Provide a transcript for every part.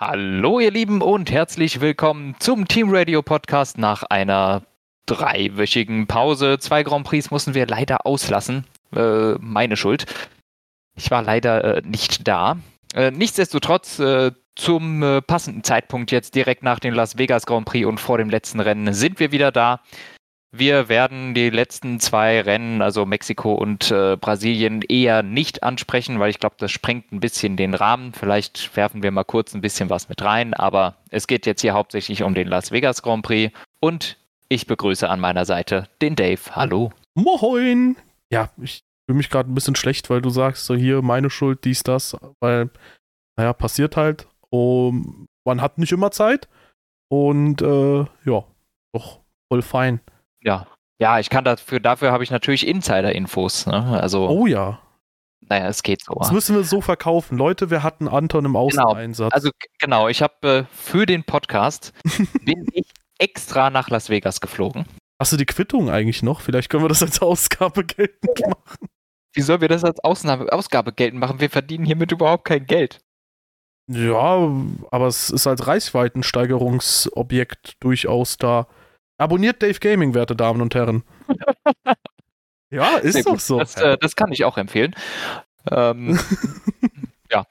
Hallo ihr Lieben und herzlich willkommen zum Team Radio Podcast nach einer dreiwöchigen Pause. Zwei Grand Prix mussten wir leider auslassen. Äh, meine Schuld. Ich war leider äh, nicht da. Äh, nichtsdestotrotz, äh, zum äh, passenden Zeitpunkt jetzt direkt nach dem Las Vegas Grand Prix und vor dem letzten Rennen sind wir wieder da. Wir werden die letzten zwei Rennen, also Mexiko und äh, Brasilien, eher nicht ansprechen, weil ich glaube, das sprengt ein bisschen den Rahmen. Vielleicht werfen wir mal kurz ein bisschen was mit rein, aber es geht jetzt hier hauptsächlich um den Las Vegas Grand Prix und ich begrüße an meiner Seite den Dave. Hallo. Moin! Ja, ich fühle mich gerade ein bisschen schlecht, weil du sagst, so hier meine Schuld, dies, das, weil, naja, passiert halt. Um, man hat nicht immer Zeit und äh, ja, doch voll fein. Ja. Ja, ich kann dafür, dafür habe ich natürlich Insider-Infos. Ne? Also, Oh ja. naja, es geht so. Das müssen wir so verkaufen. Leute, wir hatten Anton im Außeneinsatz. Also g- genau, ich habe äh, für den Podcast bin ich extra nach Las Vegas geflogen. Hast du die Quittung eigentlich noch? Vielleicht können wir das als Ausgabe geltend machen. Wie sollen wir das als Ausnahme, Ausgabe geltend machen? Wir verdienen hiermit überhaupt kein Geld. Ja, aber es ist als Reichweitensteigerungsobjekt durchaus da. Abonniert Dave Gaming, werte Damen und Herren. ja, ist doch gut. so. Das, äh, das kann ich auch empfehlen. Ähm, ja.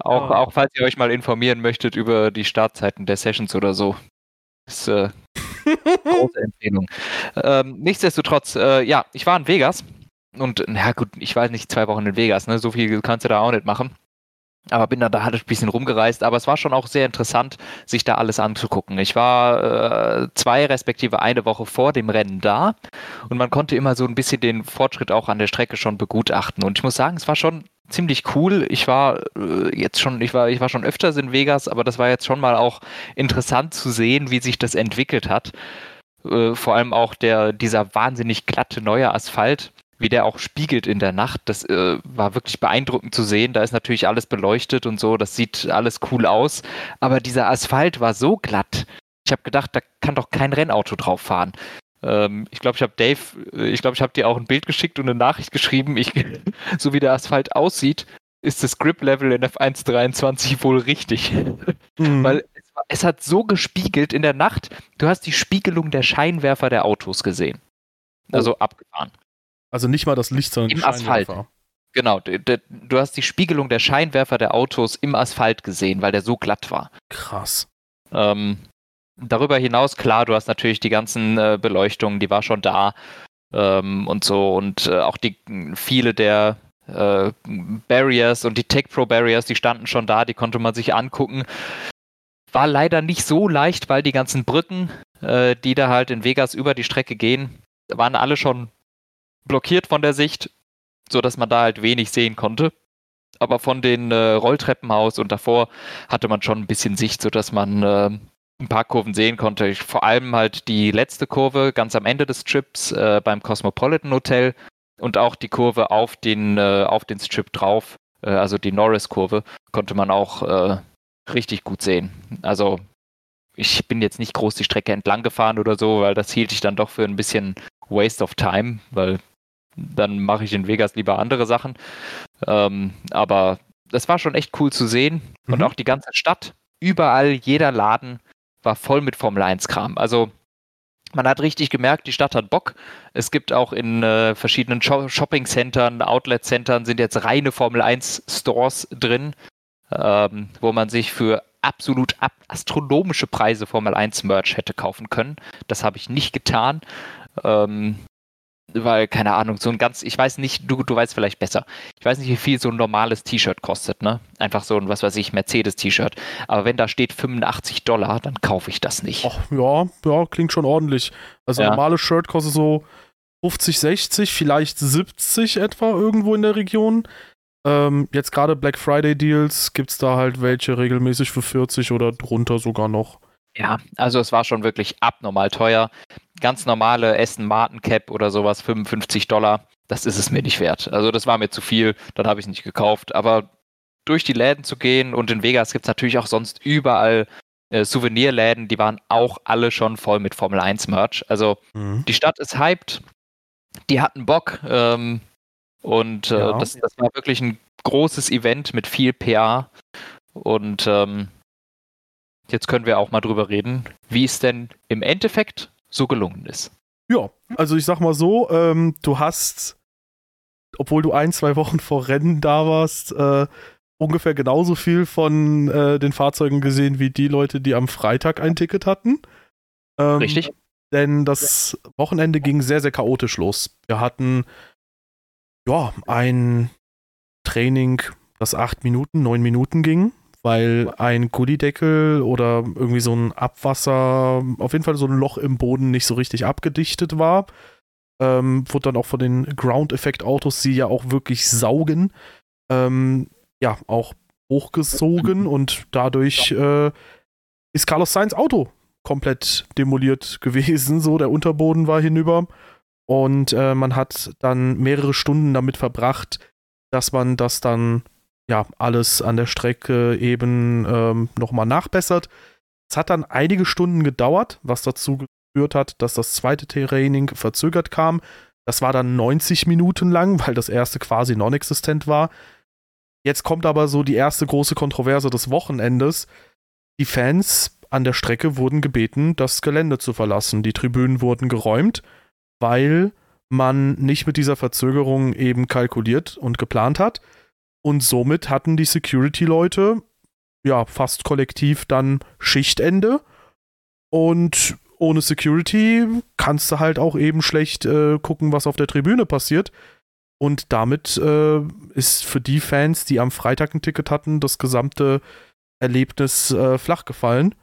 auch, Ja. auch falls ihr euch mal informieren möchtet über die Startzeiten der Sessions oder so. Ist äh, große Empfehlung. Ähm, nichtsdestotrotz, äh, ja, ich war in Vegas und na gut, ich weiß nicht, zwei Wochen in Vegas, ne? So viel kannst du da auch nicht machen. Aber bin dann da halt ein bisschen rumgereist, aber es war schon auch sehr interessant, sich da alles anzugucken. Ich war äh, zwei respektive eine Woche vor dem Rennen da und man konnte immer so ein bisschen den Fortschritt auch an der Strecke schon begutachten. Und ich muss sagen, es war schon ziemlich cool. Ich war äh, jetzt schon, ich war, ich war schon öfters in Vegas, aber das war jetzt schon mal auch interessant zu sehen, wie sich das entwickelt hat. Äh, vor allem auch der, dieser wahnsinnig glatte neue Asphalt, wie der auch spiegelt in der Nacht. Das äh, war wirklich beeindruckend zu sehen. Da ist natürlich alles beleuchtet und so. Das sieht alles cool aus. Aber dieser Asphalt war so glatt. Ich habe gedacht, da kann doch kein Rennauto drauf fahren. Ähm, ich glaube, ich habe Dave, äh, ich glaube, ich habe dir auch ein Bild geschickt und eine Nachricht geschrieben. Ich, so wie der Asphalt aussieht, ist das Grip-Level in F1 23 wohl richtig. Mhm. Weil es, es hat so gespiegelt in der Nacht, du hast die Spiegelung der Scheinwerfer der Autos gesehen. Also abgefahren. Also nicht mal das Licht, sondern Im die Asphalt. Genau, du hast die Spiegelung der Scheinwerfer der Autos im Asphalt gesehen, weil der so glatt war. Krass. Ähm, darüber hinaus, klar, du hast natürlich die ganzen äh, Beleuchtungen, die war schon da ähm, und so und äh, auch die viele der äh, Barriers und die Tech Pro Barriers, die standen schon da, die konnte man sich angucken. War leider nicht so leicht, weil die ganzen Brücken, äh, die da halt in Vegas über die Strecke gehen, waren alle schon blockiert von der Sicht, so dass man da halt wenig sehen konnte. Aber von den äh, Rolltreppenhaus und davor hatte man schon ein bisschen Sicht, so dass man äh, ein paar Kurven sehen konnte. Vor allem halt die letzte Kurve ganz am Ende des Strips äh, beim Cosmopolitan Hotel und auch die Kurve auf den, äh, auf den Strip drauf, äh, also die Norris-Kurve, konnte man auch äh, richtig gut sehen. Also ich bin jetzt nicht groß die Strecke entlang gefahren oder so, weil das hielt ich dann doch für ein bisschen Waste of Time, weil dann mache ich in Vegas lieber andere Sachen. Ähm, aber das war schon echt cool zu sehen. Und Mhm. auch die ganze Stadt, überall, jeder Laden war voll mit Formel 1-Kram. Also man hat richtig gemerkt, die Stadt hat Bock. Es gibt auch in äh, verschiedenen Sho Shopping-Centern, Outlet-Centern sind jetzt reine Formel 1-Stores drin, ähm, wo man sich für absolut ab astronomische Preise Formel 1-Merch hätte kaufen können. Das habe ich nicht getan. Ähm, weil, keine Ahnung, so ein ganz, ich weiß nicht, du, du weißt vielleicht besser. Ich weiß nicht, wie viel so ein normales T-Shirt kostet, ne? Einfach so ein, was weiß ich, Mercedes-T-Shirt. Aber wenn da steht 85 Dollar, dann kaufe ich das nicht. Ach, ja, ja, klingt schon ordentlich. Also Ja. normales Shirt kostet so 50, 60, vielleicht 70 etwa irgendwo in der Region. Ähm, jetzt gerade Black Friday Deals gibt es da halt welche regelmäßig für 40 oder drunter sogar noch. Ja, also es war schon wirklich abnormal teuer. Ganz normale Aston Martin Cap oder sowas, 55 Dollar, das ist es mir nicht wert. Also das war mir zu viel, dann habe ich es nicht gekauft. Aber durch die Läden zu gehen und in Vegas gibt es natürlich auch sonst überall äh, Souvenirläden, die waren auch alle schon voll mit Formel 1 Merch. Also Mhm. die Stadt ist hyped, die hatten Bock ähm, und äh, Ja. das, das war wirklich ein großes Event mit viel PA Und ähm, jetzt können wir auch mal drüber reden, wie es denn im Endeffekt so gelungen ist. Ja, also ich sag mal so, ähm, du hast, obwohl du ein, zwei Wochen vor Rennen da warst, äh, ungefähr genauso viel von äh, den Fahrzeugen gesehen wie die Leute, die am Freitag ein Ticket hatten. Ähm, Richtig. Denn das Wochenende ging sehr, sehr chaotisch los. Wir hatten ja ein Training, das acht Minuten, neun Minuten ging, weil ein Gullideckel oder irgendwie so ein Abwasser, auf jeden Fall so ein Loch im Boden nicht so richtig abgedichtet war. Ähm, wurde dann auch von den Ground-Effekt-Autos, die ja auch wirklich saugen, ähm, ja, auch hochgesogen und dadurch äh, ist Carlos Sainz Auto komplett demoliert gewesen. So, der Unterboden war hinüber. Und äh, man hat dann mehrere Stunden damit verbracht, dass man das dann ja alles an der Strecke eben ähm, nochmal nachbessert. Es hat dann einige Stunden gedauert, was dazu geführt hat, dass das zweite Training verzögert kam. Das war dann 90 Minuten lang, weil das erste quasi non-existent war. Jetzt kommt aber so die erste große Kontroverse des Wochenendes. Die Fans an der Strecke wurden gebeten, das Gelände zu verlassen. Die Tribünen wurden geräumt, weil man nicht mit dieser Verzögerung eben kalkuliert und geplant hat. Und somit hatten die Security-Leute ja fast kollektiv dann Schichtende. Und ohne Security kannst du halt auch eben schlecht äh, gucken, was auf der Tribüne passiert. Und damit äh, ist für die Fans, die am Freitag ein Ticket hatten, das gesamte Erlebnis äh, flach gefallen.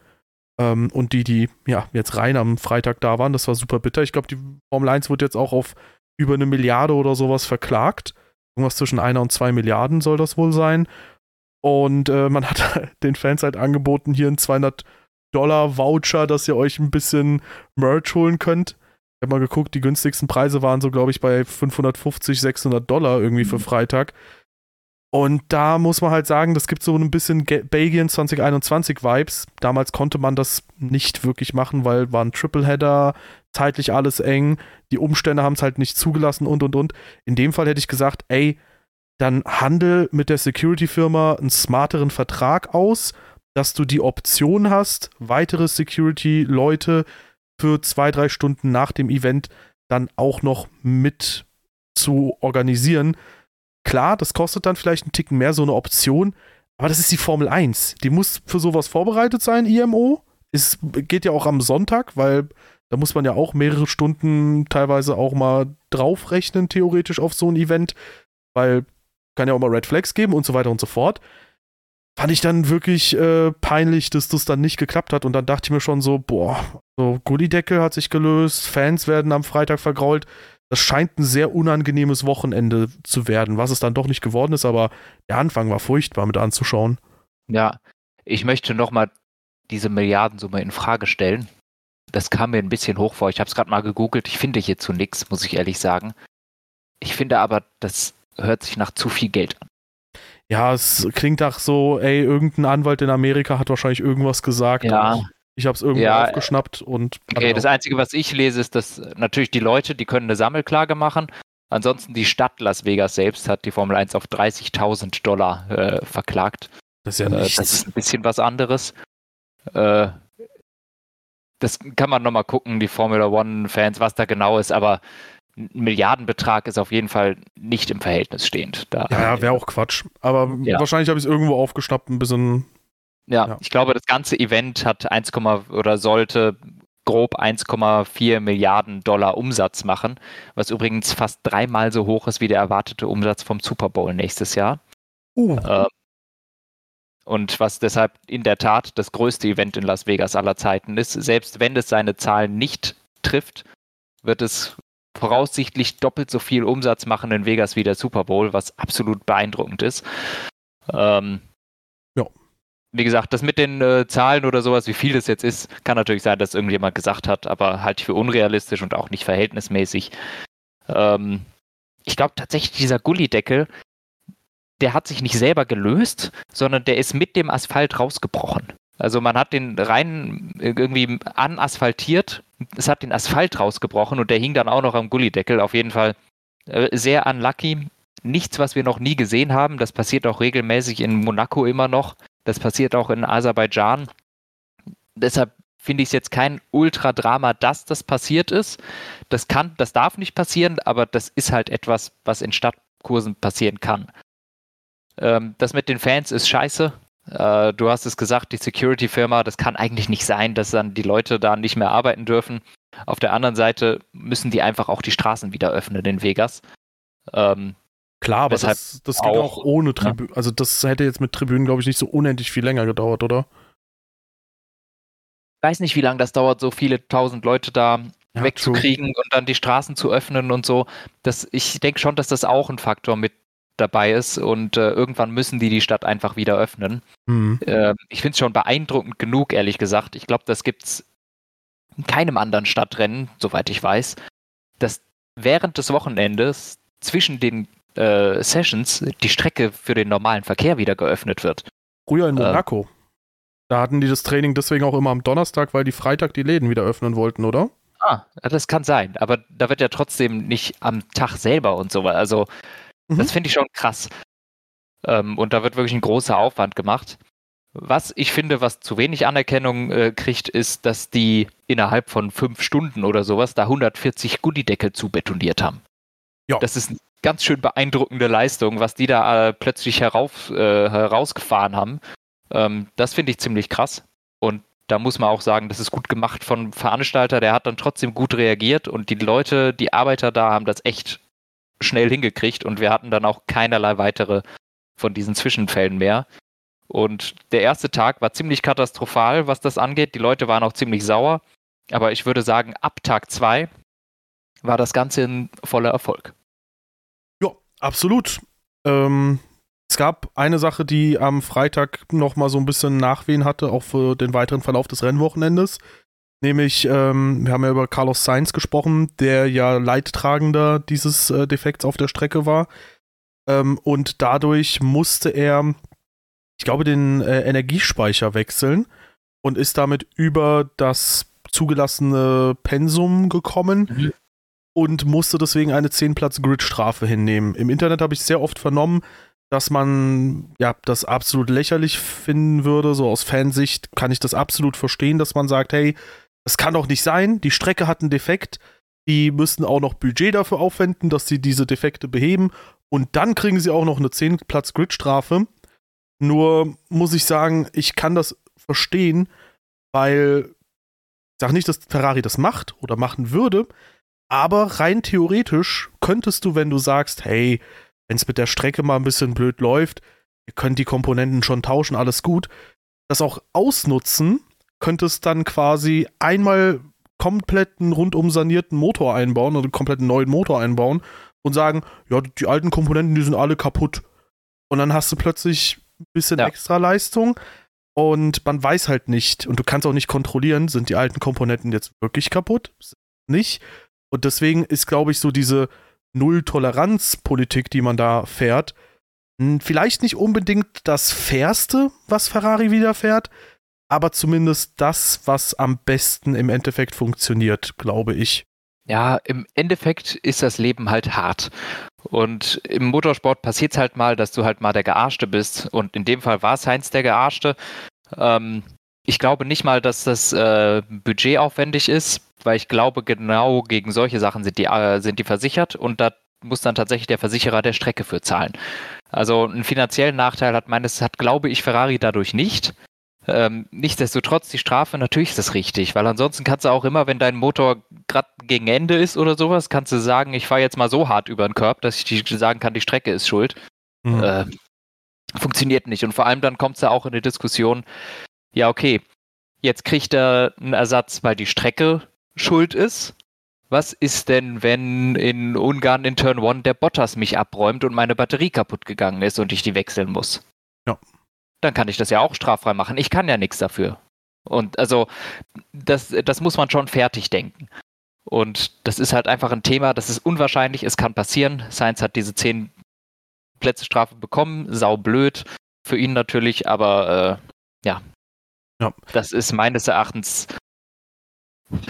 Ähm, und die, die ja jetzt rein am Freitag da waren, das war super bitter. Ich glaube, die Formel 1 wird jetzt auch auf über eine Milliarde oder sowas verklagt. Irgendwas zwischen einer und zwei Milliarden soll das wohl sein. Und äh, man hat den Fans halt angeboten, hier einen 200 Dollar Voucher, dass ihr euch ein bisschen Merch holen könnt. Ich habe mal geguckt, die günstigsten Preise waren so, glaube ich, bei 550, 600 Dollar irgendwie für mhm. Freitag. Und da muss man halt sagen, das gibt so ein bisschen Belgien 2021 Vibes. Damals konnte man das nicht wirklich machen, weil war ein Tripleheader, zeitlich alles eng, die Umstände haben es halt nicht zugelassen und und und. In dem Fall hätte ich gesagt, ey, dann handel mit der Security-Firma einen smarteren Vertrag aus, dass du die Option hast, weitere Security-Leute für zwei, drei Stunden nach dem Event dann auch noch mit zu organisieren, Klar, das kostet dann vielleicht einen Ticken mehr, so eine Option, aber das ist die Formel 1. Die muss für sowas vorbereitet sein, IMO. Es geht ja auch am Sonntag, weil da muss man ja auch mehrere Stunden teilweise auch mal draufrechnen, theoretisch auf so ein Event, weil kann ja auch mal Red Flags geben und so weiter und so fort. Fand ich dann wirklich äh, peinlich, dass das dann nicht geklappt hat. Und dann dachte ich mir schon so, boah, so Gullideckel hat sich gelöst, Fans werden am Freitag vergrault das scheint ein sehr unangenehmes Wochenende zu werden, was es dann doch nicht geworden ist, aber der Anfang war furchtbar mit anzuschauen. Ja, ich möchte nochmal diese Milliardensumme in Frage stellen. Das kam mir ein bisschen hoch vor. Ich habe es gerade mal gegoogelt. Ich finde hierzu nichts, muss ich ehrlich sagen. Ich finde aber, das hört sich nach zu viel Geld an. Ja, es klingt nach so, ey, irgendein Anwalt in Amerika hat wahrscheinlich irgendwas gesagt. Ja. Ich habe es irgendwo ja, aufgeschnappt und. Okay, das Einzige, was ich lese, ist, dass natürlich die Leute, die können eine Sammelklage machen. Ansonsten die Stadt Las Vegas selbst hat die Formel 1 auf 30.000 Dollar äh, verklagt. Das ist ja nichts. Äh, das ist ein bisschen was anderes. Äh, das kann man nochmal gucken, die Formula One-Fans, was da genau ist, aber ein Milliardenbetrag ist auf jeden Fall nicht im Verhältnis stehend. Da ja, wäre auch Quatsch. Aber ja. wahrscheinlich habe ich es irgendwo aufgeschnappt, ein bisschen ja, ja, ich glaube, das ganze Event hat 1, oder sollte grob 1,4 Milliarden Dollar Umsatz machen, was übrigens fast dreimal so hoch ist wie der erwartete Umsatz vom Super Bowl nächstes Jahr. Uh. Ähm, und was deshalb in der Tat das größte Event in Las Vegas aller Zeiten ist. Selbst wenn es seine Zahlen nicht trifft, wird es voraussichtlich doppelt so viel Umsatz machen in Vegas wie der Super Bowl, was absolut beeindruckend ist. Ähm, wie gesagt, das mit den äh, Zahlen oder sowas, wie viel das jetzt ist, kann natürlich sein, dass irgendjemand gesagt hat, aber halte ich für unrealistisch und auch nicht verhältnismäßig. Ähm, ich glaube tatsächlich, dieser Gullideckel, der hat sich nicht selber gelöst, sondern der ist mit dem Asphalt rausgebrochen. Also man hat den rein irgendwie anasphaltiert, es hat den Asphalt rausgebrochen und der hing dann auch noch am Gullideckel. Auf jeden Fall äh, sehr unlucky. Nichts, was wir noch nie gesehen haben. Das passiert auch regelmäßig in Monaco immer noch Das passiert auch in Aserbaidschan. Deshalb finde ich es jetzt kein Ultradrama, dass das passiert ist. Das kann, das darf nicht passieren, aber das ist halt etwas, was in Stadtkursen passieren kann. Ähm, das mit den Fans ist scheiße. Äh, du hast es gesagt, die Security-Firma, das kann eigentlich nicht sein, dass dann die Leute da nicht mehr arbeiten dürfen. Auf der anderen Seite müssen die einfach auch die Straßen wieder öffnen in Vegas. Ähm, Klar, aber das, das ging auch, auch ohne Tribünen. Ja. Also das hätte jetzt mit Tribünen, glaube ich, nicht so unendlich viel länger gedauert, oder? Ich weiß nicht, wie lange das dauert, so viele tausend Leute da ja, wegzukriegen true. und dann die Straßen zu öffnen und so. Das, ich denke schon, dass das auch ein Faktor mit dabei ist und äh, irgendwann müssen die die Stadt einfach wieder öffnen. Mhm. Äh, ich finde es schon beeindruckend genug, ehrlich gesagt. Ich glaube, das gibt es in keinem anderen Stadtrennen, soweit ich weiß, dass während des Wochenendes zwischen den äh, Sessions die Strecke für den normalen Verkehr wieder geöffnet wird. Früher in Monaco. Ähm, da hatten die das Training deswegen auch immer am Donnerstag, weil die Freitag die Läden wieder öffnen wollten, oder? Ah, das kann sein. Aber da wird ja trotzdem nicht am Tag selber und so. Also, mhm. das finde ich schon krass. Ähm, und da wird wirklich ein großer Aufwand gemacht. Was ich finde, was zu wenig Anerkennung äh, kriegt, ist, dass die innerhalb von fünf Stunden oder sowas da 140 Gullideckel zu betoniert haben. Ja. Das ist eine ganz schön beeindruckende Leistung, was die da äh, plötzlich herauf, äh, herausgefahren haben. Ähm, das finde ich ziemlich krass. Und da muss man auch sagen, das ist gut gemacht von Veranstalter. Der hat dann trotzdem gut reagiert und die Leute, die Arbeiter da haben das echt schnell hingekriegt und wir hatten dann auch keinerlei weitere von diesen Zwischenfällen mehr. Und der erste Tag war ziemlich katastrophal, was das angeht. Die Leute waren auch ziemlich sauer. Aber ich würde sagen, ab Tag zwei war das Ganze ein voller Erfolg. Ja, absolut. Ähm, es gab eine Sache, die am Freitag noch mal so ein bisschen Nachwehen hatte, auch für den weiteren Verlauf des Rennwochenendes. Nämlich, ähm, wir haben ja über Carlos Sainz gesprochen, der ja Leidtragender dieses äh, Defekts auf der Strecke war. Ähm, und dadurch musste er, ich glaube, den äh, Energiespeicher wechseln und ist damit über das zugelassene Pensum gekommen. Mhm und musste deswegen eine 10-Platz-Grid-Strafe hinnehmen. Im Internet habe ich sehr oft vernommen, dass man ja das absolut lächerlich finden würde. So aus Fansicht kann ich das absolut verstehen, dass man sagt, hey, es kann doch nicht sein, die Strecke hat einen Defekt, die müssten auch noch Budget dafür aufwenden, dass sie diese Defekte beheben. Und dann kriegen sie auch noch eine 10-Platz-Grid-Strafe. Nur muss ich sagen, ich kann das verstehen, weil ich sage nicht, dass Ferrari das macht oder machen würde, aber rein theoretisch könntest du, wenn du sagst, hey, wenn es mit der Strecke mal ein bisschen blöd läuft, ihr könnt die Komponenten schon tauschen, alles gut, das auch ausnutzen, könntest dann quasi einmal komplett einen rundum sanierten Motor einbauen oder einen kompletten neuen Motor einbauen und sagen, ja, die alten Komponenten, die sind alle kaputt. Und dann hast du plötzlich ein bisschen ja. extra Leistung und man weiß halt nicht und du kannst auch nicht kontrollieren, sind die alten Komponenten jetzt wirklich kaputt? Nicht. Und deswegen ist, glaube ich, so diese Null-Toleranz-Politik, die man da fährt, vielleicht nicht unbedingt das Fairste, was Ferrari widerfährt, aber zumindest das, was am besten im Endeffekt funktioniert, glaube ich. Ja, im Endeffekt ist das Leben halt hart. Und im Motorsport passiert es halt mal, dass du halt mal der Gearschte bist. Und in dem Fall war es Heinz der Gearschte. Ähm, ich glaube nicht mal, dass das äh, budgetaufwendig ist, weil ich glaube, genau gegen solche Sachen sind die, äh, sind die versichert und da muss dann tatsächlich der Versicherer der Strecke für zahlen. Also einen finanziellen Nachteil hat meines, hat glaube ich Ferrari dadurch nicht. Ähm, nichtsdestotrotz die Strafe, natürlich ist das richtig, weil ansonsten kannst du auch immer, wenn dein Motor gerade gegen Ende ist oder sowas, kannst du sagen, ich fahre jetzt mal so hart über den Körb, dass ich sagen kann, die Strecke ist schuld. Mhm. Äh, funktioniert nicht. Und vor allem dann kommt es ja auch in die Diskussion, ja, okay, jetzt kriegt er einen Ersatz, weil die Strecke schuld ist. Was ist denn, wenn in Ungarn in Turn 1 der Bottas mich abräumt und meine Batterie kaputt gegangen ist und ich die wechseln muss? Ja. Dann kann ich das ja auch straffrei machen. Ich kann ja nichts dafür. Und also, das, das muss man schon fertig denken. Und das ist halt einfach ein Thema, das ist unwahrscheinlich, es kann passieren. Sainz hat diese 10 Plätze Strafe bekommen, sau blöd für ihn natürlich, aber äh, ja, ja. Das ist meines Erachtens,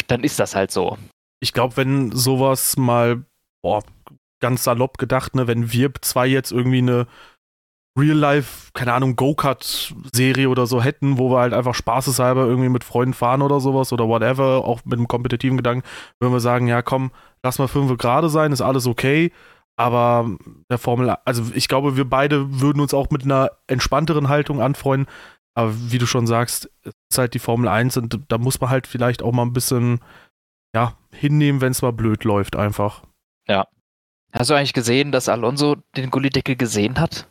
dann ist das halt so. Ich glaube, wenn sowas mal, boah, ganz salopp gedacht, ne, wenn wir zwei jetzt irgendwie eine Real-Life, keine Ahnung, Go-Kart-Serie oder so hätten, wo wir halt einfach spaßeshalber irgendwie mit Freunden fahren oder sowas oder whatever, auch mit einem kompetitiven Gedanken, würden wir sagen, ja komm, lass mal fünf gerade sein, ist alles okay. Aber der Formel, also ich glaube, wir beide würden uns auch mit einer entspannteren Haltung anfreuen. Aber wie du schon sagst, ist halt die Formel 1 und da muss man halt vielleicht auch mal ein bisschen, ja, hinnehmen, wenn es mal blöd läuft, einfach. Ja. Hast du eigentlich gesehen, dass Alonso den Gullideckel gesehen hat?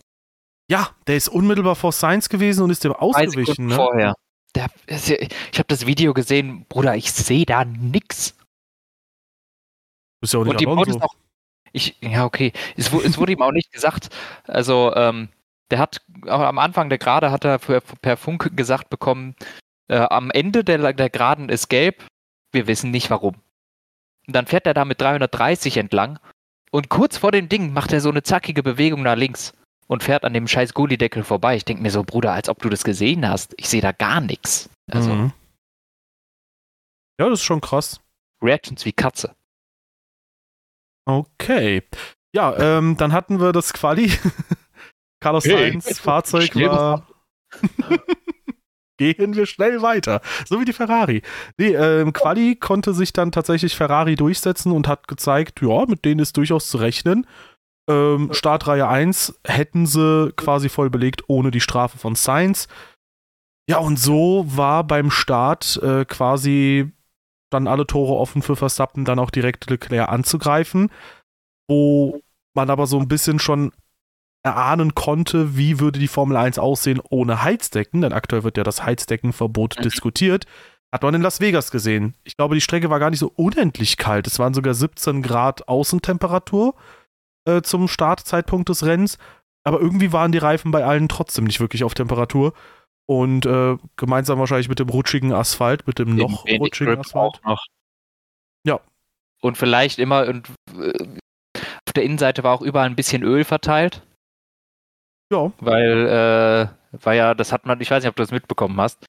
Ja, der ist unmittelbar vor Science gewesen und ist dem ausgewichen, ne? Vorher. Der, ich habe das Video gesehen, Bruder, ich sehe da nix. Ist ja auch nicht und die Alonso. auch, ich, ja, okay. Es, es wurde ihm auch nicht gesagt. Also, ähm, der hat auch am Anfang der Gerade hat er per, per Funk gesagt bekommen, äh, am Ende der, der Geraden ist gelb, wir wissen nicht warum. Und dann fährt er da mit 330 entlang und kurz vor dem Ding macht er so eine zackige Bewegung nach links und fährt an dem scheiß Gullideckel vorbei. Ich denke mir so, Bruder, als ob du das gesehen hast. Ich sehe da gar nichts. Also, Mhm. Ja, das ist schon krass. Reactions wie Katze. Okay. Ja, ähm, dann hatten wir das Quali. Carlos Hey, Sainz Fahrzeug war. Gehen wir schnell weiter. So wie die Ferrari. Nee, ähm, Quali konnte sich dann tatsächlich Ferrari durchsetzen und hat gezeigt, ja, mit denen ist durchaus zu rechnen. Ähm, Startreihe 1 hätten sie quasi voll belegt ohne die Strafe von Sainz. Ja, und so war beim Start äh, quasi dann alle Tore offen für Verstappen, dann auch direkt Leclerc anzugreifen, wo man aber so ein bisschen schon erahnen konnte, wie würde die Formel 1 aussehen ohne Heizdecken, denn aktuell wird ja das Heizdeckenverbot Mhm. diskutiert. Hat man in Las Vegas gesehen. Ich glaube, die Strecke war gar nicht so unendlich kalt. Es waren sogar 17 Grad Außentemperatur äh, zum Startzeitpunkt des Rennens. Aber irgendwie waren die Reifen bei allen trotzdem nicht wirklich auf Temperatur. Und äh, gemeinsam wahrscheinlich mit dem rutschigen Asphalt, mit dem noch Wenig rutschigen Asphalt. noch. Ja. Und vielleicht immer und äh, auf der Innenseite war auch überall ein bisschen Öl verteilt, Ja, weil äh, war ja, das hat man, ich weiß nicht, ob du das mitbekommen hast.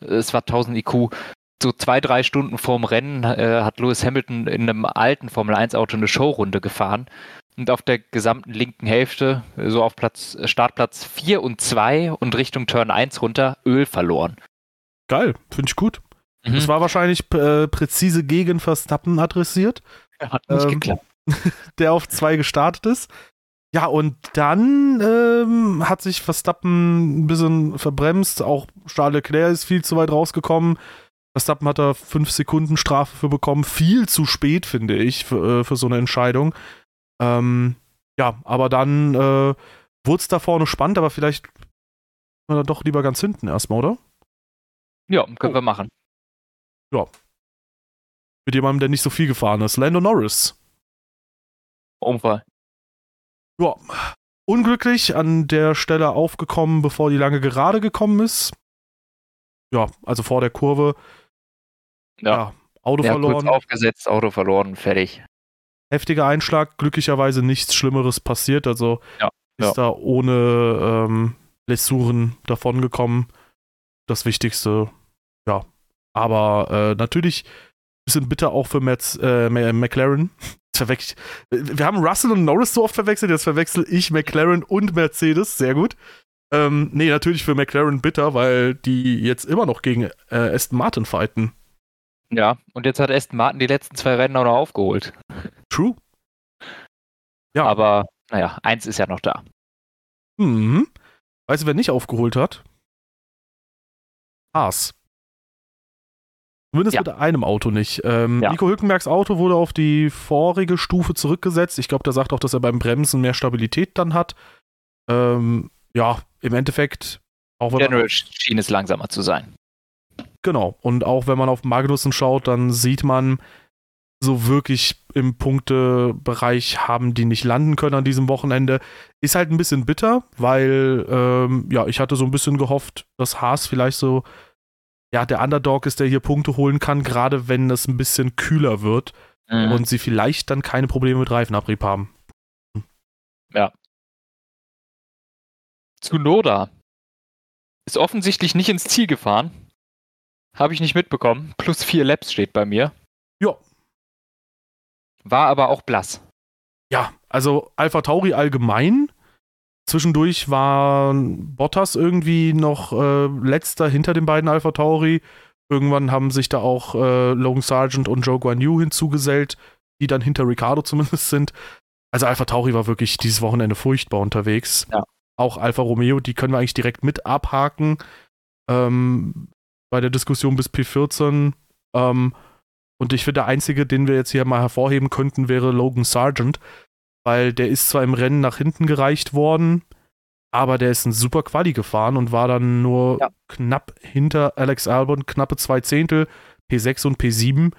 Es war 1000 IQ. So zwei, drei Stunden vorm Rennen äh, hat Lewis Hamilton in einem alten Formel 1 Auto eine Showrunde gefahren und auf der gesamten linken Hälfte, äh, so auf Platz, Startplatz 4 und 2 und Richtung Turn 1 runter, Öl verloren. geil. Finde ich gut. Mhm. Es war wahrscheinlich äh, präzise gegen Verstappen adressiert, hat nicht ähm, geklappt. der auf zwei gestartet ist. Ja, und dann ähm, hat sich Verstappen ein bisschen verbremst. Auch Charles Leclerc ist viel zu weit rausgekommen. Verstappen hat da fünf Sekunden Strafe für bekommen. Viel zu spät, finde ich, für, äh, für so eine Entscheidung. Ähm, ja, aber dann äh, wurde es da vorne spannend, aber vielleicht äh, doch lieber ganz hinten erstmal, oder? Ja, können oh. wir machen. Mit jemandem, der nicht so viel gefahren ist. Lando Norris. Unfall. Ja, unglücklich an der Stelle aufgekommen, bevor die lange Gerade gekommen ist. Ja, also vor der Kurve. Ja. Auto Ja, kurz verloren. aufgesetzt, Auto verloren, fertig. Heftiger Einschlag, glücklicherweise nichts Schlimmeres passiert. Also Ja, ist ja. da ohne ähm, Blessuren davongekommen. Das Wichtigste, ja. Aber äh, natürlich ein bisschen bitter auch für Metz, äh, McLaren. Verwechselt. Wir haben Russell und Norris so oft verwechselt, jetzt verwechsel ich McLaren und Mercedes. Sehr gut. Ähm, nee, natürlich für McLaren bitter, weil die jetzt immer noch gegen äh, Aston Martin fighten. Ja, und jetzt hat Aston Martin die letzten zwei Rennen auch noch aufgeholt. True. Ja. Aber naja, eins ist ja noch da. Mhm. Weißt du, wer nicht aufgeholt hat? Haas. Zumindest Ja. mit einem Auto nicht. Ähm, Ja. Nico Hülkenbergs Auto wurde auf die vorige Stufe zurückgesetzt. Ich glaube, der sagt auch, dass er beim Bremsen mehr Stabilität dann hat. Ähm, ja, im Endeffekt, auch wenn man, General schien es langsamer zu sein. genau. Und auch wenn man auf Magnussen schaut, dann sieht man, so wirklich im Punktebereich haben die nicht landen können an diesem Wochenende. Ist halt ein bisschen bitter, weil ähm, ja, ich hatte so ein bisschen gehofft, dass Haas vielleicht so ja, der Underdog ist, der hier Punkte holen kann, gerade wenn es ein bisschen kühler wird Mhm. und sie vielleicht dann keine Probleme mit Reifenabrieb haben. Tsunoda ist offensichtlich nicht ins Ziel gefahren. Habe ich nicht mitbekommen. Plus vier Laps steht bei mir. War aber auch blass. Ja, also Alpha Tauri allgemein zwischendurch war Bottas irgendwie noch äh, letzter hinter den beiden Alpha Tauri. Irgendwann haben sich da auch äh, Logan Sargent und Joe Guan Yu hinzugesellt, die dann hinter Ricardo zumindest sind. Also Alpha Tauri war wirklich dieses Wochenende furchtbar unterwegs. Ja. Auch Alfa Romeo, die können wir eigentlich direkt mit abhaken. Ähm, bei der Diskussion bis P14. Ähm, und ich finde, der einzige, den wir jetzt hier mal hervorheben könnten, wäre Logan Sargent, weil der ist zwar im Rennen nach hinten gereicht worden, aber der ist ein super Quali gefahren und war dann nur ja. knapp hinter Alex Albon, knappe zwei Zehntel, P6 und P7.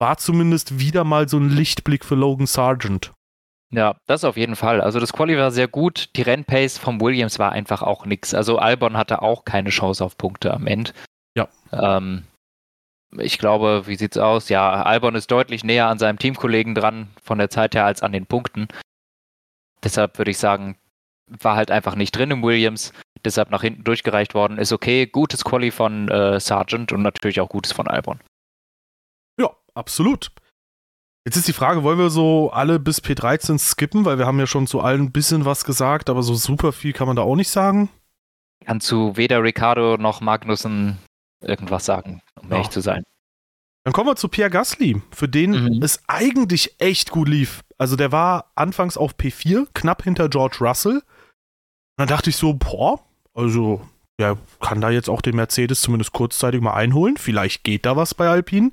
War zumindest wieder mal so ein Lichtblick für Logan Sargent. Ja, das auf jeden Fall. Also das Quali war sehr gut. Die Rennpace vom Williams war einfach auch nix. Also Albon hatte auch keine Chance auf Punkte am Ende. Ja. Ähm, ich glaube, wie sieht's aus? Ja, Albon ist deutlich näher an seinem Teamkollegen dran von der Zeit her als an den Punkten. Deshalb würde ich sagen, war halt einfach nicht drin im Williams. Deshalb nach hinten durchgereicht worden. Ist okay. Gutes Quali von äh, Sargent und natürlich auch gutes von Albon. Ja, absolut. Jetzt ist die Frage, wollen wir so alle bis P13 skippen, weil wir haben ja schon zu allen ein bisschen was gesagt, aber so super viel kann man da auch nicht sagen. Kann zu weder Ricardo noch Magnussen irgendwas sagen, um ja. ehrlich zu sein. Dann kommen wir zu Pierre Gasly, für den mhm. es eigentlich echt gut lief. Also der war anfangs auf P4, knapp hinter George Russell. Und dann dachte ich so, boah, also der kann da jetzt auch den Mercedes zumindest kurzzeitig mal einholen. Vielleicht geht da was bei Alpine.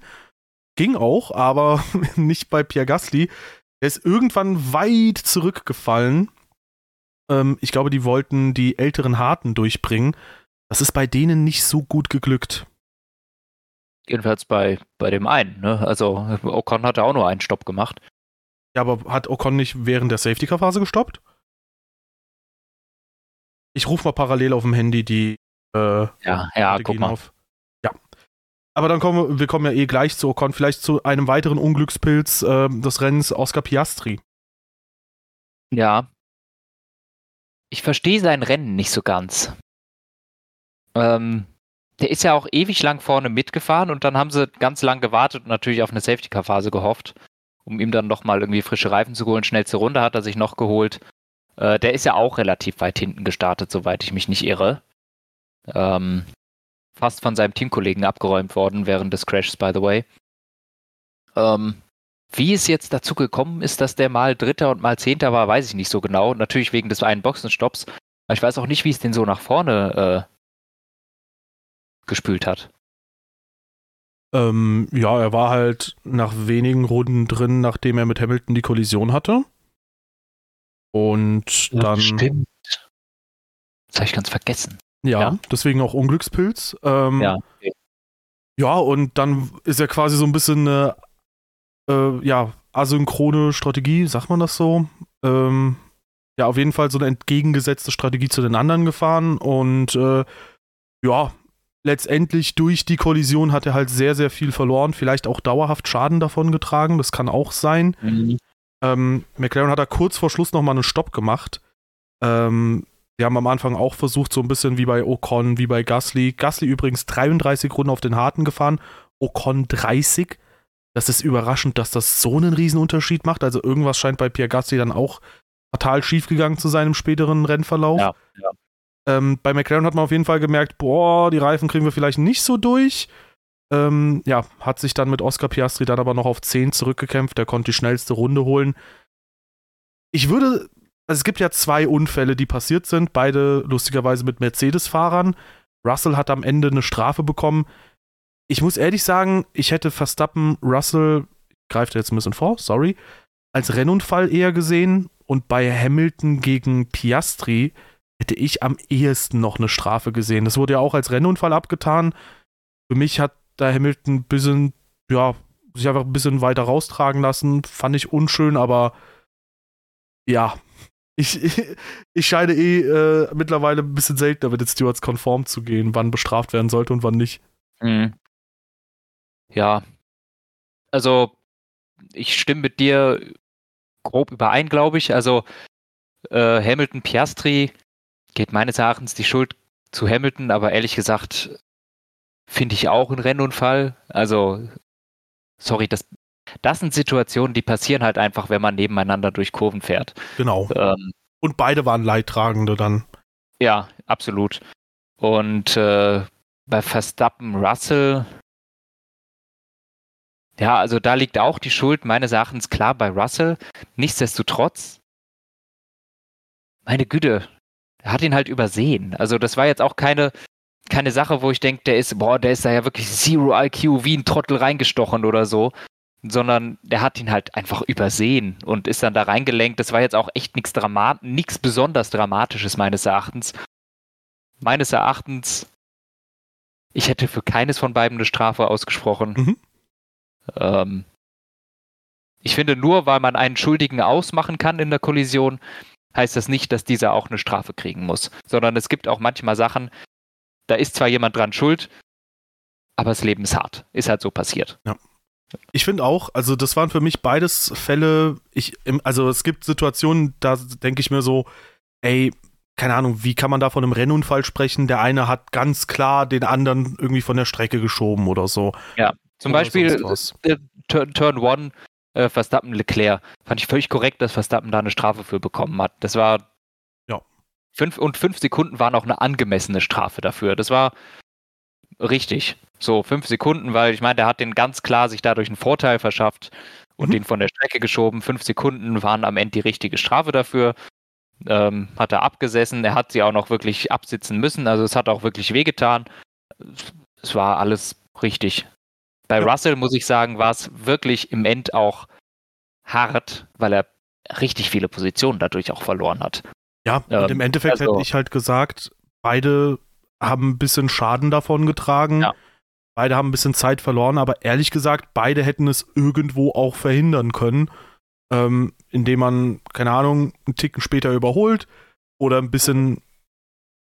Ging auch, aber nicht bei Pierre Gasly. Er ist irgendwann weit zurückgefallen. Ähm, ich glaube, die wollten die älteren Harten durchbringen. Das ist bei denen nicht so gut geglückt. Jedenfalls bei, bei dem einen. Ne? Also Ocon hatte auch nur einen Stopp gemacht. Ja, aber hat Ocon nicht während der Safety-Car-Phase gestoppt? Ich rufe mal parallel auf dem Handy die. Äh, ja, ja, guck mal. Auf. Ja. Aber dann kommen wir, wir kommen ja eh gleich zu Ocon, vielleicht zu einem weiteren Unglückspilz äh, des Rennens, Oscar Piastri. Ja. Ich verstehe sein Rennen nicht so ganz. Ähm, der ist ja auch ewig lang vorne mitgefahren und dann haben sie ganz lang gewartet und natürlich auf eine Safety-Car-Phase gehofft, um ihm dann nochmal irgendwie frische Reifen zu holen. Schnellste Runde hat er sich noch geholt. Äh, der ist ja auch relativ weit hinten gestartet, soweit ich mich nicht irre. Ähm, fast von seinem Teamkollegen abgeräumt worden während des Crashs, by the way. Ähm, wie es jetzt dazu gekommen ist, dass der mal Dritter und mal Zehnter war, weiß ich nicht so genau. Natürlich wegen des einen Boxenstopps. Aber ich weiß auch nicht, wie es den so nach vorne äh, gespült hat. Ähm, ja, er war halt nach wenigen Runden drin, nachdem er mit Hamilton die Kollision hatte. Und ja, dann. Stimmt. Das habe ich ganz vergessen. Ja, ja. deswegen auch Unglückspilz. Ähm, ja. Okay. Ja, und dann ist er quasi so ein bisschen eine äh, ja, asynchrone Strategie, sagt man das so? Ähm, ja, auf jeden Fall so eine entgegengesetzte Strategie zu den anderen gefahren und äh, ja, letztendlich durch die Kollision hat er halt sehr, sehr viel verloren, vielleicht auch dauerhaft Schaden davon getragen, das kann auch sein. Mhm. Ähm, McLaren hat da kurz vor Schluss nochmal einen Stopp gemacht. Ähm, die haben am Anfang auch versucht, so ein bisschen wie bei Ocon, wie bei Gasly. Gasly übrigens 33 Runden auf den Harten gefahren, Ocon 30. Das ist überraschend, dass das so einen Riesenunterschied macht. Also irgendwas scheint bei Pierre Gasly dann auch fatal schiefgegangen zu seinem späteren Rennverlauf. Ja, ja. Ähm, bei McLaren hat man auf jeden Fall gemerkt, boah, die Reifen kriegen wir vielleicht nicht so durch. Ähm, ja, hat sich dann mit Oscar Piastri dann aber noch auf 10 zurückgekämpft. Der konnte die schnellste Runde holen. Ich würde, also es gibt ja zwei Unfälle, die passiert sind, beide lustigerweise mit Mercedes-Fahrern. Russell hat am Ende eine Strafe bekommen. Ich muss ehrlich sagen, ich hätte Verstappen, Russell, greift jetzt ein bisschen vor, sorry, als Rennunfall eher gesehen und bei Hamilton gegen Piastri hätte ich am ehesten noch eine Strafe gesehen. Das wurde ja auch als Rennunfall abgetan. Für mich hat da Hamilton ein bisschen, ja, sich einfach ein bisschen weiter raustragen lassen. Fand ich unschön, aber ja. Ich, ich, scheine eh äh, mittlerweile ein bisschen seltener mit den Stewards konform zu gehen, wann bestraft werden sollte und wann nicht. Mhm. Ja. Also, ich stimme mit dir grob überein, glaube ich. Also, äh, Hamilton Piastri geht meines Erachtens die Schuld zu Hamilton, aber ehrlich gesagt finde ich auch ein Rennunfall. Also, sorry, das, das sind Situationen, die passieren halt einfach, wenn man nebeneinander durch Kurven fährt. Genau. Ähm, Und beide waren Leidtragende dann. Ja, absolut. Und äh, bei Verstappen Russell, ja, also da liegt auch die Schuld meines Erachtens klar bei Russell. Nichtsdestotrotz, meine Güte, hat ihn halt übersehen. Also das war jetzt auch keine, keine Sache, wo ich denke, der ist, boah, der ist da ja wirklich Zero IQ wie ein Trottel reingestochen oder so. Sondern der hat ihn halt einfach übersehen und ist dann da reingelenkt. Das war jetzt auch echt nichts Dramat nichts besonders Dramatisches meines Erachtens. Meines Erachtens, ich hätte für keines von beiden eine Strafe ausgesprochen. Mhm. Ähm, ich finde, nur weil man einen Schuldigen ausmachen kann in der Kollision, heißt das nicht, dass dieser auch eine Strafe kriegen muss. Sondern es gibt auch manchmal Sachen, da ist zwar jemand dran schuld, aber das Leben ist hart. Ist halt so passiert. Ja. Ich finde auch, also das waren für mich beides Fälle, ich, also es gibt Situationen, da denke ich mir so, ey, keine Ahnung, wie kann man da von einem Rennunfall sprechen? Der eine hat ganz klar den anderen irgendwie von der Strecke geschoben oder so. Ja, zum oder Beispiel Turn, Turn One, äh, Verstappen Leclerc. Fand ich völlig korrekt, dass Verstappen da eine Strafe für bekommen hat. Das war. Ja. Fünf, und fünf Sekunden waren auch eine angemessene Strafe dafür. Das war richtig. So, fünf Sekunden, weil ich meine, der hat den ganz klar sich dadurch einen Vorteil verschafft und mhm. den von der Strecke geschoben. Fünf Sekunden waren am Ende die richtige Strafe dafür. Ähm, hat er abgesessen. Er hat sie auch noch wirklich absitzen müssen. Also es hat auch wirklich wehgetan. Es war alles richtig. Bei ja. Russell muss ich sagen, war es wirklich im End auch hart, weil er richtig viele Positionen dadurch auch verloren hat. Ja, ähm, und im Endeffekt also, hätte ich halt gesagt, beide haben ein bisschen Schaden davon getragen. Ja. Beide haben ein bisschen Zeit verloren, aber ehrlich gesagt, beide hätten es irgendwo auch verhindern können, ähm, indem man, keine Ahnung, einen Ticken später überholt oder ein bisschen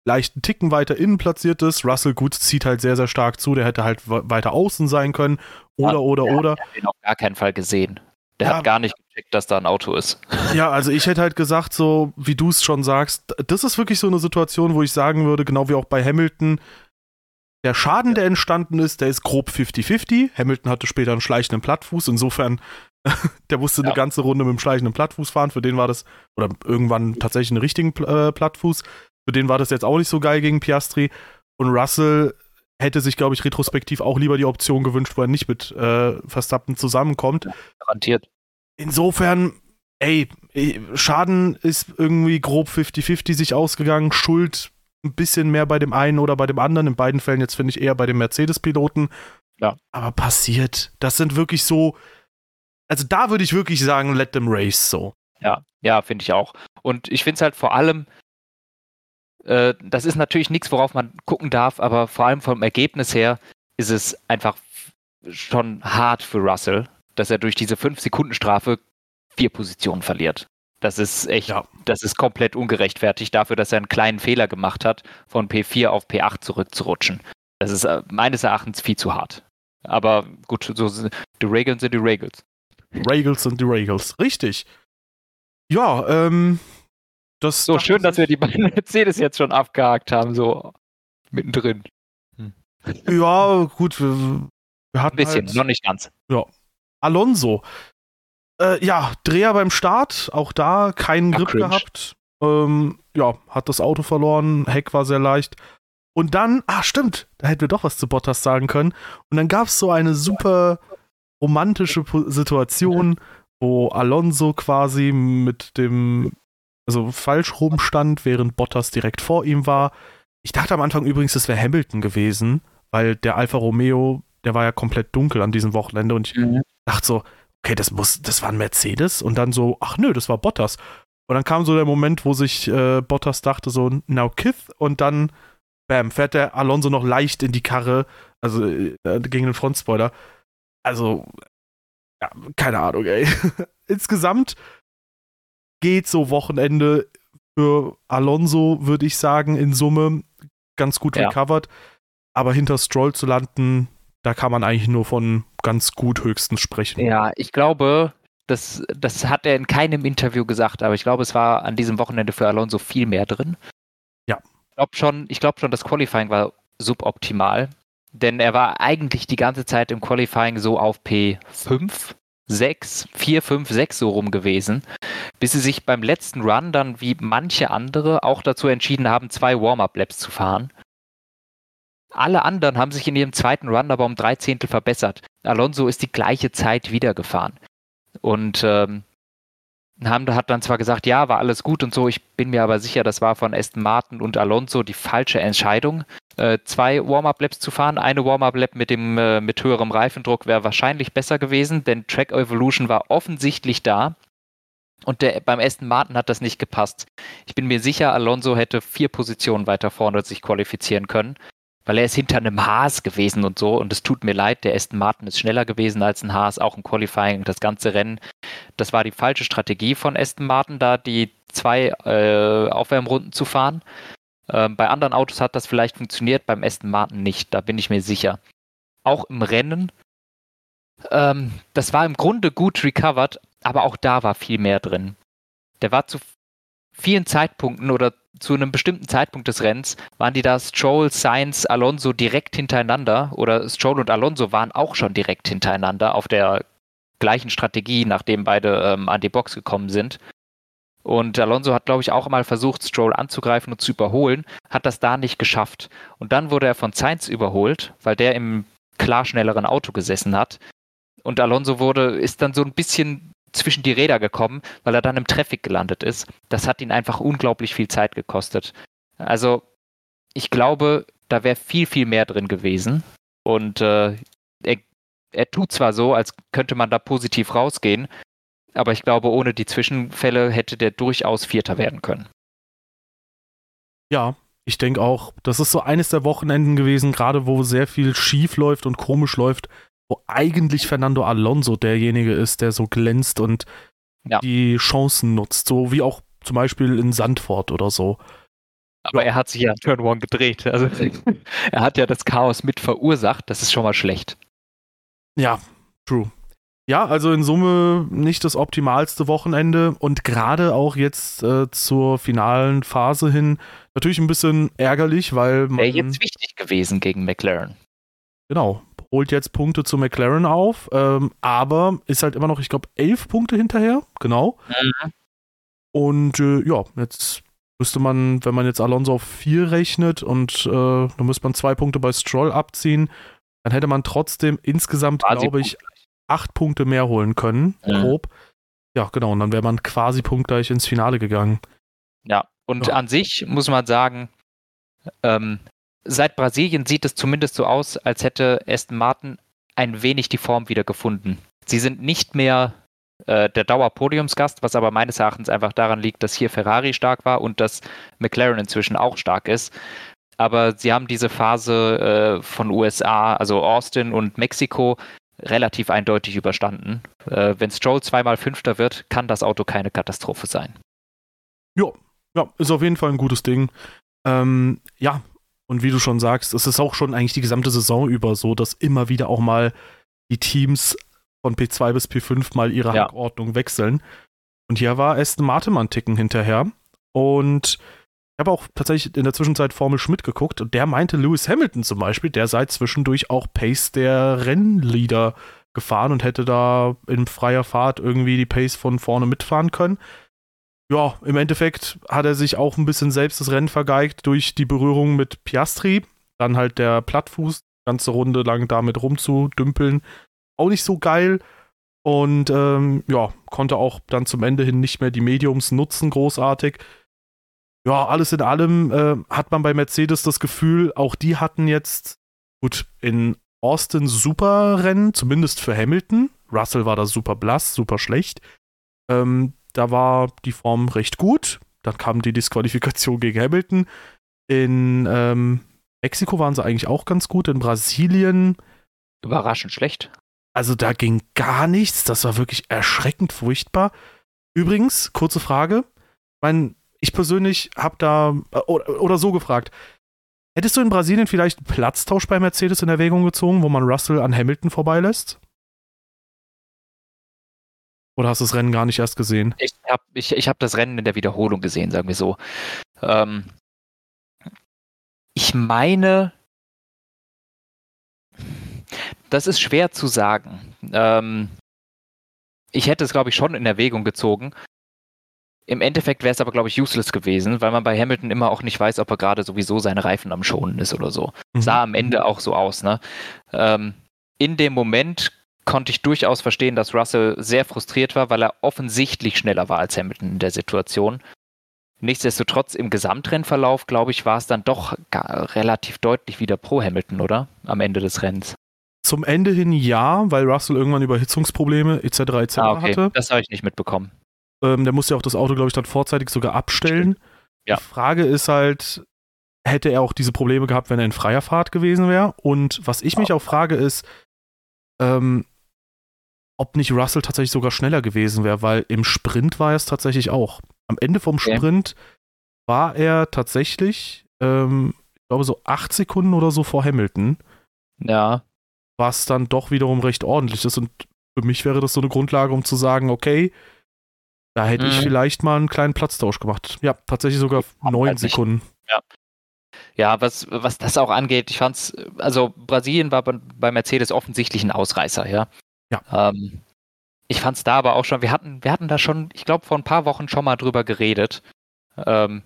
leichten Ticken weiter innen platziert ist. Russell gut zieht halt sehr, sehr stark zu. Der hätte halt weiter außen sein können. Oder, ja, oder, oder. Ich habe ihn auf gar keinen Fall gesehen. Der ja. hat gar nicht gecheckt, dass da ein Auto ist. Ja, also ich hätte halt gesagt, so wie du es schon sagst, das ist wirklich so eine Situation, wo ich sagen würde, genau wie auch bei Hamilton, der Schaden, der entstanden ist, der ist grob 50-50. Hamilton hatte später einen schleichenden Plattfuß. Insofern, der musste ja. eine ganze Runde mit dem schleichenden Plattfuß fahren. Für den war das, oder irgendwann tatsächlich einen richtigen äh, Plattfuß. Für den war das jetzt auch nicht so geil gegen Piastri. Und Russell hätte sich, glaube ich, retrospektiv auch lieber die Option gewünscht, wo er nicht mit äh, Verstappen zusammenkommt. Garantiert. Insofern, ey, Schaden ist irgendwie grob 50-50 sich ausgegangen. Schuld ein bisschen mehr bei dem einen oder bei dem anderen. In beiden Fällen jetzt finde ich eher bei dem Mercedes-Piloten. Ja. Aber passiert. Das sind wirklich so. Also da würde ich wirklich sagen, let them race so. Ja, ja, finde ich auch. Und ich finde es halt vor allem, das ist natürlich nichts, worauf man gucken darf, aber vor allem vom Ergebnis her ist es einfach schon hart für Russell, dass er durch diese 5-Sekunden-Strafe vier Positionen verliert. Das ist echt, ja. das ist komplett ungerechtfertigt dafür, dass er einen kleinen Fehler gemacht hat, von P4 auf P8 zurückzurutschen. Das ist äh, meines Erachtens viel zu hart. Aber gut, so sind die Regels sind die Regels. Regels sind die Regels. Richtig. Ja, ähm, das. So schön, dass wir die beiden Mercedes jetzt schon abgehakt haben, so mittendrin. Hm. Ja, gut, wir, wir hatten. Ein bisschen, halt, noch nicht ganz. Ja. Alonso. Äh, ja, Dreher beim Start, auch da keinen Grip cringe. gehabt. Ähm, ja, hat das Auto verloren, Heck war sehr leicht. Und dann, ah, stimmt, da hätten wir doch was zu Bottas sagen können. Und dann gab es so eine super romantische Situation, wo Alonso quasi mit dem, also falsch rumstand, während Bottas direkt vor ihm war. Ich dachte am Anfang übrigens, es wäre Hamilton gewesen, weil der Alfa Romeo, der war ja komplett dunkel an diesem Wochenende und ich mhm. dachte so, okay, das muss, das war ein Mercedes und dann so, ach nö, das war Bottas. Und dann kam so der Moment, wo sich äh, Bottas dachte so, now Kith und dann, bam, fährt der Alonso noch leicht in die Karre, also äh, gegen den Frontspoiler. Also, ja, keine Ahnung, ey. Insgesamt geht so Wochenende für Alonso, würde ich sagen, in Summe ganz gut ja. recovered. Aber hinter Stroll zu landen, da kann man eigentlich nur von ganz gut höchstens sprechen. Ja, ich glaube, das, das hat er in keinem Interview gesagt, aber ich glaube, es war an diesem Wochenende für Alonso viel mehr drin. Ja. Ich glaube schon, ich schon, das Qualifying war suboptimal, denn er war eigentlich die ganze Zeit im Qualifying so auf P5, sechs, vier, fünf, sechs so rum gewesen, bis sie sich beim letzten Run dann wie manche andere auch dazu entschieden haben, zwei Warm-up-Laps zu fahren. Alle anderen haben sich in ihrem zweiten Run aber um drei Zehntel verbessert. Alonso ist die gleiche Zeit wieder gefahren. Und ähm, haben, hat dann zwar gesagt, ja, war alles gut und so, ich bin mir aber sicher, das war von Aston Martin und Alonso die falsche Entscheidung, äh, zwei Warm-Up-Laps zu fahren. Eine Warm-Up-Lap mit, äh, mit höherem Reifendruck wäre wahrscheinlich besser gewesen, denn Track Evolution war offensichtlich da. Und der, beim Aston Martin hat das nicht gepasst. Ich bin mir sicher, Alonso hätte vier Positionen weiter vorne sich qualifizieren können weil er ist hinter einem Haas gewesen und so. Und es tut mir leid, der Aston Martin ist schneller gewesen als ein Haas, auch im Qualifying, das ganze Rennen. Das war die falsche Strategie von Aston Martin, da die zwei äh, Aufwärmrunden zu fahren. Ähm, bei anderen Autos hat das vielleicht funktioniert, beim Aston Martin nicht, da bin ich mir sicher. Auch im Rennen, ähm, das war im Grunde gut recovered, aber auch da war viel mehr drin. Der war zu vielen Zeitpunkten oder zu einem bestimmten Zeitpunkt des Rennens waren die da Stroll, Sainz, Alonso direkt hintereinander oder Stroll und Alonso waren auch schon direkt hintereinander auf der gleichen Strategie, nachdem beide ähm, an die Box gekommen sind. Und Alonso hat, glaube ich, auch mal versucht, Stroll anzugreifen und zu überholen, hat das da nicht geschafft. Und dann wurde er von Sainz überholt, weil der im klar schnelleren Auto gesessen hat. Und Alonso wurde, ist dann so ein bisschen zwischen die Räder gekommen, weil er dann im Traffic gelandet ist. Das hat ihn einfach unglaublich viel Zeit gekostet. Also ich glaube, da wäre viel, viel mehr drin gewesen. Und äh, er, er tut zwar so, als könnte man da positiv rausgehen, aber ich glaube, ohne die Zwischenfälle hätte der durchaus Vierter werden können. Ja, ich denke auch, das ist so eines der Wochenenden gewesen, gerade wo sehr viel schief läuft und komisch läuft, wo eigentlich Fernando Alonso derjenige ist, der so glänzt und ja. die Chancen nutzt, so wie auch zum Beispiel in Sandford oder so. Aber ja. er hat sich ja Turn One gedreht. Also er hat ja das Chaos mit verursacht. Das ist schon mal schlecht. Ja, true. Ja, also in Summe nicht das optimalste Wochenende und gerade auch jetzt äh, zur finalen Phase hin natürlich ein bisschen ärgerlich, weil Wäre jetzt wichtig gewesen gegen McLaren. Genau, holt jetzt Punkte zu McLaren auf, ähm, aber ist halt immer noch, ich glaube, elf Punkte hinterher, genau. Mhm. Und äh, ja, jetzt müsste man, wenn man jetzt Alonso auf vier rechnet und äh, dann müsste man zwei Punkte bei Stroll abziehen, dann hätte man trotzdem insgesamt, glaube ich, acht Punkte mehr holen können, mhm. grob. Ja, genau, und dann wäre man quasi punktgleich ins Finale gegangen. Ja, und ja. an sich muss man sagen, ähm, seit Brasilien sieht es zumindest so aus, als hätte Aston Martin ein wenig die Form wieder gefunden. Sie sind nicht mehr äh, der Dauer-Podiumsgast, was aber meines Erachtens einfach daran liegt, dass hier Ferrari stark war und dass McLaren inzwischen auch stark ist. Aber sie haben diese Phase äh, von USA, also Austin und Mexiko, relativ eindeutig überstanden. Äh, wenn Stroll zweimal Fünfter wird, kann das Auto keine Katastrophe sein. Ja, ja, ist auf jeden Fall ein gutes Ding. Ähm, ja, und wie du schon sagst, es ist auch schon eigentlich die gesamte Saison über so, dass immer wieder auch mal die Teams von P2 bis P5 mal ihre ja. Hackordnung wechseln. Und hier war Aston Martin mal einen Ticken hinterher. Und ich habe auch tatsächlich in der Zwischenzeit Formel Schmidt geguckt und der meinte Lewis Hamilton zum Beispiel, der sei zwischendurch auch Pace der Rennleader gefahren und hätte da in freier Fahrt irgendwie die Pace von vorne mitfahren können ja, im Endeffekt hat er sich auch ein bisschen selbst das Rennen vergeigt durch die Berührung mit Piastri. Dann halt der Plattfuß, ganze Runde lang damit rumzudümpeln. Auch nicht so geil. Und ähm, ja, konnte auch dann zum Ende hin nicht mehr die Mediums nutzen, großartig. Ja, alles in allem äh, hat man bei Mercedes das Gefühl, auch die hatten jetzt, gut, in Austin super Rennen, zumindest für Hamilton. Russell war da super blass, super schlecht. Ähm, da war die Form recht gut. Dann kam die Disqualifikation gegen Hamilton. In ähm, Mexiko waren sie eigentlich auch ganz gut. In Brasilien. Überraschend schlecht. Also da ging gar nichts. Das war wirklich erschreckend furchtbar. Übrigens, kurze Frage. Ich meine, ich persönlich habe da äh, oder, oder, so gefragt. Hättest du in Brasilien vielleicht einen Platztausch bei Mercedes in Erwägung gezogen, wo man Russell an Hamilton vorbeilässt? Oder hast du das Rennen gar nicht erst gesehen? Ich habe ich, ich hab das Rennen in der Wiederholung gesehen, sagen wir so. Ähm, ich meine, das ist schwer zu sagen. Ähm, ich hätte es, glaube ich, schon in Erwägung gezogen. Im Endeffekt wäre es aber, glaube ich, useless gewesen, weil man bei Hamilton immer auch nicht weiß, ob er gerade sowieso seine Reifen am Schonen ist oder so. Mhm. Sah am Ende auch so aus, ne? Ähm, in dem Moment konnte ich durchaus verstehen, dass Russell sehr frustriert war, weil er offensichtlich schneller war als Hamilton in der Situation. Nichtsdestotrotz im Gesamtrennverlauf, glaube ich, war es dann doch relativ deutlich wieder pro Hamilton, oder? Am Ende des Rennens. Zum Ende hin ja, weil Russell irgendwann Überhitzungsprobleme etc. etc. Ah, okay. hatte. Das habe ich nicht mitbekommen. Ähm, der musste ja auch das Auto, glaube ich, dann vorzeitig sogar abstellen. Ja. Die Frage ist halt, hätte er auch diese Probleme gehabt, wenn er in freier Fahrt gewesen wäre? Und was ich mich auch frage ist, ähm, ob nicht Russell tatsächlich sogar schneller gewesen wäre, weil im Sprint war er es tatsächlich auch. Am Ende vom okay. Sprint war er tatsächlich, ähm, ich glaube, so acht Sekunden oder so vor Hamilton. Ja. Was dann doch wiederum recht ordentlich ist. Und für mich wäre das so eine Grundlage, um zu sagen, okay, da hätte mhm. ich vielleicht mal einen kleinen Platztausch gemacht. Ja, tatsächlich sogar neun Sekunden. Ja. Ja, was, was das auch angeht, ich fand's, also Brasilien war bei Mercedes offensichtlich ein Ausreißer, ja. Ja. Ähm, ich fand es da aber auch schon, wir hatten, wir hatten da schon, ich glaube, vor ein paar Wochen schon mal drüber geredet, ähm,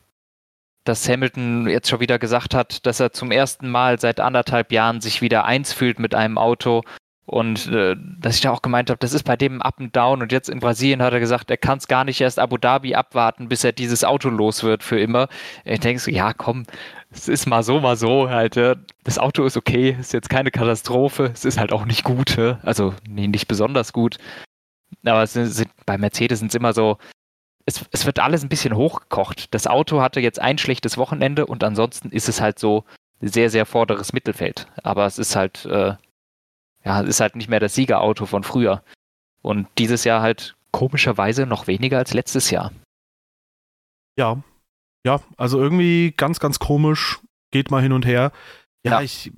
dass Hamilton jetzt schon wieder gesagt hat, dass er zum ersten Mal seit anderthalb Jahren sich wieder eins fühlt mit einem Auto und äh, dass ich da auch gemeint habe, das ist bei dem Up and Down. Und jetzt in Brasilien hat er gesagt, er kann es gar nicht erst Abu Dhabi abwarten, bis er dieses Auto los wird für immer. Ich denke so, ja, komm, es ist mal so, mal so. Halt, das Auto ist okay, ist jetzt keine Katastrophe, es ist halt auch nicht gut. Also nee, nicht besonders gut. Aber es sind, bei Mercedes sind es immer so, es, es wird alles ein bisschen hochgekocht. Das Auto hatte jetzt ein schlechtes Wochenende und ansonsten ist es halt so sehr, sehr vorderes Mittelfeld. Aber es ist halt, äh, ja, ist halt nicht mehr das Siegerauto von früher. Und dieses Jahr halt komischerweise noch weniger als letztes Jahr. Ja, ja, also irgendwie ganz, ganz komisch, geht mal hin und her. Ja, ja. ich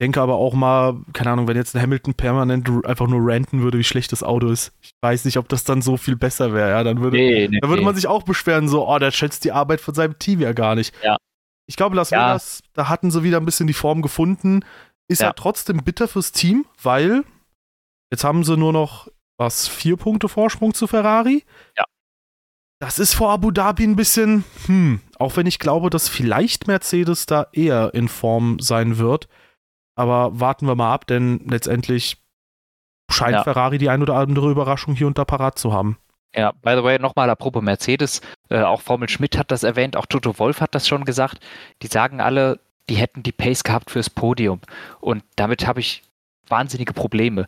denke aber auch mal, keine Ahnung, wenn jetzt ein Hamilton permanent einfach nur ranten würde, wie schlecht das Auto ist. Ich weiß nicht, ob das dann so viel besser wäre. Ja, dann würde, nee, nee, dann würde man sich auch beschweren, so, oh, der schätzt die Arbeit von seinem Team ja gar nicht. Ja. Ich glaube, Las ja. Vegas, da hatten sie wieder ein bisschen die Form gefunden. Ist ja. halt trotzdem bitter fürs Team, weil jetzt haben sie nur noch was, vier Punkte Vorsprung zu Ferrari. Ja. Das ist vor Abu Dhabi ein bisschen, hm, auch wenn ich glaube, dass vielleicht Mercedes da eher in Form sein wird. Aber warten wir mal ab, denn letztendlich scheint ja. Ferrari die ein oder andere Überraschung hier und da parat zu haben. Ja, by the way, nochmal apropos Mercedes, äh, auch Formel Schmidt hat das erwähnt, auch Toto Wolf hat das schon gesagt. Die sagen alle, die hätten die Pace gehabt fürs Podium. Und damit habe ich wahnsinnige Probleme.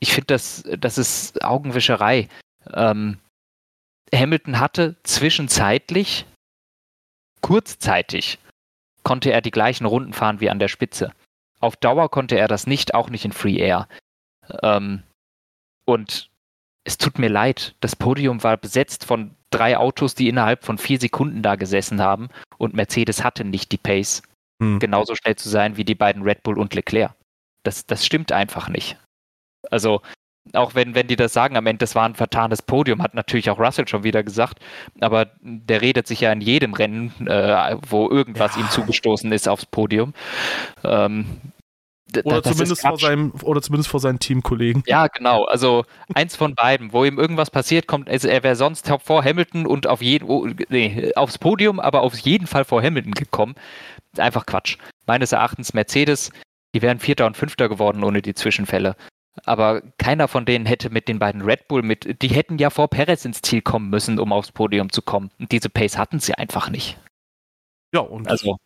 Ich finde, das, das ist Augenwischerei. Ähm, Hamilton hatte zwischenzeitlich, kurzzeitig, konnte er die gleichen Runden fahren wie an der Spitze. Auf Dauer konnte er das nicht, auch nicht in Free Air. Ähm, und es tut mir leid, das Podium war besetzt von drei Autos, die innerhalb von vier Sekunden da gesessen haben und Mercedes hatte nicht die Pace hm. genauso schnell zu sein wie die beiden Red Bull und Leclerc. Das, das stimmt einfach nicht. Also, auch wenn, wenn die das sagen, am Ende, das war ein vertanes Podium, hat natürlich auch Russell schon wieder gesagt, aber der redet sich ja in jedem Rennen, äh, wo irgendwas ja. ihm zugestoßen ist, aufs Podium. Ähm, oder zumindest, vor seinem, oder zumindest vor seinen Teamkollegen. Ja, genau. Also eins von beiden. Wo ihm irgendwas passiert, kommt, also er wäre sonst vor Hamilton und auf jeden, oh, nee, aufs Podium, aber auf jeden Fall vor Hamilton gekommen einfach Quatsch. Meines Erachtens Mercedes, die wären Vierter und Fünfter geworden ohne die Zwischenfälle. Aber keiner von denen hätte mit den beiden Red Bull mit, die hätten ja vor Perez ins Ziel kommen müssen, um aufs Podium zu kommen. Und diese Pace hatten sie einfach nicht. Ja, und also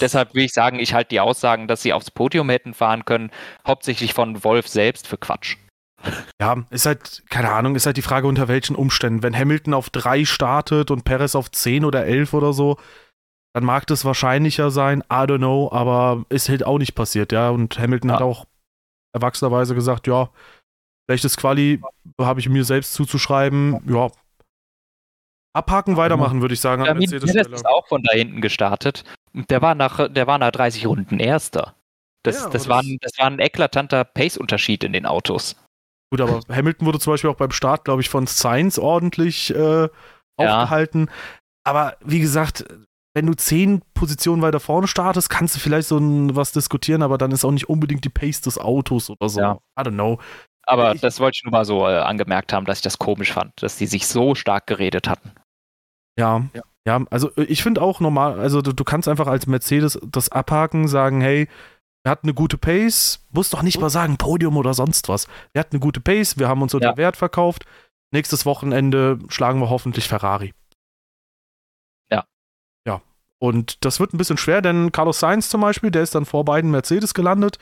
deshalb will ich sagen, ich halte die Aussagen, dass sie aufs Podium hätten fahren können, hauptsächlich von Wolf selbst für Quatsch. Ja, ist halt, keine Ahnung, ist halt die Frage, unter welchen Umständen. Wenn Hamilton auf drei startet und Perez auf zehn oder elf oder so, dann mag das wahrscheinlicher sein, I don't know, aber ist halt auch nicht passiert, ja. Und Hamilton ja. hat auch erwachsenerweise gesagt, ja, schlechtes Quali habe ich mir selbst zuzuschreiben, ja. Abhaken, weitermachen, würde ich sagen. Ja, Mercedes ist auch von da hinten gestartet. Der war nach, der war nach 30 Runden Erster. Das, ja, das, war ein, das war ein eklatanter Pace-Unterschied in den Autos. Gut, aber Hamilton wurde zum Beispiel auch beim Start, glaube ich, von Sainz ordentlich äh, aufgehalten. Ja. Aber wie gesagt, wenn du zehn Positionen weiter vorne startest, kannst du vielleicht so ein, was diskutieren, aber dann ist auch nicht unbedingt die Pace des Autos oder so. Ja. I don't know. Aber ich, das wollte ich nur mal so äh, angemerkt haben, dass ich das komisch fand, dass die sich so stark geredet hatten. Ja, ja, ja also äh, ich finde auch normal, also du, du, kannst einfach als Mercedes das abhaken, sagen, hey, er hat eine gute Pace, muss doch nicht mal sagen Podium oder sonst was. Er hat eine gute Pace, wir haben uns unter ja. Wert verkauft. Nächstes Wochenende schlagen wir hoffentlich Ferrari. Und das wird ein bisschen schwer, denn Carlos Sainz zum Beispiel, der ist dann vor beiden Mercedes gelandet.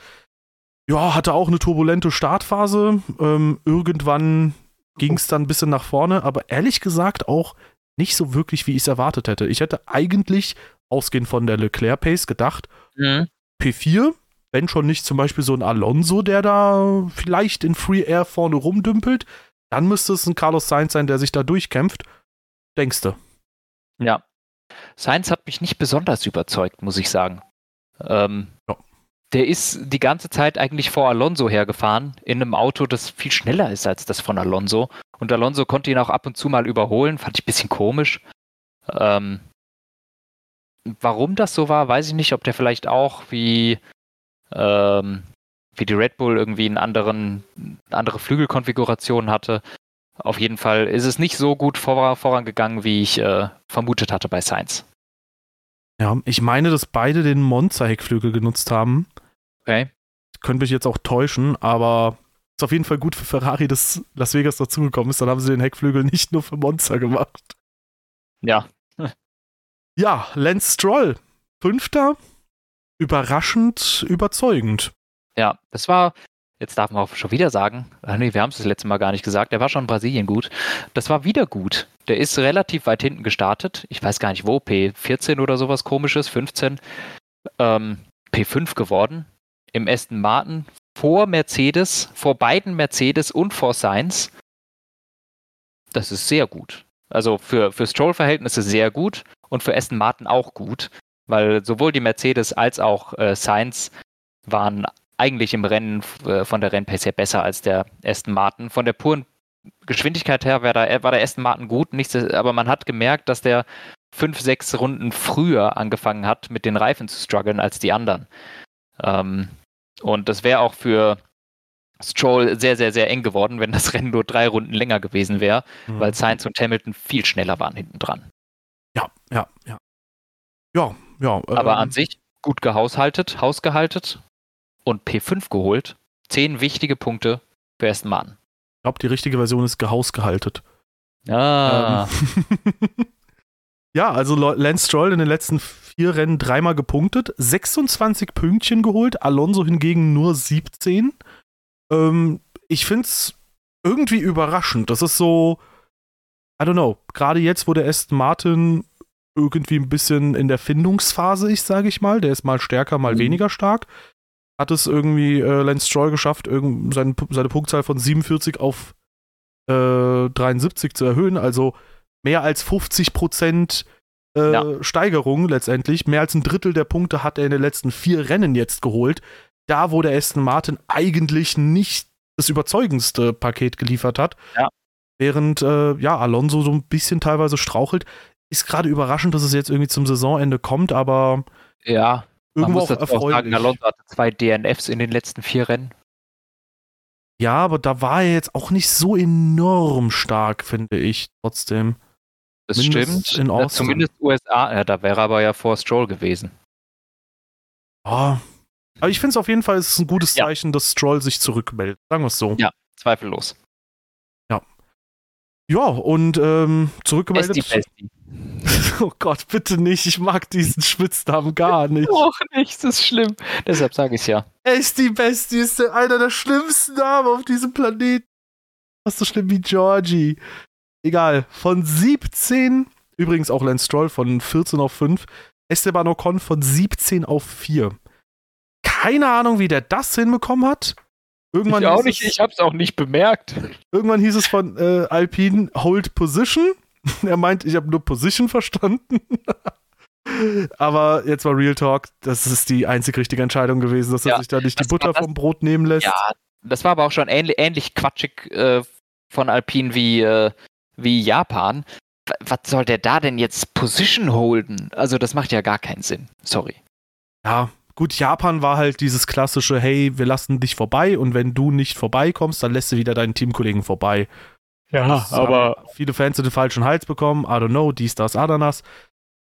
Ja, hatte auch eine turbulente Startphase. Ähm, irgendwann ging es dann ein bisschen nach vorne, aber ehrlich gesagt auch nicht so wirklich, wie ich es erwartet hätte. Ich hätte eigentlich, ausgehend von der Leclerc-Pace, gedacht, mhm. P4, wenn schon nicht zum Beispiel so ein Alonso, der da vielleicht in Free Air vorne rumdümpelt, dann müsste es ein Carlos Sainz sein, der sich da durchkämpft. Denkst du? Ja. Sainz hat mich nicht besonders überzeugt, muss ich sagen. Ähm, ja der ist die ganze Zeit eigentlich vor Alonso hergefahren, in einem Auto, das viel schneller ist als das von Alonso. Und Alonso konnte ihn auch ab und zu mal überholen, fand ich ein bisschen komisch. Ähm, warum das so war, weiß ich nicht, ob der vielleicht auch wie, ähm, wie die Red Bull irgendwie einen anderen, andere Flügelkonfiguration hatte. Auf jeden Fall ist es nicht so gut vor, vorangegangen, wie ich äh, vermutet hatte bei Sainz. Ja, ich meine, dass beide den Monza-Heckflügel genutzt haben. Okay. Könnte mich jetzt auch täuschen, aber ist auf jeden Fall gut für Ferrari, dass Las Vegas dazugekommen ist. Dann haben sie den Heckflügel nicht nur für Monza gemacht. Ja. ja, Lance Stroll. Fünfter. Überraschend überzeugend. Ja, das war, jetzt darf man auch schon wieder sagen, ah, nee, wir haben es das letzte Mal gar nicht gesagt, der war schon in Brasilien gut. Das war wieder gut. Der ist relativ weit hinten gestartet. Ich weiß gar nicht wo, P14 oder sowas komisches, 15. Ähm, P5 geworden. Im Aston Martin vor Mercedes, vor beiden Mercedes und vor Sainz. Das ist sehr gut. Also für, für Stroll-Verhältnisse sehr gut und für Aston Martin auch gut, weil sowohl die Mercedes als auch äh, Sainz waren eigentlich im Rennen äh, von der Rennpace her besser als der Aston Martin. Von der puren Geschwindigkeit her war der, war der Aston Martin gut, nichts, aber man hat gemerkt, dass der fünf, sechs Runden früher angefangen hat, mit den Reifen zu strugglen als die anderen. Ähm, und das wäre auch für Stroll sehr, sehr, sehr eng geworden, wenn das Rennen nur drei Runden länger gewesen wäre, mhm. weil Sainz und Hamilton viel schneller waren hinten dran. Ja, ja, ja. Ja, ja. Aber ähm, an sich gut gehaushaltet, hausgehaltet und P5 geholt. Zehn wichtige Punkte für Aston Martin. Ich glaube, die richtige Version ist gehausgehaltet. Ah. Ähm. ja, also Lance Stroll in den letzten vier Rennen dreimal gepunktet, 26 Pünktchen geholt, Alonso hingegen nur 17. Ähm, ich finde es irgendwie überraschend. Das ist so, I don't know, gerade jetzt, wo der Aston Martin irgendwie ein bisschen in der Findungsphase ist, sage ich mal, der ist mal stärker, mal mhm. weniger stark, hat es irgendwie äh, Lance Stroll geschafft, seine, seine Punktzahl von 47 auf äh, 73 zu erhöhen, also mehr als 50 Prozent äh, ja. Steigerung letztendlich. Mehr als ein Drittel der Punkte hat er in den letzten vier Rennen jetzt geholt. Da, wo der Aston Martin eigentlich nicht das überzeugendste Paket geliefert hat. Ja. Während äh, ja, Alonso so ein bisschen teilweise strauchelt. Ist gerade überraschend, dass es jetzt irgendwie zum Saisonende kommt, aber ja, irgendwo auch erfreulich. Auch sagen, Alonso hatte zwei DNFs in den letzten vier Rennen. Ja, aber da war er jetzt auch nicht so enorm stark, finde ich, trotzdem. Das Mindest stimmt. In Austin. Zumindest USA, ja, da wäre aber ja vor Stroll gewesen. Oh. Aber ich finde es auf jeden Fall ist ein gutes Zeichen, ja. dass Stroll sich zurückmeldet. Sagen wir es so. Ja, zweifellos. Ja. Und ähm, zurückgemeldet. Oh Gott, bitte nicht. Ich mag diesen Spitznamen gar nicht. Och nicht, das ist schlimm. Deshalb sage ich es ja. Esti Besti ist einer der schlimmsten Namen auf diesem Planeten. Fast so schlimm wie Georgie. Egal. Von 17, übrigens auch Lance Stroll von 14 auf 5, Esteban Ocon von 17 auf 4. Keine Ahnung, wie der das hinbekommen hat. Irgendwann ich auch nicht, es, ich hab's auch nicht bemerkt. Irgendwann hieß es von äh, Alpine Hold Position. er meint, ich habe nur Position verstanden. Aber jetzt war Real Talk, das ist die einzig richtige Entscheidung gewesen, dass ja, er sich da nicht die Butter vom Brot nehmen lässt. Ja, das war aber auch schon ähnlich, ähnlich quatschig äh, von Alpine wie, äh, wie Japan. Was soll der da denn jetzt Position holden? Also, das macht ja gar keinen Sinn. Sorry. Ja, gut, Japan war halt dieses klassische, hey, wir lassen dich vorbei und wenn du nicht vorbeikommst, dann lässt du wieder deinen Teamkollegen vorbei. Ja, Das aber viele Fans den falschen Hals bekommen, I don't know, dies, das, Ananas.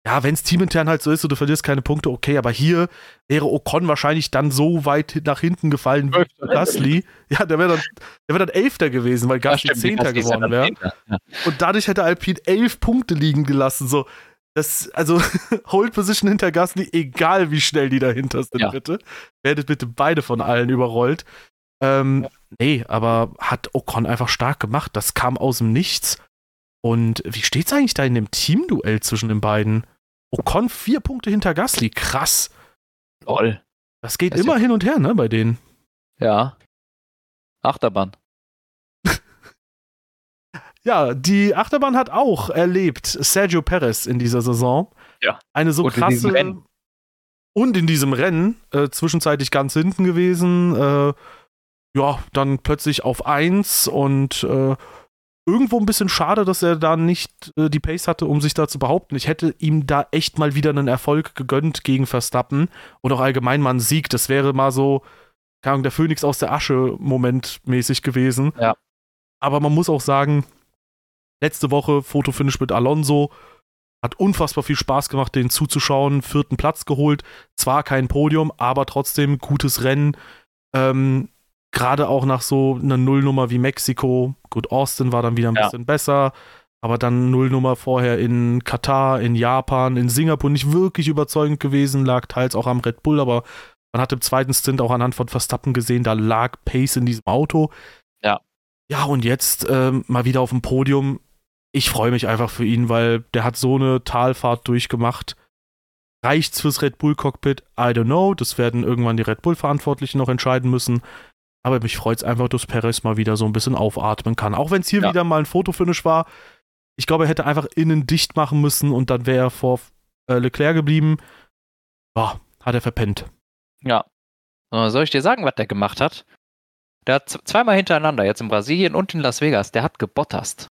Ja, wenn es teamintern halt so ist und du verlierst keine Punkte, okay, aber hier wäre Ocon wahrscheinlich dann so weit nach hinten gefallen wie. Gasly. Ja, der wäre dann, der wär dann Elfter gewesen, weil Gasly Zehnter geworden wäre. Ja. Und dadurch hätte Alpine elf Punkte liegen gelassen. So, das, also Hold Position hinter Gasly, egal wie schnell die dahinter sind, Ja. bitte. Werdet bitte beide von allen überrollt. Ähm, Nee, aber hat Ocon einfach stark gemacht. Das kam aus dem Nichts. Und wie steht's eigentlich da in dem Teamduell zwischen den beiden? Ocon vier Punkte hinter Gasly. Krass. Lol. Das geht Das immer ja- hin und her, ne, bei denen. Ja. Achterbahn. Ja, die Achterbahn hat auch erlebt Sergio Perez in dieser Saison. Ja. Eine so Und in krasse. Rennen. Und in diesem Rennen, äh, zwischenzeitlich ganz hinten gewesen. Äh, ja, dann plötzlich auf 1 und äh, irgendwo ein bisschen schade, dass er da nicht äh, die Pace hatte, um sich da zu behaupten. Ich hätte ihm da echt mal wieder einen Erfolg gegönnt gegen Verstappen und auch allgemein mal einen Sieg. Das wäre mal so, keine Ahnung, der Phönix aus der Asche Moment mäßig gewesen. Ja. Aber man muss auch sagen, letzte Woche Fotofinish mit Alonso. Hat unfassbar viel Spaß gemacht, den zuzuschauen. Vierten Platz geholt. Zwar kein Podium, aber trotzdem gutes Rennen. Ähm, Gerade auch nach so einer Nullnummer wie Mexiko. Gut, Austin war dann wieder ein Ja. bisschen besser. Aber dann Nullnummer vorher in Katar, in Japan, in Singapur nicht wirklich überzeugend gewesen. Lag teils auch am Red Bull, aber man hat im zweiten Stint auch anhand von Verstappen gesehen, da lag Pace in diesem Auto. Ja. Ja, und jetzt ähm, mal wieder auf dem Podium. Ich freue mich einfach für ihn, weil der hat so eine Talfahrt durchgemacht. Reicht's fürs Red Bull Cockpit? I don't know. Das werden irgendwann die Red Bull Verantwortlichen noch entscheiden müssen. Aber mich freut's einfach, dass Perez mal wieder so ein bisschen aufatmen kann. Auch wenn es hier Ja. wieder mal ein Fotofinish war. Ich glaube, er hätte einfach innen dicht machen müssen und dann wäre er vor äh, Leclerc geblieben. Boah, hat er verpennt. Ja. Soll ich dir sagen, was der gemacht hat? Der hat zweimal hintereinander, jetzt in Brasilien und in Las Vegas, der hat gebottast.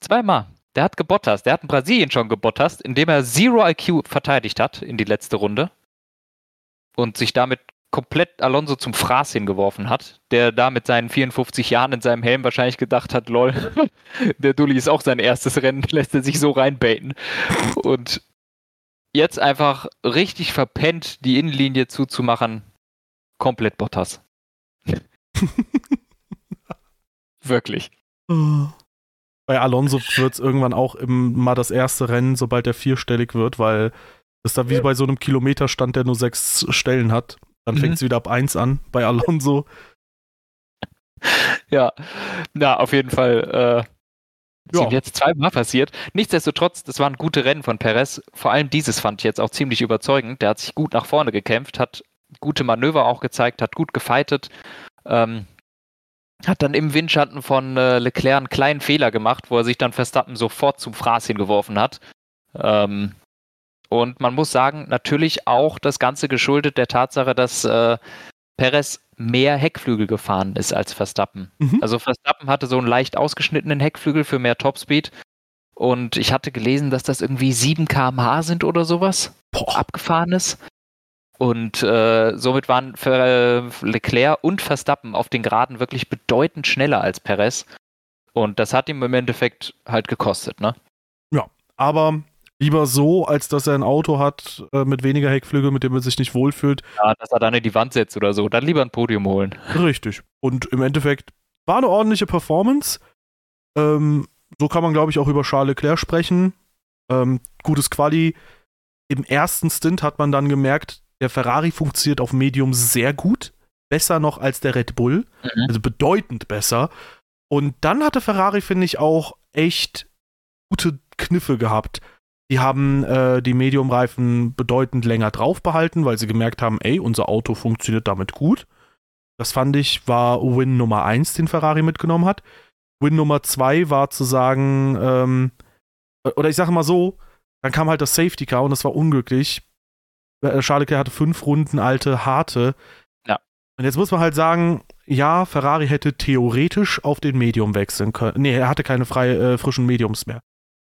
Zweimal. Der hat gebottast. Der hat in Brasilien schon gebottast, indem er Zero IQ verteidigt hat in die letzte Runde. Und sich damit komplett Alonso zum Fraß hingeworfen hat, der da mit seinen 54 Jahren in seinem Helm wahrscheinlich gedacht hat, lol, der Dulli ist auch sein erstes Rennen, lässt er sich so reinbaiten. Und jetzt einfach richtig verpennt, die Innenlinie zuzumachen. Komplett Bottas. Wirklich. Bei Alonso wird es irgendwann auch im, mal das erste Rennen, sobald er vierstellig wird, weil das da wie bei so einem Kilometerstand, der nur sechs Stellen hat. Dann Mhm. fängt es wieder ab eins an bei Alonso. Ja, na, auf jeden Fall. Äh, Ja. sind jetzt zweimal passiert. Nichtsdestotrotz, das waren gute Rennen von Perez. Vor allem dieses fand ich jetzt auch ziemlich überzeugend. Der hat sich gut nach vorne gekämpft, hat gute Manöver auch gezeigt, hat gut gefightet. Ähm, hat dann im Windschatten von äh, Leclerc einen kleinen Fehler gemacht, wo er sich dann Verstappen sofort zum Fraß hingeworfen hat. Ähm, und man muss sagen, natürlich auch das Ganze geschuldet der Tatsache, dass äh, Perez mehr Heckflügel gefahren ist als Verstappen. Mhm. Also Verstappen hatte so einen leicht ausgeschnittenen Heckflügel für mehr Topspeed. Und ich hatte gelesen, dass das irgendwie 7 km/h sind oder sowas Boah. abgefahren ist. Und äh, somit waren Leclerc und Verstappen auf den Geraden wirklich bedeutend schneller als Perez. Und das hat ihm im Endeffekt halt gekostet, ne? Aber lieber so, als dass er ein Auto hat äh, mit weniger Heckflügel, mit dem er sich nicht wohlfühlt. Ja, dass er dann in die Wand setzt oder so. Dann lieber ein Podium holen. Richtig. Und im Endeffekt war eine ordentliche Performance. Ähm, so kann man, glaube ich, auch über Charles Leclerc sprechen. Ähm, gutes Quali. Im ersten Stint hat man dann gemerkt, der Ferrari funktioniert auf Medium sehr gut. Besser noch als der Red Bull. Mhm. Also bedeutend besser. Und dann hatte Ferrari, finde ich, auch echt gute Kniffe gehabt. Die haben äh, die Medium-Reifen bedeutend länger drauf behalten, weil sie gemerkt haben, ey, unser Auto funktioniert damit gut. Das fand ich, war Win Nummer 1, den Ferrari mitgenommen hat. Win Nummer 2 war zu sagen, ähm, oder ich sage mal so, dann kam halt das Safety Car und das war unglücklich. Äh, Charles Leclerc hatte fünf Runden alte, harte. Ja. Und jetzt muss man halt sagen, ja, Ferrari hätte theoretisch auf den Medium wechseln können. Nee, er hatte keine freie, äh, frischen Mediums mehr.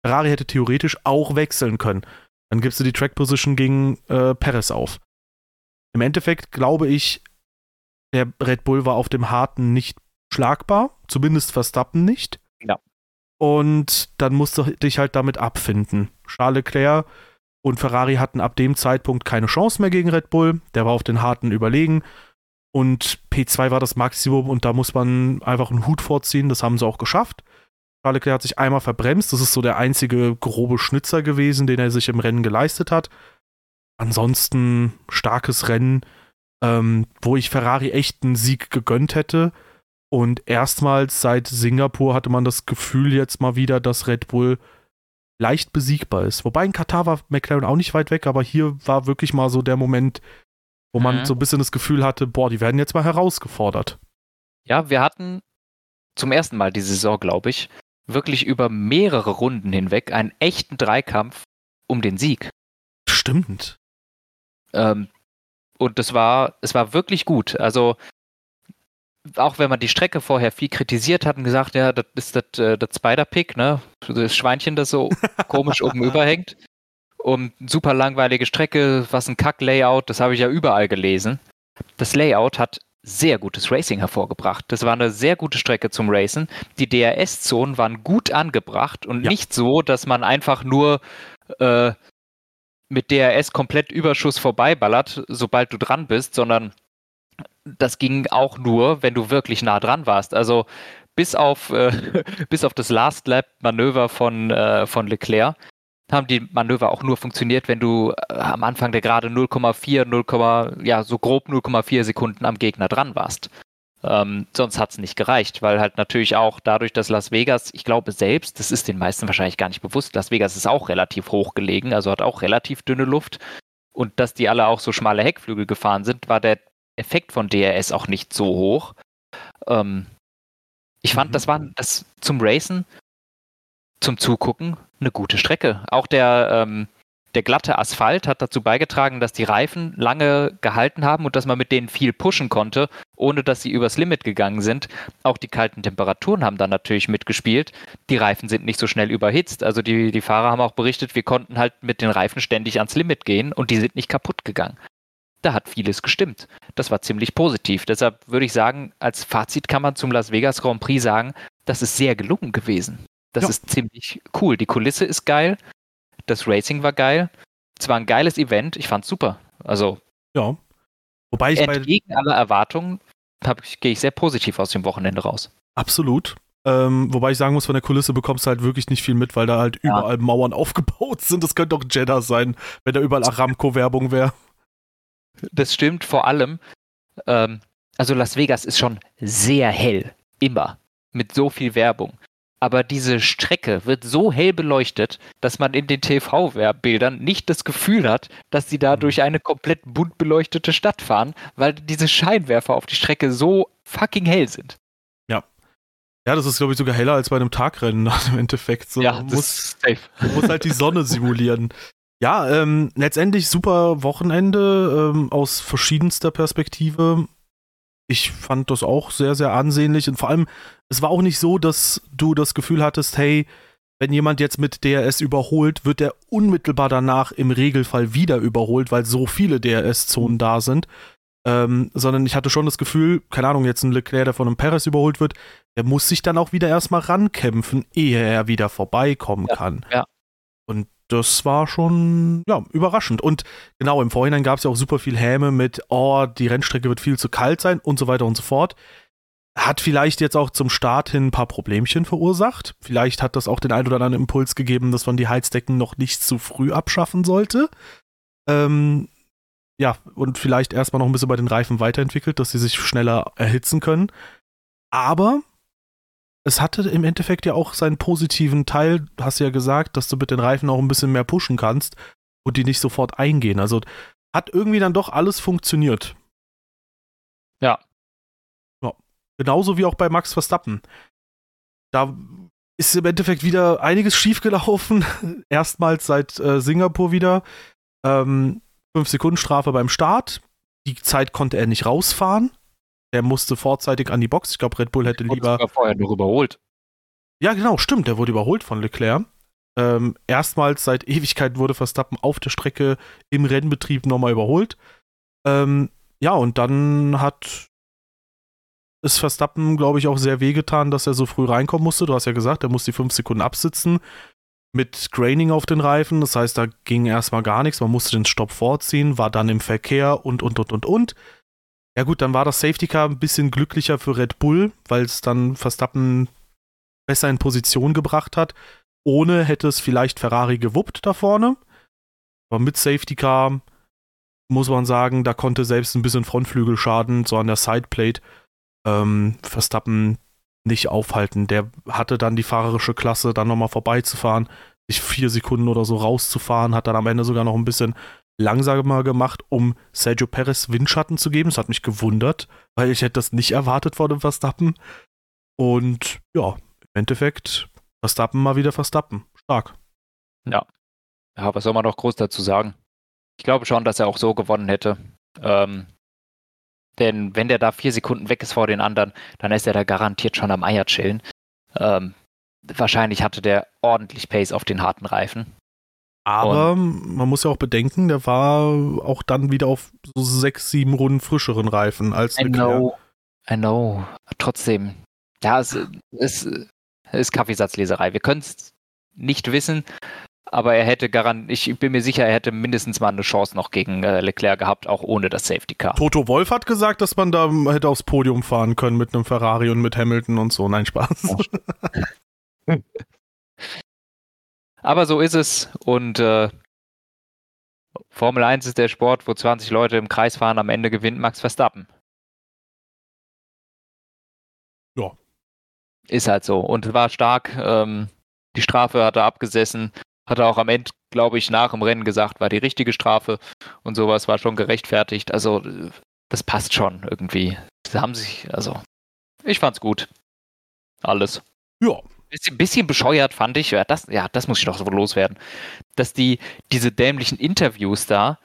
Ferrari hätte theoretisch auch wechseln können. Dann gibst du die Track Position gegen äh, Perez auf. Im Endeffekt glaube ich, der Red Bull war auf dem harten nicht schlagbar, zumindest Verstappen nicht. Ja. Und dann musst du dich halt damit abfinden. Charles Leclerc und Ferrari hatten ab dem Zeitpunkt keine Chance mehr gegen Red Bull. Der war auf den harten überlegen. Und P2 war das Maximum und da muss man einfach einen Hut vorziehen. Das haben sie auch geschafft. Charles Leclerc hat sich einmal verbremst. Das ist so der einzige grobe Schnitzer gewesen, den er sich im Rennen geleistet hat. Ansonsten starkes Rennen, ähm, wo ich Ferrari echt einen Sieg gegönnt hätte. Und erstmals seit Singapur hatte man das Gefühl jetzt mal wieder, dass Red Bull leicht besiegbar ist. Wobei in Katar war McLaren auch nicht weit weg, aber hier war wirklich mal so der Moment, wo man Mhm. so ein bisschen das Gefühl hatte, boah, die werden jetzt mal herausgefordert. Ja, wir hatten zum ersten Mal die Saison, glaube ich, wirklich über mehrere Runden hinweg einen echten Dreikampf um den Sieg. Stimmt. Ähm, und das war, es war wirklich gut. Also, auch wenn man die Strecke vorher viel kritisiert hat und gesagt, ja, das ist das, äh, das Spider-Pick, ne? Das Schweinchen, das so komisch oben überhängt. Und super langweilige Strecke, was ein Kack-Layout, das habe ich ja überall gelesen. Das Layout hat sehr gutes Racing hervorgebracht. Das war eine sehr gute Strecke zum Racen. Die DRS-Zonen waren gut angebracht und Ja. nicht so, dass man einfach nur äh, mit DRS komplett Überschuss vorbeiballert, sobald du dran bist, sondern das ging auch nur, wenn du wirklich nah dran warst. Also bis auf, äh, bis auf das Last Lap Manöver von, äh, von Leclerc haben die Manöver auch nur funktioniert, wenn du äh, am Anfang der gerade 0,4, 0, ja, so grob 0,4 Sekunden am Gegner dran warst. Ähm, sonst hat es nicht gereicht, weil halt natürlich auch dadurch, dass Las Vegas, ich glaube selbst, das ist den meisten wahrscheinlich gar nicht bewusst, Las Vegas ist auch relativ hoch gelegen, also hat auch relativ dünne Luft. Und dass die alle auch so schmale Heckflügel gefahren sind, war der Effekt von DRS auch nicht so hoch. Ähm, ich fand, Mhm. das war das zum Racen, zum Zugucken eine gute Strecke. Auch der, ähm, der glatte Asphalt hat dazu beigetragen, dass die Reifen lange gehalten haben und dass man mit denen viel pushen konnte, ohne dass sie übers Limit gegangen sind. Auch die kalten Temperaturen haben dann natürlich mitgespielt. Die Reifen sind nicht so schnell überhitzt. Also die, die Fahrer haben auch berichtet, wir konnten halt mit den Reifen ständig ans Limit gehen und die sind nicht kaputt gegangen. Da hat vieles gestimmt. Das war ziemlich positiv. Deshalb würde ich sagen, als Fazit kann man zum Las Vegas Grand Prix sagen, das ist sehr gelungen gewesen. Das Ja. ist ziemlich cool. Die Kulisse ist geil. Das Racing war geil. Es war ein geiles Event. Ich fand's super. Also Ja. Wobei ich bei entgegen aller Erwartungen gehe ich sehr positiv aus dem Wochenende raus. Absolut. Ähm, wobei ich sagen muss, von der Kulisse bekommst du halt wirklich nicht viel mit, weil da halt Ja. überall Mauern aufgebaut sind. Das könnte auch Jeddah sein, wenn da überall Aramco-Werbung wäre. Das stimmt vor allem. Ähm, also Las Vegas ist schon sehr hell. Immer. Mit so viel Werbung. Aber diese Strecke wird so hell beleuchtet, dass man in den TV-Bildern nicht das Gefühl hat, dass sie da Mhm. durch eine komplett bunt beleuchtete Stadt fahren, weil diese Scheinwerfer auf die Strecke so fucking hell sind. Ja, das ist, glaube ich, sogar heller als bei einem Tagrennen im Endeffekt. So, ja, muss, das ist safe. muss halt die Sonne simulieren. Ja, ähm, letztendlich super Wochenende ähm, aus verschiedenster Perspektive. Ich fand das auch sehr, sehr ansehnlich und vor allem, es war auch nicht so, dass du das Gefühl hattest, hey, wenn jemand jetzt mit DRS überholt, wird er unmittelbar danach im Regelfall wieder überholt, weil so viele DRS-Zonen da sind. Ähm, sondern ich hatte schon das Gefühl, keine Ahnung, jetzt ein Leclerc, der von einem Perez überholt wird, der muss sich dann auch wieder erstmal rankämpfen, ehe er wieder vorbeikommen Ja, kann. ja. Und das war schon, ja, überraschend. Und genau, im Vorhinein gab es ja auch super viel Häme mit, oh, die Rennstrecke wird viel zu kalt sein und so weiter und so fort. Hat vielleicht jetzt auch zum Start hin ein paar Problemchen verursacht. Vielleicht hat das auch den ein oder anderen Impuls gegeben, dass man die Heizdecken noch nicht zu früh abschaffen sollte. Ähm, ja, und vielleicht erstmal noch ein bisschen bei den Reifen weiterentwickelt, dass sie sich schneller erhitzen können. Aber es hatte im Endeffekt ja auch seinen positiven Teil, du hast ja gesagt, dass du mit den Reifen auch ein bisschen mehr pushen kannst und die nicht sofort eingehen. Also hat irgendwie dann doch alles funktioniert. Ja. Ja. Genauso wie auch bei Max Verstappen. Da ist im Endeffekt wieder einiges schiefgelaufen. Erstmals seit äh, Singapur wieder. Ähm, 5 Sekunden Strafe beim Start. Die Zeit konnte er nicht rausfahren. Er musste vorzeitig an die Box. Ich glaube, Red Bull hätte lieber. vorher noch überholt. Ja, genau, stimmt. Der wurde überholt von Leclerc. Ähm, erstmals seit Ewigkeit wurde Verstappen auf der Strecke im Rennbetrieb nochmal überholt. Ähm, ja, und dann hat es Verstappen, glaube ich, auch sehr wehgetan, dass er so früh reinkommen musste. Du hast ja gesagt, er muss die fünf Sekunden absitzen mit Graining auf den Reifen. Das heißt, da ging erstmal gar nichts. Man musste den Stopp vorziehen, war dann im Verkehr und, und, und, und, und. Ja gut, dann war das Safety Car ein bisschen glücklicher für Red Bull, weil es dann Verstappen besser in Position gebracht hat. Ohne hätte es vielleicht Ferrari gewuppt da vorne. Aber mit Safety Car muss man sagen, da konnte selbst ein bisschen Frontflügelschaden so an der Sideplate ähm, Verstappen nicht aufhalten. Der hatte dann die fahrerische Klasse, dann nochmal vorbeizufahren, sich vier Sekunden oder so rauszufahren, hat dann am Ende sogar noch ein bisschen langsamer gemacht, um Sergio Perez Windschatten zu geben. Das hat mich gewundert, weil ich hätte das nicht erwartet vor dem Verstappen. Und ja, im Endeffekt Verstappen mal wieder Verstappen. Stark. Ja. Ja, was soll man noch groß dazu sagen? Ich glaube schon, dass er auch so gewonnen hätte. Ähm, denn wenn der da vier Sekunden weg ist vor den anderen, dann ist er da garantiert schon am Eier chillen. Ähm, wahrscheinlich hatte der ordentlich Pace auf den harten Reifen. Aber Und man muss ja auch bedenken, der war auch dann wieder auf so sechs, sieben Runden frischeren Reifen als I know, I know. Trotzdem, ja, es, es, ist Kaffeesatzleserei. Wir können es nicht wissen, aber er hätte garant, ich bin mir sicher, er hätte mindestens mal eine Chance noch gegen äh, Leclerc gehabt, auch ohne das Safety Car. Toto Wolf hat gesagt, dass man da hätte aufs Podium fahren können mit einem Ferrari und mit Hamilton und so. Nein, Spaß. aber so ist es und äh, Formel 1 ist der Sport, wo 20 Leute im Kreis fahren, am Ende gewinnt Max Verstappen. Ja. Ist halt so und war stark. Ähm, die Strafe hat er abgesessen. Hat er auch am Ende, glaube ich, nach dem Rennen gesagt, war die richtige Strafe und sowas war schon gerechtfertigt. Also, das passt schon irgendwie. Sie haben sich, also, ich fand's gut. Alles. Ja. Bisschen, bisschen bescheuert fand ich, ja das, ja, das muss ich doch so loswerden, dass die diese dämlichen Interviews da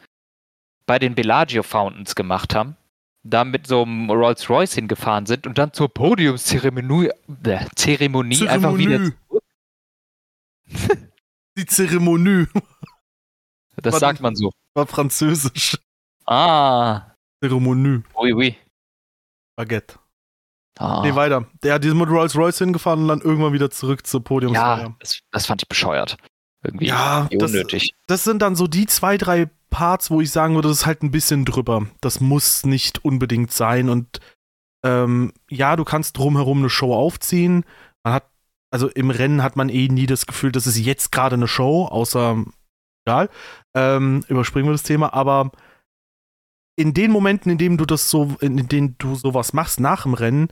bei den Bellagio Fountains gemacht haben, da mit so einem Rolls-Royce hingefahren sind und dann zur Podiumszeremonie äh, Zeremonie, Zeremonie einfach wieder Die Zeremonie. Das war, sagt man so. War französisch. Ah. Zeremonie. Oui, oui. Baguette. Ah. Nee, weiter. Der hat diesen mit Rolls-Royce hingefahren und dann irgendwann wieder zurück zur Podiumsfeier. Ja, das, das, fand ich bescheuert. Irgendwie ja, unnötig. Das, das sind dann so die zwei, drei Parts, wo ich sagen würde, das ist halt ein bisschen drüber. Das muss nicht unbedingt sein. Und ähm, ja, du kannst drumherum eine Show aufziehen. Man hat also im Rennen hat man eh nie das Gefühl, das ist jetzt gerade eine Show, außer, egal, ähm, überspringen wir das Thema, aber in den Momenten, in denen du das so, in denen du sowas machst nach dem Rennen,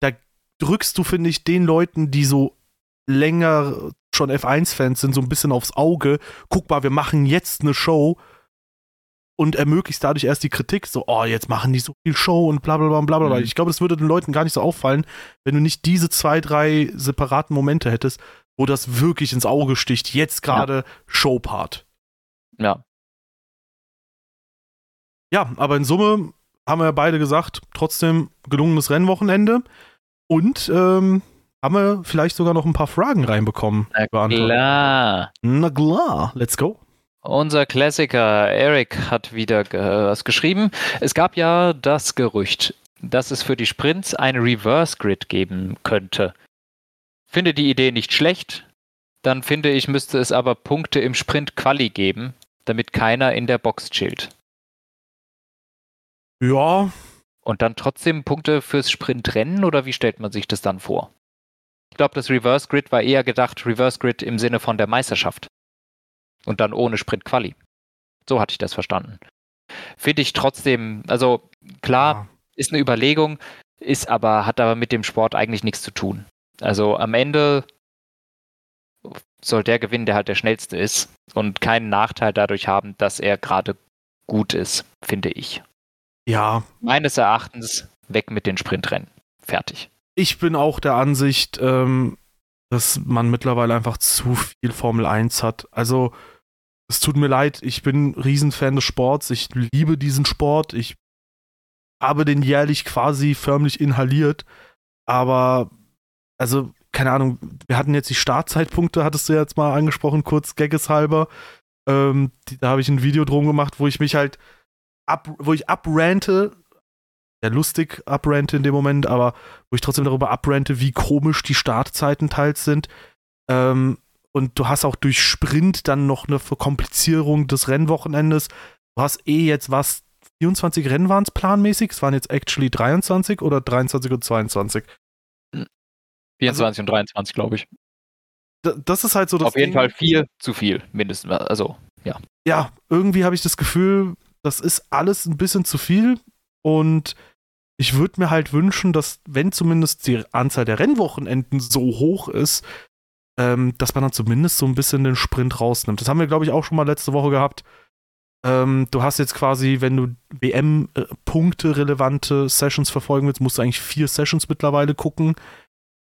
da drückst du, finde ich, den Leuten, die so länger schon F1-Fans sind, so ein bisschen aufs Auge. Guck mal, wir machen jetzt eine Show und ermöglicht dadurch erst die Kritik, so, oh, jetzt machen die so viel Show und bla bla bla bla bla. Mhm. Ich glaube, das würde den Leuten gar nicht so auffallen, wenn du nicht diese zwei, drei separaten Momente hättest, wo das wirklich ins Auge sticht. Jetzt gerade ja. Showpart. Ja. Ja, aber in Summe haben wir beide gesagt, trotzdem gelungenes Rennwochenende. Und ähm, haben wir vielleicht sogar noch ein paar Fragen reinbekommen. Na klar. Na klar, let's go. Unser Klassiker Eric hat wieder was geschrieben. Es gab ja das Gerücht, dass es für die Sprints ein Reverse Grid geben könnte. Finde die Idee nicht schlecht, dann finde ich, müsste es aber Punkte im Sprint Quali geben, damit keiner in der Box chillt. Ja. Und dann trotzdem Punkte fürs Sprintrennen oder wie stellt man sich das dann vor? Ich glaube, das Reverse Grid war eher gedacht, Reverse Grid im Sinne von der Meisterschaft. Und dann ohne Sprint-Quali. So hatte ich das verstanden. Finde ich trotzdem, also klar, ja. ist eine Überlegung, ist aber, hat aber mit dem Sport eigentlich nichts zu tun. Also am Ende soll der gewinnen, der halt der schnellste ist und keinen Nachteil dadurch haben, dass er gerade gut ist, finde ich. Ja. Meines Erachtens weg mit den Sprintrennen. Fertig. Ich bin auch der Ansicht, ähm, dass man mittlerweile einfach zu viel Formel 1 hat. Also es tut mir leid, ich bin Riesenfan des Sports, ich liebe diesen Sport, ich habe den jährlich quasi förmlich inhaliert, aber also keine Ahnung, wir hatten jetzt die Startzeitpunkte, hattest du jetzt mal angesprochen, kurz gaggeshalber. Ähm, die, da habe ich ein Video drum gemacht, wo ich mich halt ab, wo ich abrante, ja lustig abrante in dem Moment, aber wo ich trotzdem darüber abrante, wie komisch die Startzeiten teils sind. Ähm, und du hast auch durch Sprint dann noch eine Verkomplizierung des Rennwochenendes. Du hast eh jetzt was, 24 Rennen waren es planmäßig, es waren jetzt actually 23 oder 23 und 22. 24 also, und 23, glaube ich. Das ist halt so das Auf jeden Ding. Fall viel zu viel, mindestens. Also, ja. Ja, irgendwie habe ich das Gefühl, das ist alles ein bisschen zu viel und ich würde mir halt wünschen, dass, wenn zumindest die Anzahl der Rennwochenenden so hoch ist, ähm, dass man dann zumindest so ein bisschen den Sprint rausnimmt. Das haben wir, glaube ich, auch schon mal letzte Woche gehabt. Ähm, du hast jetzt quasi, wenn du WM-Punkte-relevante Sessions verfolgen willst, musst du eigentlich vier Sessions mittlerweile gucken,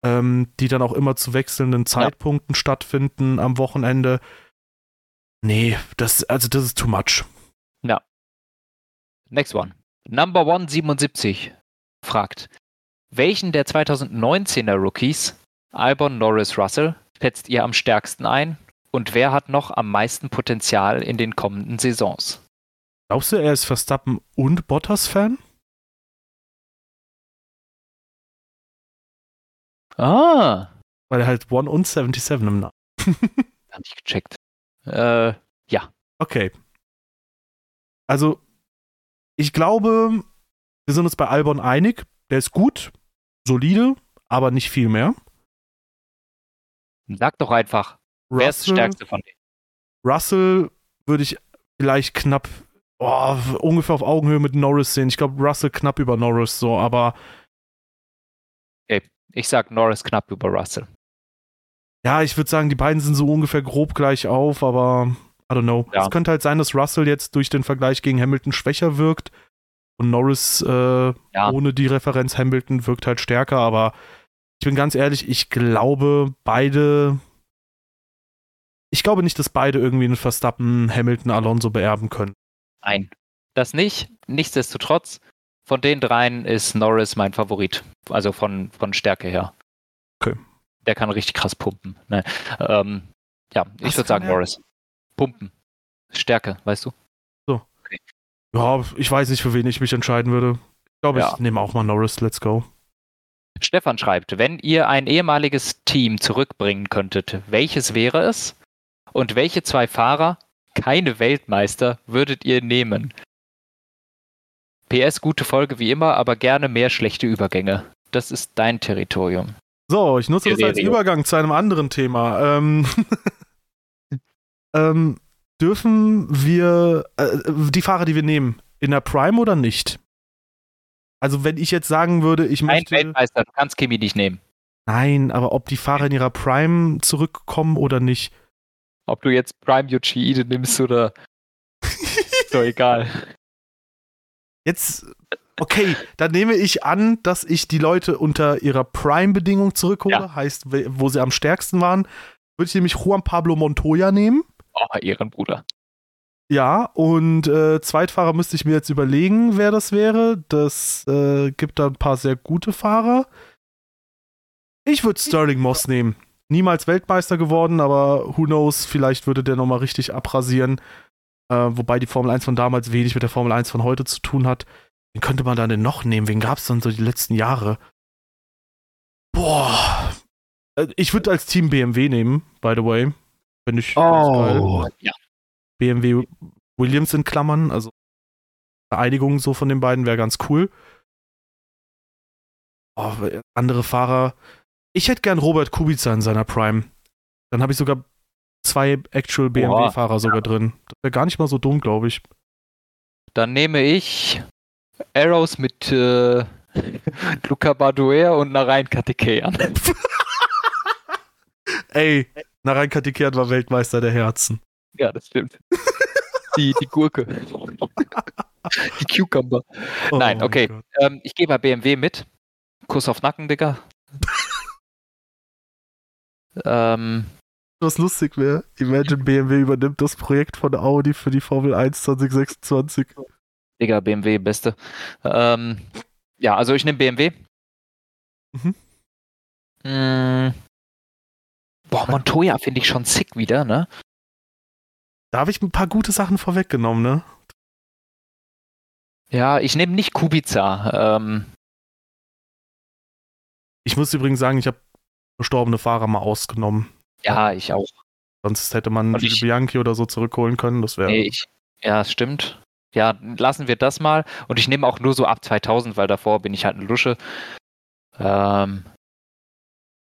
ähm, die dann auch immer zu wechselnden Zeitpunkten ja. stattfinden am Wochenende. Nee, das, also das ist too much. Next one. Number 177 fragt, welchen der 2019er Rookies, Albon Norris Russell, schätzt ihr am stärksten ein? Und wer hat noch am meisten Potenzial in den kommenden Saisons? Glaubst du, er ist Verstappen und Bottas-Fan? Ah. Weil er halt 1 und 77 im Namen. Hab ich gecheckt. Äh, ja. Okay. Also, ich glaube, wir sind uns bei Albon einig. Der ist gut, solide, aber nicht viel mehr. Sag doch einfach, Russell, wer ist der stärkste von denen? Russell würde ich vielleicht knapp, oh, ungefähr auf Augenhöhe mit Norris sehen. Ich glaube, Russell knapp über Norris so, aber. Okay, ich sag Norris knapp über Russell. Ja, ich würde sagen, die beiden sind so ungefähr grob gleich auf, aber I don't know. Ja. Es könnte halt sein, dass Russell jetzt durch den Vergleich gegen Hamilton schwächer wirkt und Norris äh, ja. ohne die Referenz Hamilton wirkt halt stärker, aber ich bin ganz ehrlich, ich glaube, beide. Ich glaube nicht, dass beide irgendwie einen Verstappen, Hamilton, Alonso beerben können. Nein, das nicht. Nichtsdestotrotz, von den dreien ist Norris mein Favorit. Also von, von Stärke her. Okay. Der kann richtig krass pumpen. Ne? Ähm, ja, ich würde sagen er? Norris. Pumpen. Stärke, weißt du? So. Okay. Ja, ich weiß nicht, für wen ich mich entscheiden würde. Ich glaube, ja. ich nehme auch mal Norris. Let's go. Stefan schreibt, wenn ihr ein ehemaliges Team zurückbringen könntet, welches wäre es? Und welche zwei Fahrer, keine Weltmeister, würdet ihr nehmen? PS, gute Folge wie immer, aber gerne mehr schlechte Übergänge. Das ist dein Territorium. So, ich nutze Territorium. das als Übergang zu einem anderen Thema. Ähm, ähm, dürfen wir äh, die Fahrer, die wir nehmen, in der Prime oder nicht? Also wenn ich jetzt sagen würde, ich Ein möchte... Ein Weltmeister, du kannst Kimi nicht nehmen. Nein, aber ob die Fahrer in ihrer Prime zurückkommen oder nicht. Ob du jetzt Prime Yoshi nimmst oder... ist doch egal. Jetzt, okay, dann nehme ich an, dass ich die Leute unter ihrer Prime-Bedingung zurückhole, ja. heißt, wo sie am stärksten waren. Würde ich nämlich Juan Pablo Montoya nehmen. Oh, Ehrenbruder. Ja, und äh, Zweitfahrer müsste ich mir jetzt überlegen, wer das wäre. Das äh, gibt da ein paar sehr gute Fahrer. Ich würde Sterling Moss nehmen. Niemals Weltmeister geworden, aber who knows, vielleicht würde der nochmal richtig abrasieren. Äh, wobei die Formel 1 von damals wenig mit der Formel 1 von heute zu tun hat. Wen könnte man da denn noch nehmen? Wen gab es dann so die letzten Jahre? Boah. Äh, ich würde als Team BMW nehmen, by the way. Finde ich oh, geil. Ja. BMW Williams in Klammern, also Vereinigung so von den beiden wäre ganz cool. Oh, andere Fahrer. Ich hätte gern Robert Kubica in seiner Prime. Dann habe ich sogar zwei Actual BMW-Fahrer sogar ja. drin. Das wäre gar nicht mal so dumm, glaube ich. Dann nehme ich Arrows mit äh, Luca Baduer und Narain Katikean. Ey, Narain Katikean war Weltmeister der Herzen. Ja, das stimmt. Die, die Gurke. die Cucumber. Oh Nein, okay. Ähm, ich gehe bei BMW mit. Kuss auf Nacken, Digga. ähm, Was lustig wäre, Imagine BMW übernimmt das Projekt von Audi für die Formel 1 2026. Digga, BMW, beste. Ähm, ja, also ich nehme BMW. Mhm. Boah, Montoya finde ich schon sick wieder, ne? Da habe ich ein paar gute Sachen vorweggenommen, ne? Ja, ich nehme nicht Kubica. Ähm, Ich muss übrigens sagen, ich habe verstorbene Fahrer mal ausgenommen. ja, ich auch. Sonst hätte man ich- Bianchi oder so zurückholen können. Das wäre. Nee, ja, stimmt. Ja, lassen wir das mal. Und ich nehme auch nur so ab 2000, weil davor bin ich halt eine Lusche. Ähm,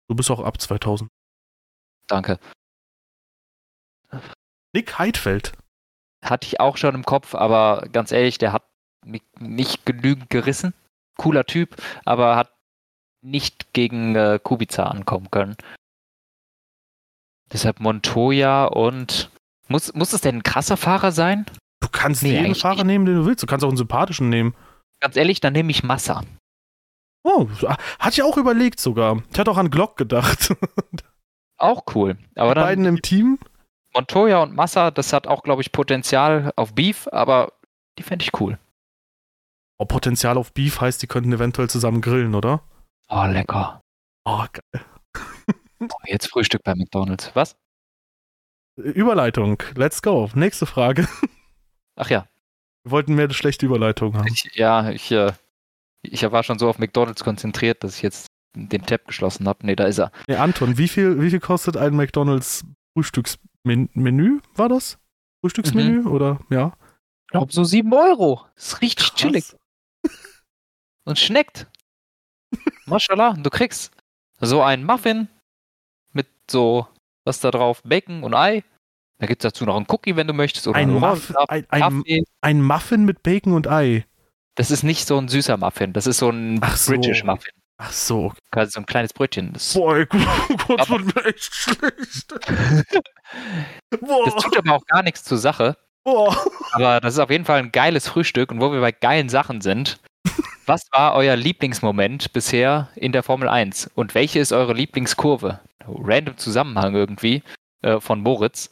Du bist auch ab 2000. danke. Nick Heidfeld. Hatte ich auch schon im Kopf, aber ganz ehrlich, der hat mi- nicht genügend gerissen. Cooler Typ, aber hat nicht gegen äh, Kubica ankommen können. Deshalb Montoya und. Muss, muss es denn ein krasser Fahrer sein? Du kannst Nee, jeden Fahrer nehmen, den du willst. Du kannst auch einen sympathischen nehmen. Ganz ehrlich, dann nehme ich Massa. Oh, hatte ich auch überlegt sogar. Ich hatte auch an Glock gedacht. Auch cool. Aber Die dann beiden im Team. Montoya und Massa, das hat auch, glaube ich, Potenzial auf Beef, aber die fände ich cool. Oh, Potenzial auf Beef heißt, die könnten eventuell zusammen grillen, oder? Oh, lecker. Oh, geil. Oh, jetzt Frühstück bei McDonalds. Was? Überleitung. Let's go. Nächste Frage. Ach ja. Wir wollten mehr eine schlechte Überleitung haben. Ich, ja, ich, äh, ich war schon so auf McDonalds konzentriert, dass ich jetzt den Tab geschlossen habe. Nee, da ist er. Nee, Anton, wie viel, wie viel kostet ein McDonalds Frühstücksmenü? War das? Frühstücksmenü? Oder ja? Ich glaube, so 7 Euro. ist richtig chillig und schmeckt. Mashallah, du kriegst so einen Muffin mit so, was da drauf, Bacon und Ei. Da gibt es dazu noch einen Cookie, wenn du möchtest. Oder Ein, einen Muff, ein, ein, ein Muffin mit Bacon und Ei. Das ist nicht so ein süßer Muffin, das ist so ein Ach so. British Muffin. Ach so. okay. Quasi so ein kleines Brötchen. Das, Boah, Gott, wird mir echt schlecht. das Boah, tut aber auch gar nichts zur Sache. boah. Aber das ist auf jeden Fall ein geiles Frühstück. Und wo wir bei geilen Sachen sind, was war euer Lieblingsmoment bisher in der Formel 1? Und welche ist eure Lieblingskurve? Random Zusammenhang irgendwie äh, von Moritz.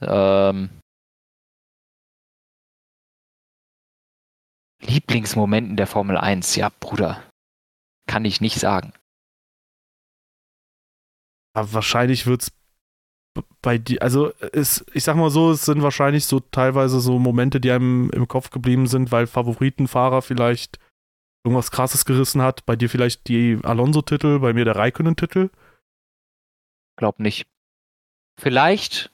Ähm, Lieblingsmoment in der Formel 1, ja, Bruder. Kann ich nicht sagen. Ja, wahrscheinlich wird's b- bei dir, also es, ich sag mal so, es sind wahrscheinlich so teilweise so Momente, die einem im Kopf geblieben sind, weil Favoritenfahrer vielleicht irgendwas krasses gerissen hat. Bei dir vielleicht die Alonso-Titel, bei mir der Raikkonen-Titel. Glaub nicht. Vielleicht.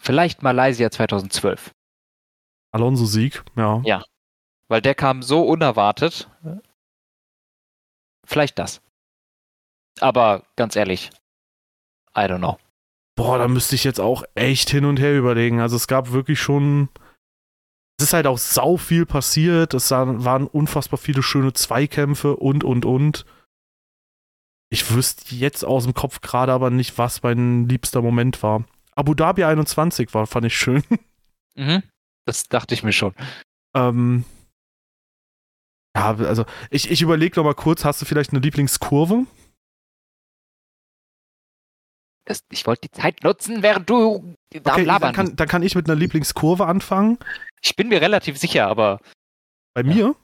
Vielleicht Malaysia 2012. Alonso-Sieg, ja. Ja. Weil der kam so unerwartet. Vielleicht das. Aber ganz ehrlich, I don't know. Boah, da müsste ich jetzt auch echt hin und her überlegen. Also es gab wirklich schon. Es ist halt auch sau viel passiert. Es waren unfassbar viele schöne Zweikämpfe und und und. Ich wüsste jetzt aus dem Kopf gerade aber nicht, was mein liebster Moment war. Abu Dhabi 21 war, fand ich schön. Mhm. Das dachte ich mir schon. ähm, ja, also ich, ich überlege noch mal kurz, hast du vielleicht eine Lieblingskurve? Das, ich wollte die Zeit nutzen, während du da Okay, Labern dann kann, dann kann ich mit einer Lieblingskurve anfangen. Ich bin mir relativ sicher, aber. Bei mir?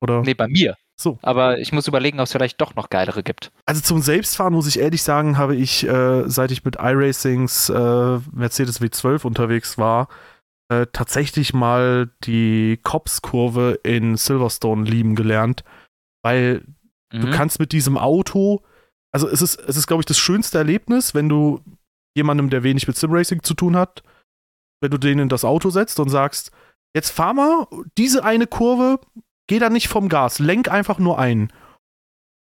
Oder? Nee, bei mir. So. Aber ich muss überlegen, ob es vielleicht doch noch geilere gibt. Also zum Selbstfahren muss ich ehrlich sagen, habe ich, äh, seit ich mit iRacings äh, Mercedes W12 unterwegs war, äh, tatsächlich mal die Cops-Kurve in Silverstone lieben gelernt. Weil du Mhm. kannst mit diesem Auto, also es ist, es ist, glaube ich, das schönste Erlebnis, wenn du jemandem, der wenig mit Simracing zu tun hat, wenn du den in das Auto setzt und sagst, jetzt fahr mal diese eine Kurve, geh da nicht vom Gas, lenk einfach nur ein.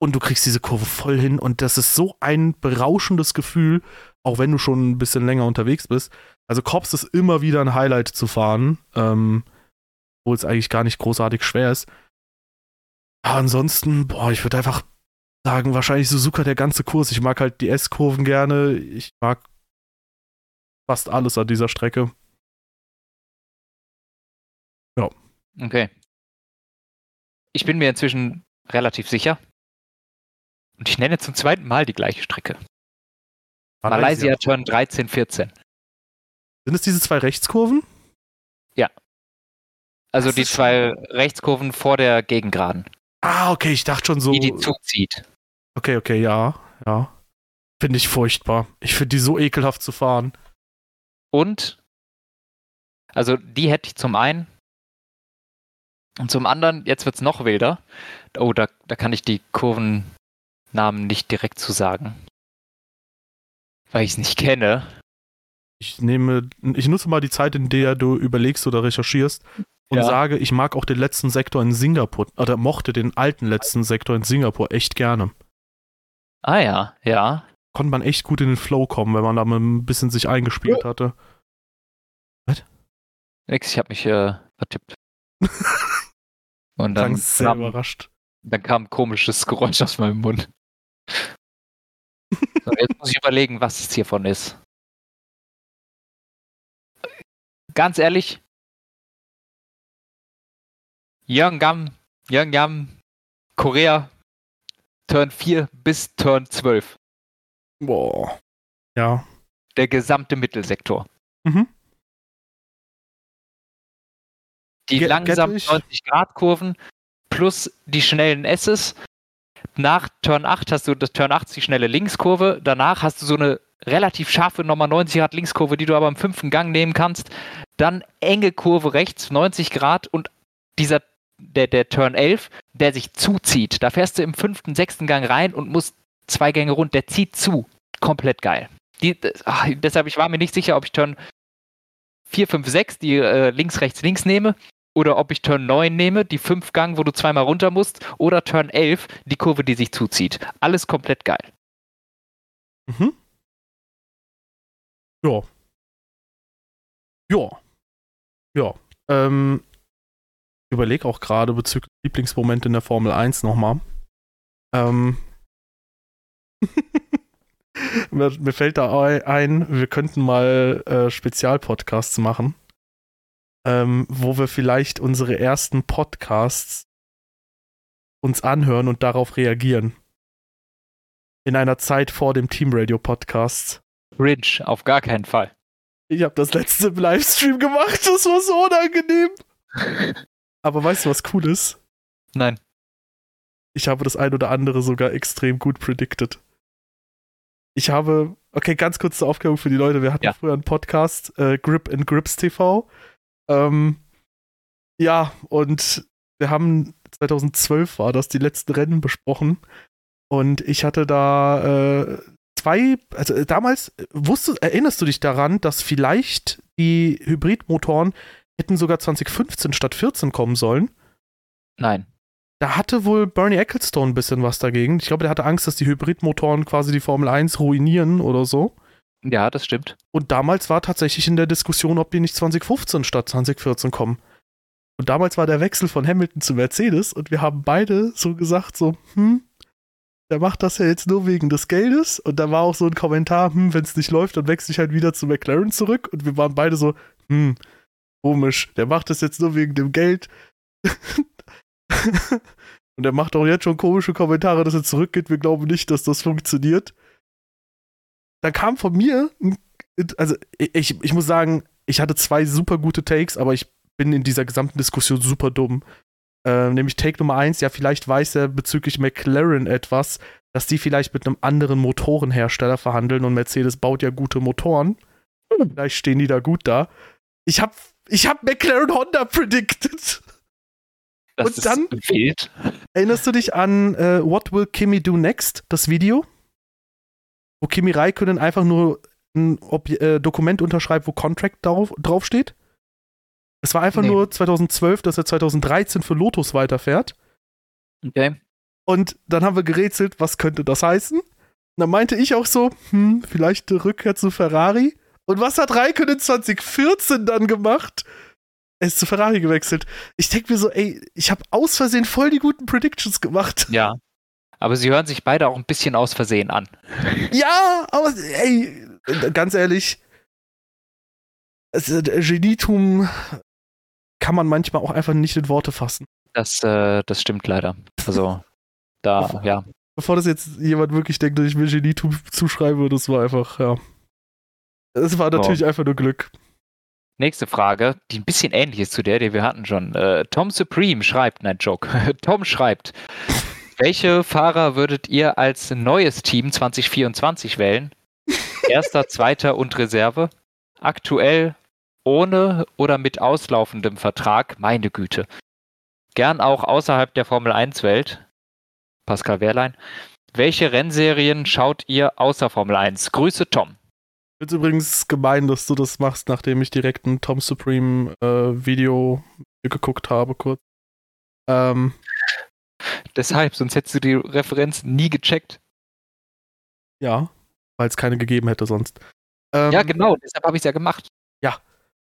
Und du kriegst diese Kurve voll hin und das ist so ein berauschendes Gefühl, auch wenn du schon ein bisschen länger unterwegs bist. Also Cops ist immer wieder ein Highlight zu fahren, ähm, wo es eigentlich gar nicht großartig schwer ist. Ja, ansonsten, boah, ich würde einfach sagen, wahrscheinlich Suzuka der ganze Kurs. Ich mag halt die S-Kurven gerne. Ich mag fast alles an dieser Strecke. Okay. Ich bin mir inzwischen relativ sicher. Und ich nenne zum zweiten Mal die gleiche Strecke. Malaysia Turn 13, 14. Sind es diese zwei Rechtskurven? Also Das die zwei Rechtskurven vor der Gegengraden, Ah, okay, ich dachte schon so. die die zuzieht. Okay, okay, ja. ja. Finde ich furchtbar. Ich finde die so ekelhaft zu fahren. Und, also die hätte ich zum einen. Und zum anderen, jetzt wird es noch wilder. Oh, da, da kann ich die Kurvennamen nicht direkt zu sagen. Weil ich es nicht kenne. Ich nehme, ich nutze mal die Zeit, in der du überlegst oder recherchierst und Ja. sage, ich mag auch den letzten Sektor in Singapur, oder mochte den alten letzten Sektor in Singapur echt gerne. Ah ja, ja. Konnte man echt gut in den Flow kommen, wenn man da mal ein bisschen sich eingespielt hatte. Nix, ich habe mich äh, vertippt. Und dann sehr kam, überrascht. dann kam ein komisches Geräusch aus meinem Mund. So, jetzt muss ich überlegen, was es hiervon ist. Ganz ehrlich, Yeonggam, Yeonggam, Korea, Turn 4 bis Turn 12. Boah. Ja. Der gesamte Mittelsektor. Mhm. Die Ge- langsamen get ich. 90-Grad-Kurven plus die schnellen S's. Nach Turn 8 hast du das Turn 8 die schnelle Linkskurve. Danach hast du so eine relativ scharfe nochmal 90 Grad Linkskurve, die du aber im fünften Gang nehmen kannst. Dann enge Kurve rechts, 90 Grad und dieser, der, der Turn 11, der sich zuzieht. Da fährst du im fünften, sechsten Gang rein und musst zwei Gänge rund. Der zieht zu. Komplett geil. Die, ach, deshalb, ich war mir nicht sicher, ob ich Turn 4, 5, 6, die äh, links, rechts, links nehme. Oder ob ich Turn 9 nehme, die 5 Gang, wo du zweimal runter musst. Oder Turn 11, die Kurve, die sich zuzieht. Alles komplett geil. Mhm. Ja. Ja. Ja. Ähm, ich überlege auch gerade bezüglich Lieblingsmomente in der Formel 1 nochmal. Ähm. mir, fällt da ei- ein, wir könnten mal äh, Spezialpodcasts machen, ähm, wo wir vielleicht unsere ersten Podcasts uns anhören und darauf reagieren. In einer Zeit vor dem Team Radio Podcast. Ridge, auf gar keinen Fall. Ich habe das letzte im Livestream gemacht, das war so unangenehm. Aber weißt du, was cool ist? Nein. Ich habe das ein oder andere sogar extrem gut predicted. Ich habe, okay, ganz kurz zur Aufklärung für die Leute. Wir hatten Ja. früher einen Podcast, äh, Grip and Grips TV. Ähm, ja, und wir haben 2012 war das, die letzten Rennen besprochen. Und ich hatte da äh, zwei, also äh, damals, äh, wusstest, erinnerst du dich daran, dass vielleicht die Hybridmotoren hätten sogar 2015 statt 14 kommen sollen? Nein. Da hatte wohl Bernie Ecclestone ein bisschen was dagegen. Ich glaube, der hatte Angst, dass die Hybridmotoren quasi die Formel 1 ruinieren oder so. Ja, das stimmt. Und damals war tatsächlich in der Diskussion, ob die nicht 2015 statt 2014 kommen. Und damals war der Wechsel von Hamilton zu Mercedes und wir haben beide so gesagt, so, hm, der macht das ja jetzt nur wegen des Geldes. Und da war auch so ein Kommentar, hm, wenn es nicht läuft, dann wechsle ich halt wieder zu McLaren zurück. Und wir waren beide so, hm, komisch, der macht das jetzt nur wegen dem Geld. und er macht auch jetzt schon komische Kommentare, dass er zurückgeht. Wir glauben nicht, dass das funktioniert. Da kam von mir, also ich, ich muss sagen, ich hatte zwei super gute Takes, aber ich bin in dieser gesamten Diskussion super dumm. Äh, nämlich Take Nummer eins, ja, vielleicht weiß er bezüglich McLaren etwas, dass die vielleicht mit einem anderen Motorenhersteller verhandeln und Mercedes baut ja gute Motoren. Vielleicht stehen die da gut da. Ich hab, ich hab McLaren Honda predicted. Das Und ist dann- wild. Erinnerst du dich an äh, What Will Kimi Do Next, das Video? Wo Kimi Räikkönen einfach nur ein Ob äh, Dokument unterschreibt, wo Contract drauf, draufsteht? Es war einfach Nee. nur 2012, dass er 2013 für Lotus weiterfährt. Okay. Und dann haben wir gerätselt, was könnte das heißen? Und dann meinte ich auch so, hm, vielleicht eine Rückkehr zu Ferrari. Und was hat Raikkonen 2014 dann gemacht? Er ist zu Ferrari gewechselt. Ich denke mir so, ey, ich habe aus Versehen voll die guten Predictions gemacht. Ja. Aber sie hören sich beide auch ein bisschen aus Versehen an. Ja, aber ey, ganz ehrlich, Genietum kann man manchmal auch einfach nicht in Worte fassen. Das, äh, das stimmt leider. Also, da, ja. Bevor das jetzt jemand wirklich denkt, dass ich mir Genietum zuschreibe, das war einfach, ja. Es war natürlich einfach nur Glück. Nächste Frage, die ein bisschen ähnlich ist zu der, die wir hatten schon. Äh, Tom Supreme schreibt, nein, Joke. Tom schreibt, Welche Fahrer würdet ihr als neues Team 2024 wählen? Erster, zweiter und Reserve? Aktuell ohne oder mit auslaufendem Vertrag? Meine Güte. Gern auch außerhalb der Formel 1-Welt. Pascal Wehrlein. Welche Rennserien schaut ihr außer Formel 1? Grüße, Tom. Ist übrigens gemein, dass du das machst, nachdem ich direkt ein Tom Supreme äh, Video geguckt habe, kurz. Ähm, Deshalb, sonst hättest du die Referenz nie gecheckt. ja, weil es keine gegeben hätte sonst. Ähm, ja, genau, deshalb habe ich es ja gemacht.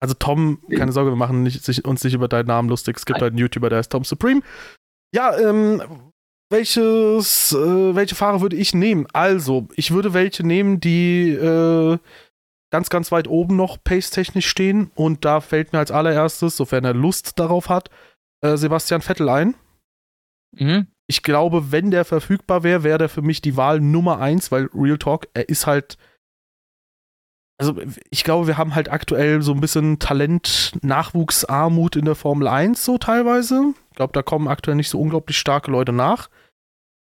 Also Tom, keine Sorge, wir machen nicht, sich, uns nicht über deinen Namen lustig. Es gibt Nein. halt einen YouTuber, der heißt Tom Supreme. Ja, ähm, welches, äh, welche Fahrer würde ich nehmen? Also, ich würde welche nehmen, die äh, ganz, ganz weit oben noch pace-technisch stehen. Und da fällt mir als allererstes, sofern er Lust darauf hat, äh, Sebastian Vettel ein. Mhm. Ich glaube, wenn der verfügbar wäre, wäre der für mich die Wahl Nummer eins, weil Real Talk, er ist halt. Also, ich glaube, wir haben halt aktuell so ein bisschen Talent-Nachwuchsarmut in der Formel 1, so teilweise. Ich glaube, da kommen aktuell nicht so unglaublich starke Leute nach.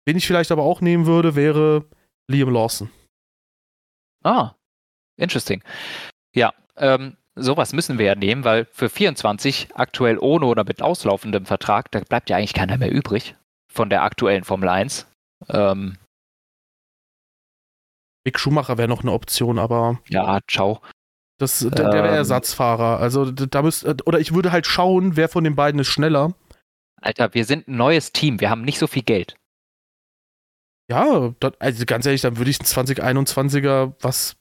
Wen ich vielleicht aber auch nehmen würde, wäre Liam Lawson. Ah, interesting. Ja, ähm, sowas müssen wir ja nehmen, weil für 24 aktuell ohne oder mit auslaufendem Vertrag, da bleibt ja eigentlich keiner mehr übrig von der aktuellen Formel 1. Ähm, Mick Schumacher wäre noch eine Option, aber ja, ciao. das, der, der wäre Ähm. Ersatzfahrer. Also da müsst, oder ich würde halt schauen, wer von den beiden ist schneller. Alter, wir sind ein neues Team, wir haben nicht so viel Geld. Ja, das, also ganz ehrlich, dann würde ich einen 2021er was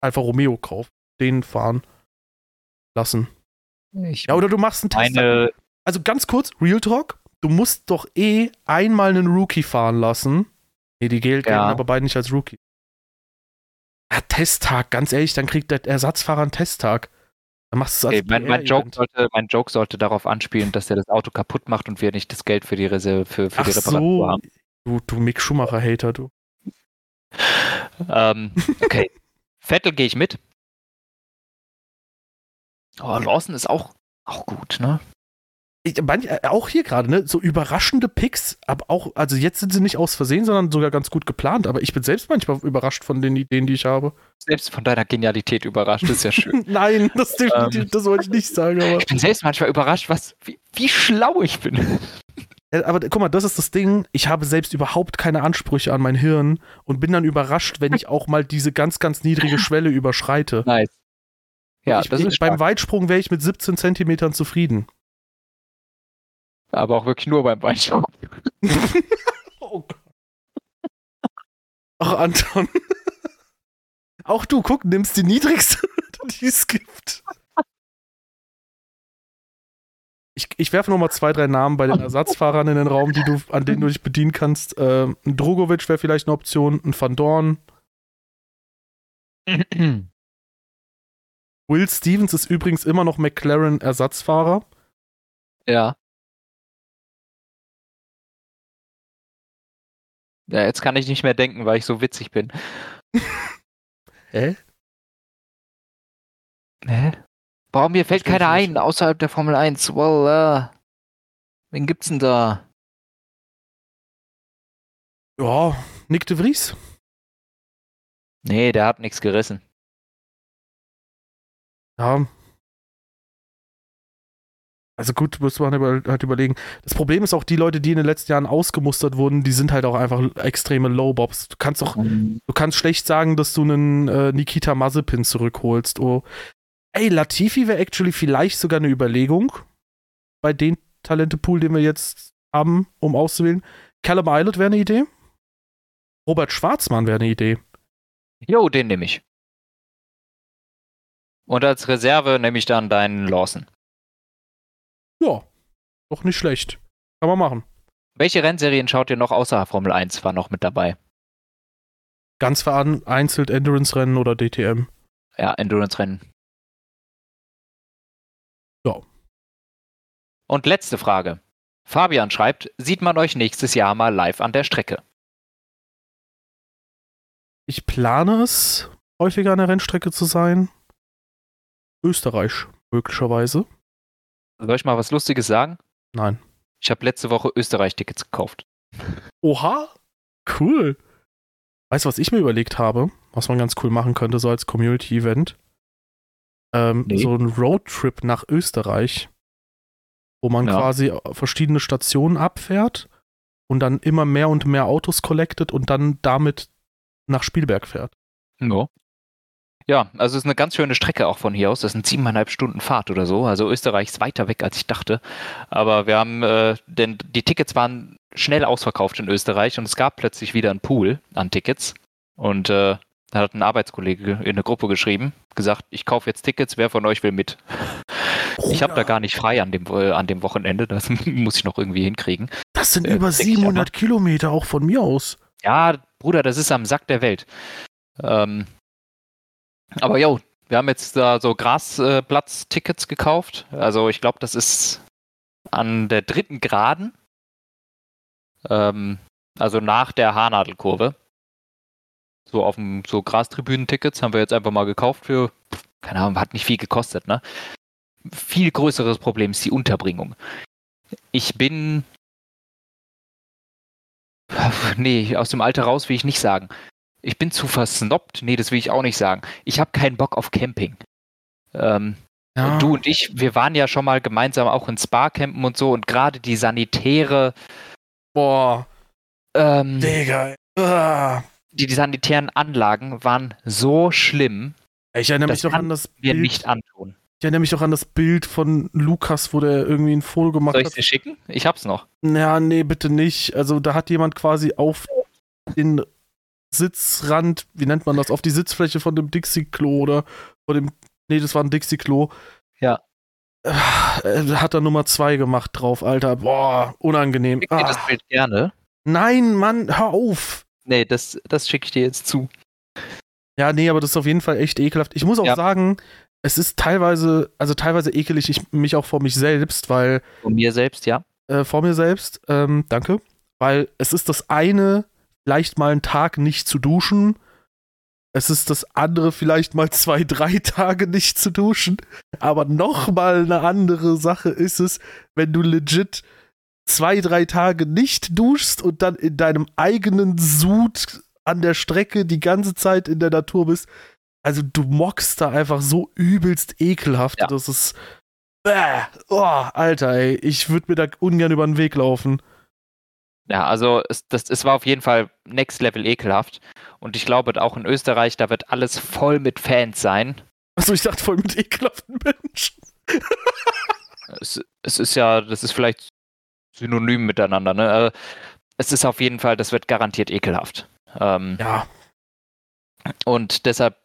Alfa Romeo kaufen, den fahren lassen. Ich Ja, oder du machst einen Test. Also ganz kurz, Real Talk, du musst doch eh einmal einen Rookie fahren lassen. Nee, die Geld gelten Ja. aber beide nicht als Rookie. Ja, Testtag, ganz ehrlich, dann kriegt der Ersatzfahrer einen Testtag. Dann machst du es okay, als mein, mein, Joke sollte, mein Joke sollte darauf anspielen, dass er das Auto kaputt macht und wir nicht das Geld für die Reserve, für, für Ach die Reparatur so, haben. du, du Mick Schumacher-Hater, du. Ähm, okay. Vettel gehe ich mit. Oh, Lawson ist auch, auch gut, ne? Ich, manch, äh, auch hier gerade, ne? So überraschende Picks, aber auch, also jetzt sind sie nicht aus Versehen, sondern sogar ganz gut geplant. Aber ich bin selbst manchmal überrascht von den Ideen, die ich habe. Selbst von deiner Genialität überrascht, das ist ja schön. Nein, das, Ähm. das wollte ich nicht sagen, aber. Ich bin selbst manchmal überrascht, was, wie, wie schlau ich bin. Aber guck mal, das ist das Ding. Ich habe selbst überhaupt keine Ansprüche an mein Hirn und bin dann überrascht, wenn ich auch mal diese ganz, ganz niedrige Schwelle überschreite. Nice. Ja, ich, das ich, ist beim stark, Weitsprung wäre ich mit 17 Zentimetern zufrieden. Aber auch wirklich nur beim Weitsprung. Oh Gott. Ach, Anton. Auch du, guck, nimmst die niedrigste, die es gibt. Ich, ich werfe nochmal zwei, drei Namen bei den Ersatzfahrern in den Raum, die du, an denen du dich bedienen kannst. Ähm, ein Drogovic wäre vielleicht eine Option, ein Van Dorn. Will Stevens ist übrigens immer noch McLaren-Ersatzfahrer. ja. Ja, jetzt kann ich nicht mehr denken, weil ich so witzig bin. Hä? Hä? Boah, mir fällt keiner ein außerhalb der Formel 1. Well, äh, wen gibt's denn da? Ja, Nick de Vries. Nee, der hat nichts gerissen. Ja. Also gut, muss man halt überlegen. Das Problem ist auch, die Leute, die in den letzten Jahren ausgemustert wurden, die sind halt auch einfach extreme Low-Bobs. Du kannst doch, du kannst schlecht sagen, dass du einen äh, Nikita Mazepin zurückholst. Oh. Ey, Latifi wäre actually vielleicht sogar eine Überlegung. Bei den Talentepool, den wir jetzt haben, um auszuwählen. Callum Islet wäre eine Idee. Robert Schwarzmann wäre eine Idee. Jo, den nehme ich. Und als Reserve nehme ich dann deinen Lawson. Ja, doch nicht schlecht. Kann man machen. Welche Rennserien schaut ihr noch außer Formel 1 war noch mit dabei? Ganz vereinzelt Endurance-Rennen oder DTM. Ja, Endurance-Rennen. Ja. Und letzte Frage. Fabian schreibt, sieht man euch nächstes Jahr mal live an der Strecke? Ich plane es, häufiger an der Rennstrecke zu sein. Österreich, möglicherweise. Soll ich mal was Lustiges sagen? Nein. Ich habe letzte Woche Österreich-Tickets gekauft. Oha, cool. Weißt du, was ich mir überlegt habe, was man ganz cool machen könnte, so als Community-Event? Ähm, Nee. So ein Roadtrip nach Österreich, wo man Ja. quasi verschiedene Stationen abfährt und dann immer mehr und mehr Autos collectet und dann damit nach Spielberg fährt. No. Ja, also es ist eine ganz schöne Strecke auch von hier aus. Das sind siebeneinhalb Stunden Fahrt oder so. Also Österreich ist weiter weg, als ich dachte. Aber wir haben, äh, denn die Tickets waren schnell ausverkauft in Österreich und es gab plötzlich wieder einen Pool an Tickets. Und äh, da hat ein Arbeitskollege in eine Gruppe geschrieben, gesagt, ich kaufe jetzt Tickets, wer von euch will mit? Ich habe da gar nicht frei an dem, äh, an dem Wochenende, das muss ich noch irgendwie hinkriegen. Das sind Äh, über denk ich 700 Kilometer auch von mir aus. Ja, Bruder, das ist am Sack der Welt. Ähm, aber jo, wir haben jetzt da so Grasplatz-Tickets gekauft. Also ich glaube, das ist an der dritten Geraden. Ähm, also nach der Haarnadelkurve. So auf dem so Grastribünen-Tickets haben wir jetzt einfach mal gekauft für, keine Ahnung, hat nicht viel gekostet, ne? Viel größeres Problem ist die Unterbringung. Ich bin Nee, aus dem Alter raus will ich nicht sagen. Ich bin zu versnobbt. Nee, das will ich auch nicht sagen. Ich habe keinen Bock auf Camping. Ähm, Ja. Du und ich, wir waren ja schon mal gemeinsam auch in Spa-Campen und so und gerade die sanitäre, Boah, ähm, Digga. Ah. die, die sanitären Anlagen waren so schlimm, Ich erinnere mich noch an das wir Bild. nicht antun. Ich erinnere mich auch an das Bild von Lukas, wo der irgendwie ein Foto gemacht Soll ich hat. dir schicken? Ich hab's noch. Ja, nee, bitte nicht. Also da hat jemand quasi auf den Sitzrand, wie nennt man das, auf die Sitzfläche von dem Dixie-Klo oder von dem, nee, das war ein Dixie-Klo. Ja. Äh, hat da Nummer zwei gemacht drauf, Alter. Boah, unangenehm. Ich dir das Ah. Bild gerne. Nein, Mann, hör auf. Nee, das, das schicke ich dir jetzt zu. Ja, nee, aber das ist auf jeden Fall echt ekelhaft. Ich muss auch Ja. sagen, es ist teilweise, also teilweise ekelig ich, mich auch vor mich selbst, weil Von mir selbst, ja. äh, vor mir selbst, ähm, danke, weil es ist das eine, vielleicht mal einen Tag nicht zu duschen. Es ist das andere, vielleicht mal zwei, drei Tage nicht zu duschen. Aber noch mal eine andere Sache ist es, wenn du legit zwei, drei Tage nicht duschst und dann in deinem eigenen Sud an der Strecke die ganze Zeit in der Natur bist. Also du mockst da einfach so übelst ekelhaft. Ja. Das ist. Bäh, oh, Alter, ey. Ich würde mir da ungern über den Weg laufen. Ja, also es, das, es war auf jeden Fall next level ekelhaft. Und ich glaube, auch in Österreich, da wird alles voll mit Fans sein. Also ich dachte voll mit ekelhaften Menschen. Es, es ist ja, das ist vielleicht synonym miteinander, ne? Äh, Es ist auf jeden Fall, das wird garantiert ekelhaft. Ähm, Ja. Und deshalb,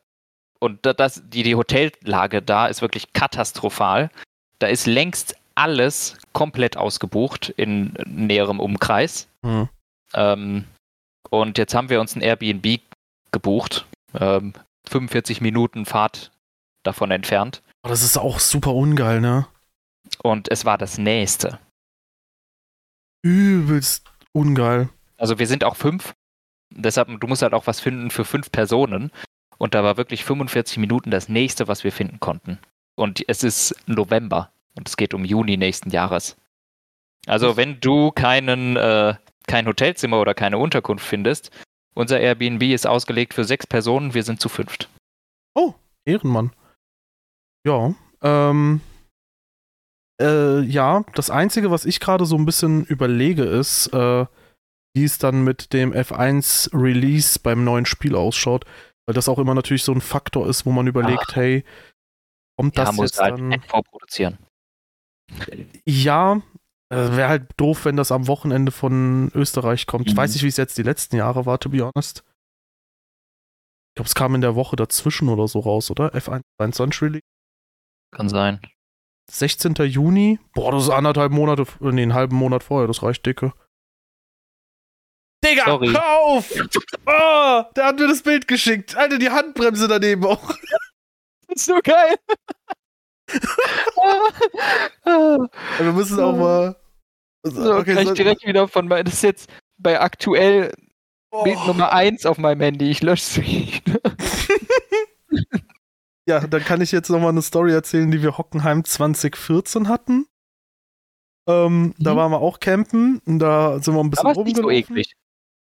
und da- das, die, die Hotellage da ist wirklich katastrophal. Da ist längst alles komplett ausgebucht in näherem Umkreis. Hm. Ähm, und jetzt haben wir uns ein Airbnb gebucht. Ähm, 45 Minuten Fahrt davon entfernt. Aber das ist auch super ungeil, ne? Und es war das nächste. Übelst ungeil. Also wir sind auch fünf. Deshalb, du musst halt auch was finden für fünf Personen. Und da war wirklich 45 Minuten das nächste, was wir finden konnten. Und es ist November. Und es geht um Juni nächsten Jahres. Also wenn du keinen, äh, kein Hotelzimmer oder keine Unterkunft findest, unser Airbnb ist ausgelegt für sechs Personen, wir sind zu fünft. Ehrenmann. Ja, ähm. Äh, ja, das Einzige, was ich gerade so ein bisschen überlege, ist, äh, wie es dann mit dem F1 Release beim neuen Spiel ausschaut. Weil das auch immer natürlich so ein Faktor ist, wo man überlegt, hey, kommt Ja, das muss jetzt halt dann. vorproduzieren. Ja, äh, wäre halt doof, wenn das am Wochenende von Österreich kommt. Ich Mhm. weiß nicht, wie es jetzt die letzten Jahre war, to be honest. Ich glaube, es kam in der Woche dazwischen oder so raus, oder? F1 23 Release. Kann sein. 16. Juni. Boah, das ist anderthalb Monate, nee, einen halben Monat vorher, das reicht dicke. Digga, Sorry. hör auf! Oh, der hat mir das Bild geschickt. Alter, die Handbremse daneben auch. Das ist so geil. Wir müssen auch mal. So, Okay, kann ich so- direkt wieder von mein, das ist jetzt bei aktuell Oh. Bild Nummer 1 auf meinem Handy. Ich lösche sie. Ja, dann kann ich jetzt noch mal eine Story erzählen, die wir Hockenheim 2014 hatten. Ähm, Da waren wir auch campen. Und da sind wir ein bisschen ist nicht so rumgelaufen. eklig.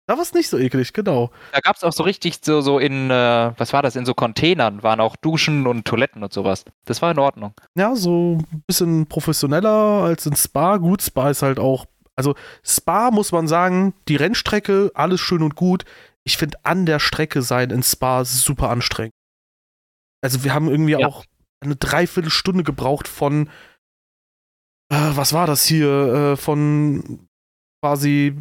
Da war es nicht so eklig, genau. Da gab es auch so richtig so, so in, äh, was war das, in so Containern waren auch Duschen und Toiletten und sowas. Das war in Ordnung. Ja, so ein bisschen professioneller als in Spa. Gut, Spa ist halt auch. Also, Spa muss man sagen, die Rennstrecke, alles schön und gut. Ich finde, an der Strecke sein in Spa super anstrengend. Also, wir haben irgendwie Ja. auch eine Dreiviertelstunde gebraucht von. Äh, was war das hier? Äh, von quasi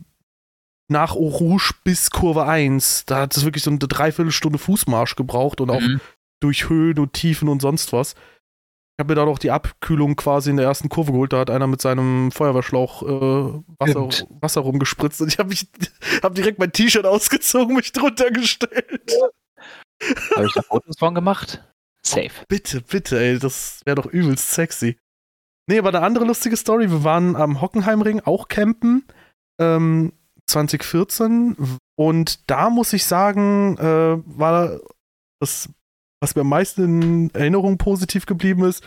nach Eau Rouge bis Kurve 1. Da hat es wirklich so eine Dreiviertelstunde Fußmarsch gebraucht und auch Mhm. durch Höhen und Tiefen und sonst was. Ich habe mir da noch die Abkühlung quasi in der ersten Kurve geholt. Da hat einer mit seinem Feuerwehrschlauch äh, Wasser. Wasser rumgespritzt und ich habe mich hab direkt mein T-Shirt ausgezogen, mich drunter gestellt. Habe ich da Fotos von gemacht? Safe. Bitte, bitte, ey, das wäre doch übelst sexy. Nee, aber eine andere lustige Story. Wir waren am Hockenheimring auch campen. Ähm, 2014. Und da muss ich sagen, äh, war das, was mir am meisten in Erinnerung positiv geblieben ist,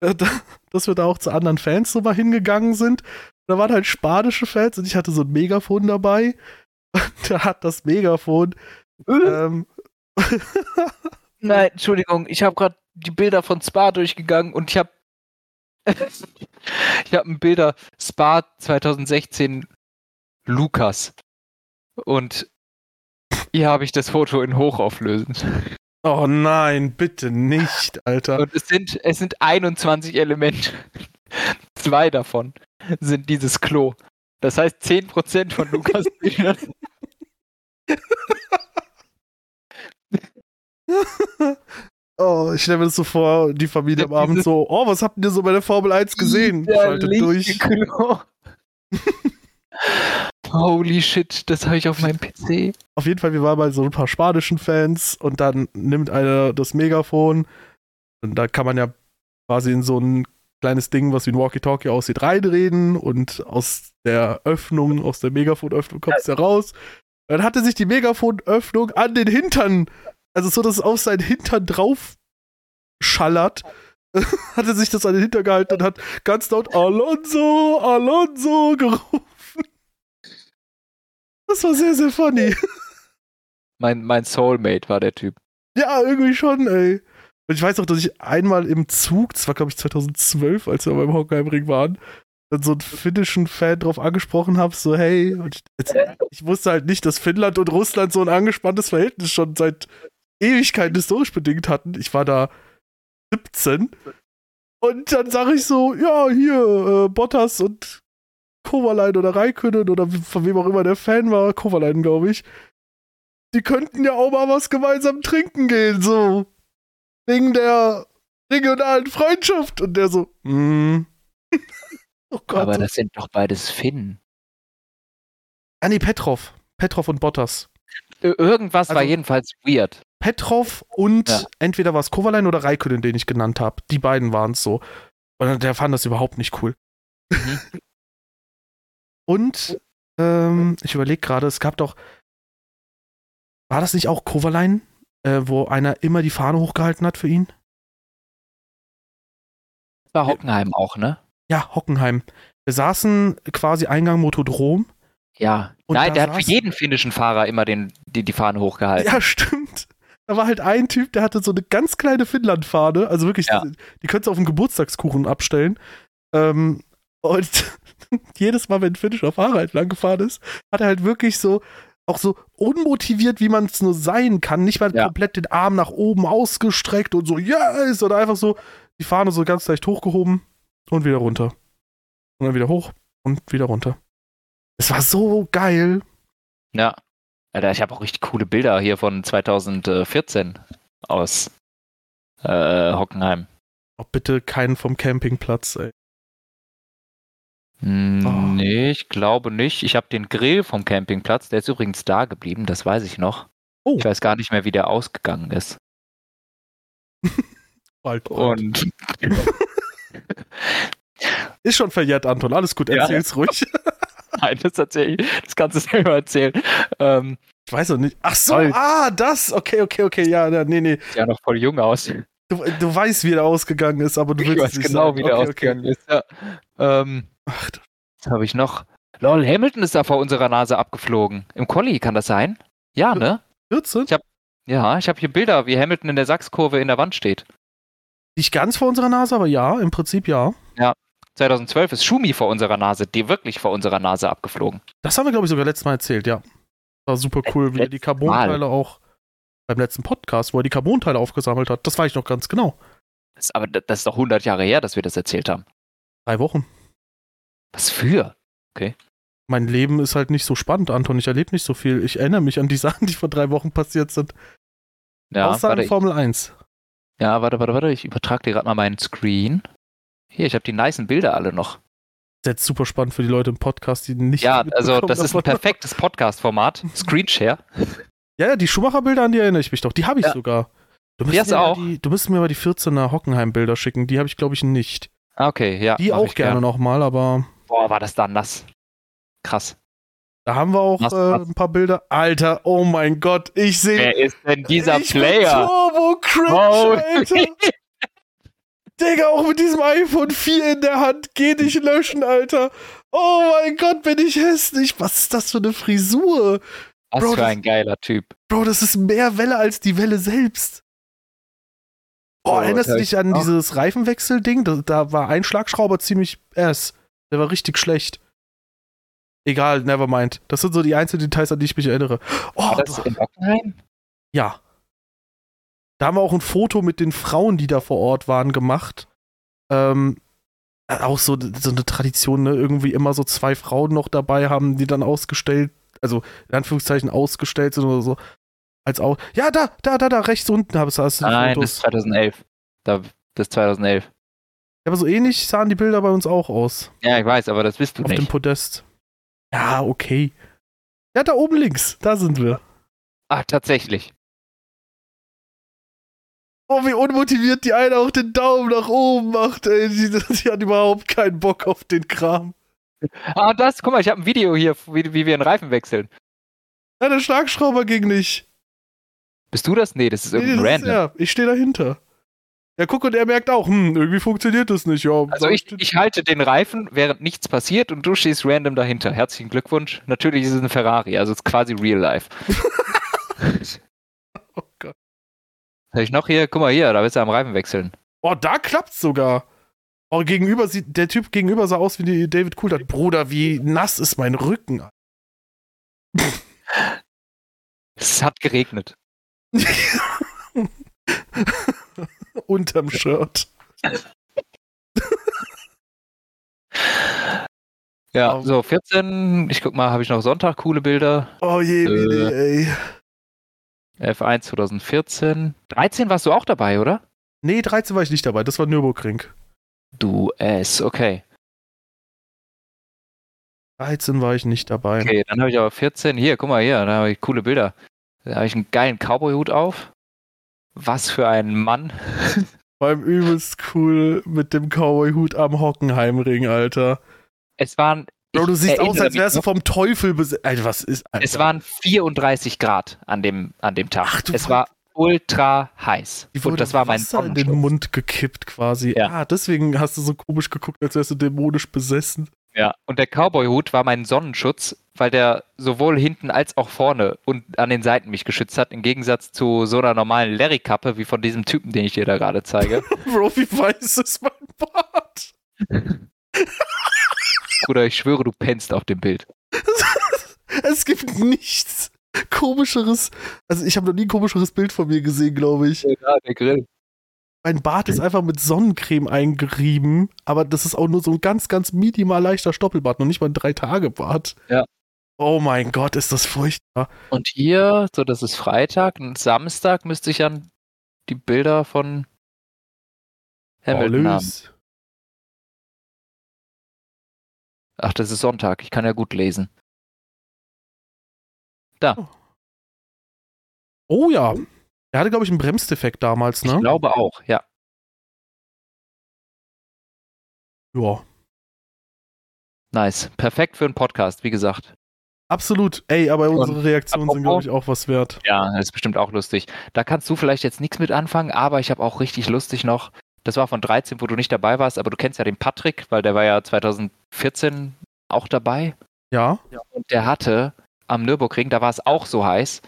äh, da, dass wir da auch zu anderen Fans so mal hingegangen sind. Da waren halt spanische Fans und ich hatte so ein Megafon dabei. Und da hat das Megafon. Ähm, Nein, Entschuldigung, ich habe gerade die Bilder von Spa durchgegangen und ich habe ich habe ein Bilder Spa 2016 Lukas und hier habe ich das Foto in hochauflösend. oh nein, bitte nicht, Alter. Und es sind es sind 21 Elemente. Zwei davon sind dieses Klo. Das heißt 10% von Lukas Bildern. Oh, ich stelle mir das so vor, die Familie am Abend so, oh, was habt ihr so bei der Formel 1 gesehen? Schaltet durch. Klo. Holy shit, das habe ich auf meinem PC. Auf jeden Fall, wir waren bei so ein paar spanischen Fans und dann nimmt einer das Megafon und da kann man ja quasi in so ein kleines Ding, was wie ein Walkie-Talkie aussieht, reinreden und aus der Öffnung, aus der Megafonöffnung kommt es ja raus. Dann hatte sich die Megafonöffnung an den Hintern, also so, dass es auf seinen Hintern drauf schallert, hatte sich das an den Hintern gehalten und hat ganz laut Alonso, Alonso gerufen. Das war sehr, sehr funny. Mein, mein Soulmate war der Typ. Ja, irgendwie schon, ey. Und ich weiß auch, dass ich einmal im Zug, das war glaube ich 2012, als wir beim Hockenheimring waren, dann so einen finnischen Fan drauf angesprochen habe, so hey, ich, jetzt, ich wusste halt nicht, dass Finnland und Russland so ein angespanntes Verhältnis schon seit Ewigkeiten historisch bedingt hatten. Ich war da 17 und dann sage ich so, ja, hier, äh, Bottas und Kovalainen oder Raikönnen oder von wem auch immer der Fan war, Kovalainen, glaube ich, die könnten ja auch mal was gemeinsam trinken gehen, so. Wegen der regionalen Freundschaft. Und der so, mm. oh Gott. Aber das sind doch beides Finnen. ah, nee, Petrov. Petrov und Bottas. Ir- Irgendwas war Also- jedenfalls weird. Petrov und Ja. entweder war es Kovalainen oder Raikönnen, den ich genannt habe. Die beiden waren es so. Und der fand das überhaupt nicht cool. Mhm. Und ähm, ich überlege gerade, es gab doch. War das nicht auch Kovalainen, äh, wo einer immer die Fahne hochgehalten hat für ihn? War Hockenheim auch, ne? Ja, Hockenheim. Wir saßen quasi Eingang Motodrom. Ja. Und Nein, da der hat für jeden finnischen Fahrer immer den, die, die Fahne hochgehalten. Ja, stimmt. Da war halt ein Typ, der hatte so eine ganz kleine Finnland-Fahne. Also wirklich, Ja. die könntest du auf dem Geburtstagskuchen abstellen. Ähm, und jedes Mal, wenn ein finnischer Fahrer gefahren ist, hat er halt wirklich so, auch so unmotiviert, wie man es nur sein kann, nicht mal Ja. komplett den Arm nach oben ausgestreckt und so, yes, sondern einfach so die Fahne so ganz leicht hochgehoben und wieder runter. Und dann wieder hoch und wieder runter. Es war so geil. Ja. Alter, ich habe auch richtig coole Bilder hier von 2014 aus äh, Hockenheim. Oh, bitte keinen vom Campingplatz, ey. Hm, Oh. Nee, ich glaube nicht. Ich habe den Grill vom Campingplatz, der ist übrigens da geblieben, das weiß ich noch. Oh. Ich weiß gar nicht mehr, wie der ausgegangen ist. Bald, bald. Und Ist schon verjährt, Anton. Alles gut, Ja. erzähl's ruhig. nein, das erzähl ich, das kannst du selber erzählen. Ähm, Ich weiß noch nicht. Ach so, Voll. ah, das. Okay, okay, okay. Ja, ja, nee, nee. sieht ja noch voll jung aus. Du, du weißt, wie der ausgegangen ist, aber du Ich willst weiß es nicht genau, sagen. wie der okay, ausgegangen ist. Ja. Ähm, Okay. Ach, Was habe ich noch? Lol, Hamilton ist da vor unserer Nase abgeflogen. Im Quali, kann das sein? Ja, ne? 14? Ich hab- Ja, ich habe hier Bilder, wie Hamilton in der Sachskurve in der Wand steht. Nicht ganz vor unserer Nase, aber ja, im Prinzip ja. 2012 ist Schumi vor unserer Nase, die wirklich vor unserer Nase abgeflogen. Das haben wir, glaube ich, sogar letztes Mal erzählt, ja. War super cool, wie er die Carbonteile auch beim letzten Podcast, wo er die Carbonteile aufgesammelt hat. Das war ich noch ganz genau. Das, aber das das ist doch 100 Jahre her, dass wir das erzählt haben. Drei Wochen. Was für? Mein Leben ist halt nicht so spannend, Anton. Ich erlebe nicht so viel. Ich erinnere mich an die Sachen, die vor drei Wochen passiert sind. Ja, Außer warte, Formel 1. ja, warte, warte, warte. Ich übertrage dir gerade mal meinen Screen. Hier, ich habe die nicen Bilder alle noch. Das ist jetzt super spannend für die Leute im Podcast, die nicht. Ja, also das ist ein perfektes Podcast-Format. Screenshare. Ja, ja, die Schumacher-Bilder, an die erinnere ich mich doch. Die habe ich Ja. sogar. Du Die hast mir du auch? Die, du müsstest mir mal die 14er Hockenheim-Bilder schicken. Die habe ich, glaube ich, nicht. Ah, Okay, ja. Die auch ich gerne gern. nochmal, aber Boah, war das da nass. Krass. da haben wir auch Was- äh, ein paar Bilder. Alter, oh mein Gott, ich sehe. Wer ist denn dieser ich Bin Player? Turbo Cringe, Oh. Alter. Digga, auch mit diesem iPhone 4 in der Hand. Geh nicht löschen, Alter. Oh mein Gott, bin ich hässlich. Was ist das für eine Frisur? Was Bro, für das- ein geiler Typ. Bro, das ist mehr Welle als die Welle selbst. Boah, So, erinnerst du dich ich an auch. dieses Reifenwechsel-Ding? Da, da war ein Schlagschrauber ziemlich ass. Der war richtig schlecht. Egal, nevermind. Das sind so die einzelnen Details, an die ich mich erinnere. Oh, War das in Ockenheim? ja. Da haben wir auch ein Foto mit den Frauen, die da vor Ort waren, gemacht. Ähm, äh, auch so, so eine Tradition, ne? Irgendwie immer so zwei Frauen noch dabei haben, die dann ausgestellt, also in Anführungszeichen ausgestellt sind oder so. Als auch. Ja, da, da, da, da, rechts unten habe ich hast du die Nein, das ist Fotos. 2011. Da, das ist 2011. Ja, aber so ähnlich sahen die Bilder bei uns auch aus. Ja, ich weiß, aber das bist du Auf dem nicht. Podest. Ja, okay. Ja, da oben links, da sind wir. Ach, tatsächlich. Oh, wie unmotiviert die eine auch den Daumen nach oben macht, ey. Die, die hat überhaupt keinen Bock auf den Kram. Ah, das, guck mal, ich habe ein Video hier, wie, wie wir einen Reifen wechseln. Ja, der Schlagschrauber ging nicht. Bist du das? Nee, das ist Nee, irgendein ist Random. er. Ich stehe dahinter. Ja, guck, und er merkt auch, hm, irgendwie funktioniert das nicht. Ja, Also ich, ich halte den Reifen, während nichts passiert und du stehst random dahinter. Herzlichen Glückwunsch. Natürlich ist es ein Ferrari, also es ist quasi real life. oh Gott. Was hab ich noch hier? Guck mal hier, da willst du am Reifen wechseln. Oh, da klappt's sogar. Oh, gegenüber sieht, der Typ gegenüber sah aus wie die David Coulthard. Bruder, wie nass ist mein Rücken. Es hat geregnet. Unterm Shirt. Ja, Oh. so 14, ich guck mal, habe ich noch Sonntag coole Bilder. Oh je, Äh. ey. F1 2014. 13 warst du auch dabei, oder? Nee, 13 war ich nicht dabei. Das war Nürburgring. Du es, okay. 13 war ich nicht dabei. Okay, dann habe ich aber 14. Hier, guck mal hier, da habe ich coole Bilder. Da habe ich einen geilen Cowboy-Hut auf. Was für ein Mann. Beim übelst cool mit dem Cowboy-Hut am Hockenheimring, Alter. Es waren. Bro, du siehst aus, als wärst du vom Teufel besetzt. Alter, was ist. Alter. Es waren 34 Grad an dem, an dem Tag. Ach, du es war ultra heiß. Die Und wurde das war mein Wasser in den. Mund gekippt quasi. Ja. Ah, deswegen hast du so komisch geguckt, als wärst du dämonisch besessen. Ja, und der Cowboy-Hut war mein Sonnenschutz, weil der sowohl hinten als auch vorne und an den Seiten mich geschützt hat, im Gegensatz zu so einer normalen Larry-Kappe wie von diesem Typen, den ich dir da gerade zeige. Bro, wie weiß ist mein Bart? Bruder, ich schwöre, du pennst auf dem Bild. es gibt nichts komischeres. Also, ich habe noch nie ein komischeres Bild von mir gesehen, glaube ich. Ja, der Grill. Mein Bart ist einfach mit Sonnencreme eingerieben, aber das ist auch nur so ein ganz, ganz minimal leichter Stoppelbart, noch nicht mal ein Drei-Tage-Bart. Ja. Oh mein Gott, ist das furchtbar. Und hier, so das ist Freitag und Samstag müsste ich an die Bilder von Hamilton haben. Lös. Ach, das ist Sonntag. Ich kann ja gut lesen. Oh ja. Er hatte, glaube ich, einen Bremsdefekt damals, Ich ne? glaube auch, ja. Ja. Nice. Perfekt für einen Podcast, wie gesagt. Absolut. Ey, aber unsere Reaktionen sind, glaube ich, auch was wert. Ja, das ist bestimmt auch lustig. Da kannst du vielleicht jetzt nichts mit anfangen, aber ich habe auch richtig lustig noch. Das war von 13, wo du nicht dabei warst, aber du kennst ja den Patrick, weil der war ja 2014 auch dabei. Ja. Und der hatte am Nürburgring, da war es auch so heiß,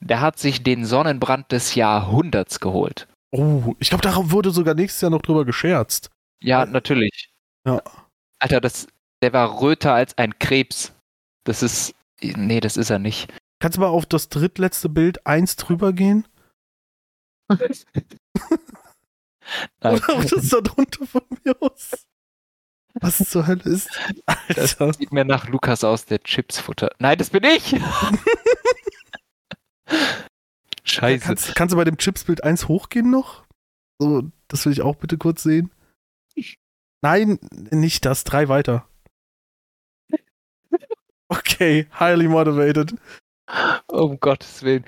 der hat sich den Sonnenbrand des Jahrhunderts geholt. Oh, ich glaube, darauf wurde sogar nächstes Jahr noch drüber gescherzt. Ja, natürlich. Ja. Alter, das, der war röter als ein Krebs. Das ist. Nee, das ist er nicht. Kannst du mal auf das drittletzte Bild eins drüber gehen? Oder auf das da drunter von mir aus? Was zur Hölle ist? das Alter. sieht mir nach Lukas aus, der Chipsfutter. Nein, das bin ich! Scheiße. Kannst, kannst du bei dem Chipsbild 1 hochgehen noch? So, das will ich auch bitte kurz sehen. Nein, nicht das. Drei weiter. Okay, highly motivated. Um Gottes Willen.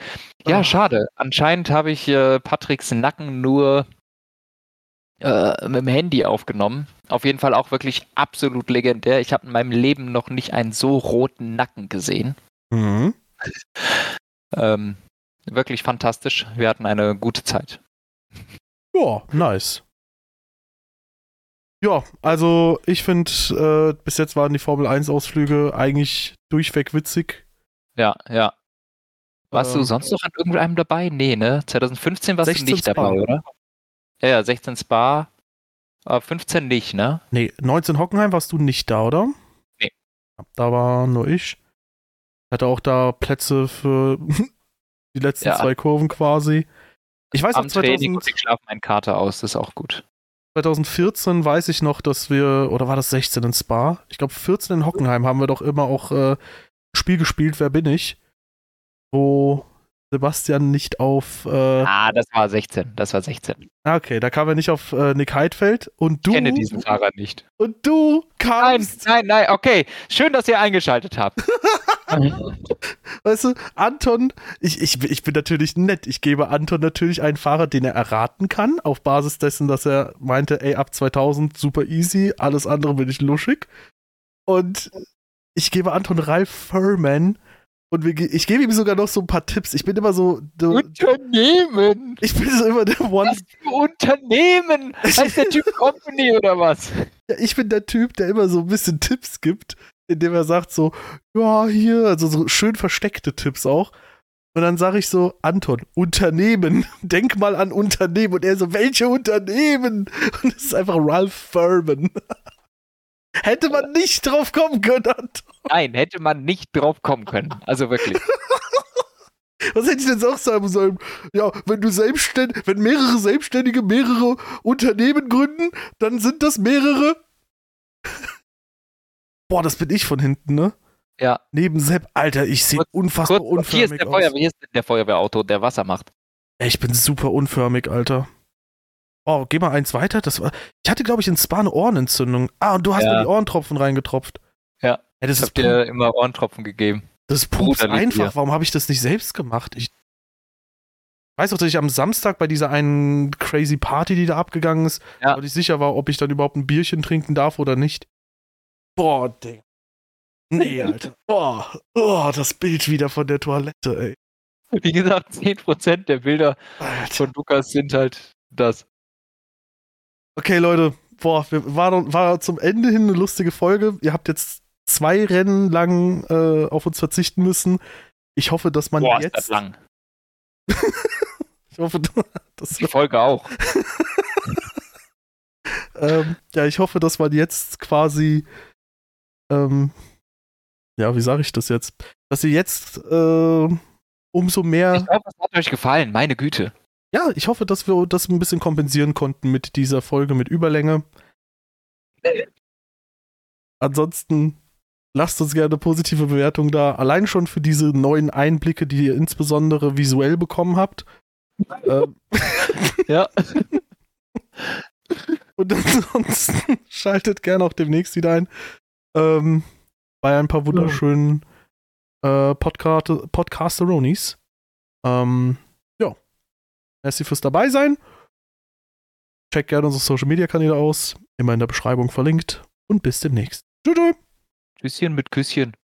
Ja, Ah. schade. Anscheinend habe ich äh, Patricks Nacken nur äh, mit dem Handy aufgenommen. Auf jeden Fall auch wirklich absolut legendär. Ich habe in meinem Leben noch nicht einen so roten Nacken gesehen. Mhm. Ähm, wirklich fantastisch. Wir hatten eine gute Zeit. Ja, nice. Ja, also ich finde, äh, bis jetzt waren die Formel 1 Ausflüge eigentlich durchweg witzig. Ja, ja. Warst du Ähm, sonst noch an irgendeinem dabei? Nee, ne? 2015 warst 16 du nicht Spa. dabei, oder? Ja, ja, 16 Spa. Aber 15 nicht, ne? Nee, 19 Hockenheim warst du nicht da, oder? Nee. Da war nur ich. Hatte auch da Plätze für die letzten Ja. zwei Kurven quasi. Ich weiß noch, Am Training 2000, und ich schlafe meinen Kater aus, das ist auch gut. 2014 weiß ich noch, dass wir, oder war das 16 in Spa? Ich glaube 14 in Hockenheim haben wir doch immer auch äh, Spiel gespielt, Wer bin ich? Wo Sebastian nicht auf, äh, Ah, das war 16. Das war 16. ah, okay, da kam er nicht auf äh, Nick Heidfeld und Ich du, kenne diesen Fahrer nicht. und du Nein, kamst, nein, nein, okay. Schön, dass ihr eingeschaltet habt. weißt du, Anton, ich, ich, ich bin natürlich nett, ich gebe Anton natürlich einen Fahrer, den er erraten kann, auf Basis dessen, dass er meinte, ey, ab 2000 super easy, alles andere bin ich luschig. Und ich gebe Anton Ralf Furman und wir, ich gebe ihm sogar noch so ein paar Tipps. Ich bin immer so, du, Unternehmen! ich bin so immer der One, Was für Unternehmen? Heißt der Typ Company oder was? Ja, ich bin der Typ, der immer so ein bisschen Tipps gibt, indem er sagt so, ja, hier, also so schön versteckte Tipps auch. Und dann sage ich so, Anton, Unternehmen, denk mal an Unternehmen. Und er so, welche Unternehmen? Und es ist einfach Ralph Furman. Hätte man nicht drauf kommen können, Anton. Nein, hätte man nicht drauf kommen können. Also wirklich. Was hätte ich denn sonst sagen sollen? Ja, wenn du selbstständig, wenn mehrere Selbstständige mehrere Unternehmen gründen, dann sind das mehrere. Boah, das bin ich von hinten, ne? Ja. Neben Sepp, Alter, ich sehe unfassbar Kurz, hier ist unförmig der aus. Feuerwehr, hier ist der Feuerwehrauto, der Wasser macht. Ich bin super unförmig, Alter. Oh, geh mal eins weiter. Das war, ich hatte, glaube ich, in Spa eine Ohrenentzündung. Ah, und du hast Ja. mir die Ohrentropfen reingetropft. Ja. Ey, das, Ich ist hab dir immer Ohrentropfen gegeben. Das ist pups einfach. Warum habe ich das nicht selbst gemacht? Ich weiß auch, dass ich am Samstag bei dieser einen crazy Party, die da abgegangen ist, Ja. ich sicher war, ob ich dann überhaupt ein Bierchen trinken darf oder nicht. Boah, Digga. Nee, Alter. Boah, oh, das Bild wieder von der Toilette, ey. Wie gesagt, 10% der Bilder Alter. von Lukas sind halt das. Okay, Leute. Boah, wir, war, war zum Ende hin eine lustige Folge. Ihr habt jetzt zwei Rennen lang äh, auf uns verzichten müssen. Ich hoffe, dass man Boah, ist das jetzt. lang. Ich hoffe, dass, Die Folge auch. ähm, ja, ich hoffe, dass man jetzt quasi, ähm, ja, wie sage ich das jetzt, dass ihr jetzt äh, umso mehr, Ich hoffe, es hat euch gefallen. Meine Güte. Ja, ich hoffe, dass wir das ein bisschen kompensieren konnten mit dieser Folge mit Überlänge. Ansonsten lasst uns gerne positive Bewertungen da, allein schon für diese neuen Einblicke, die ihr insbesondere visuell bekommen habt. ähm, Ja. Und ansonsten schaltet gerne auch demnächst wieder ein. Ähm, bei ein paar wunderschönen äh, Podcast Podcasteronis. Ähm. Merci fürs dabei sein. Checkt gerne unsere Social Media Kanäle aus. Immer in der Beschreibung verlinkt. Und bis demnächst. Tschüss. tschüss. Tschüsschen mit Küsschen.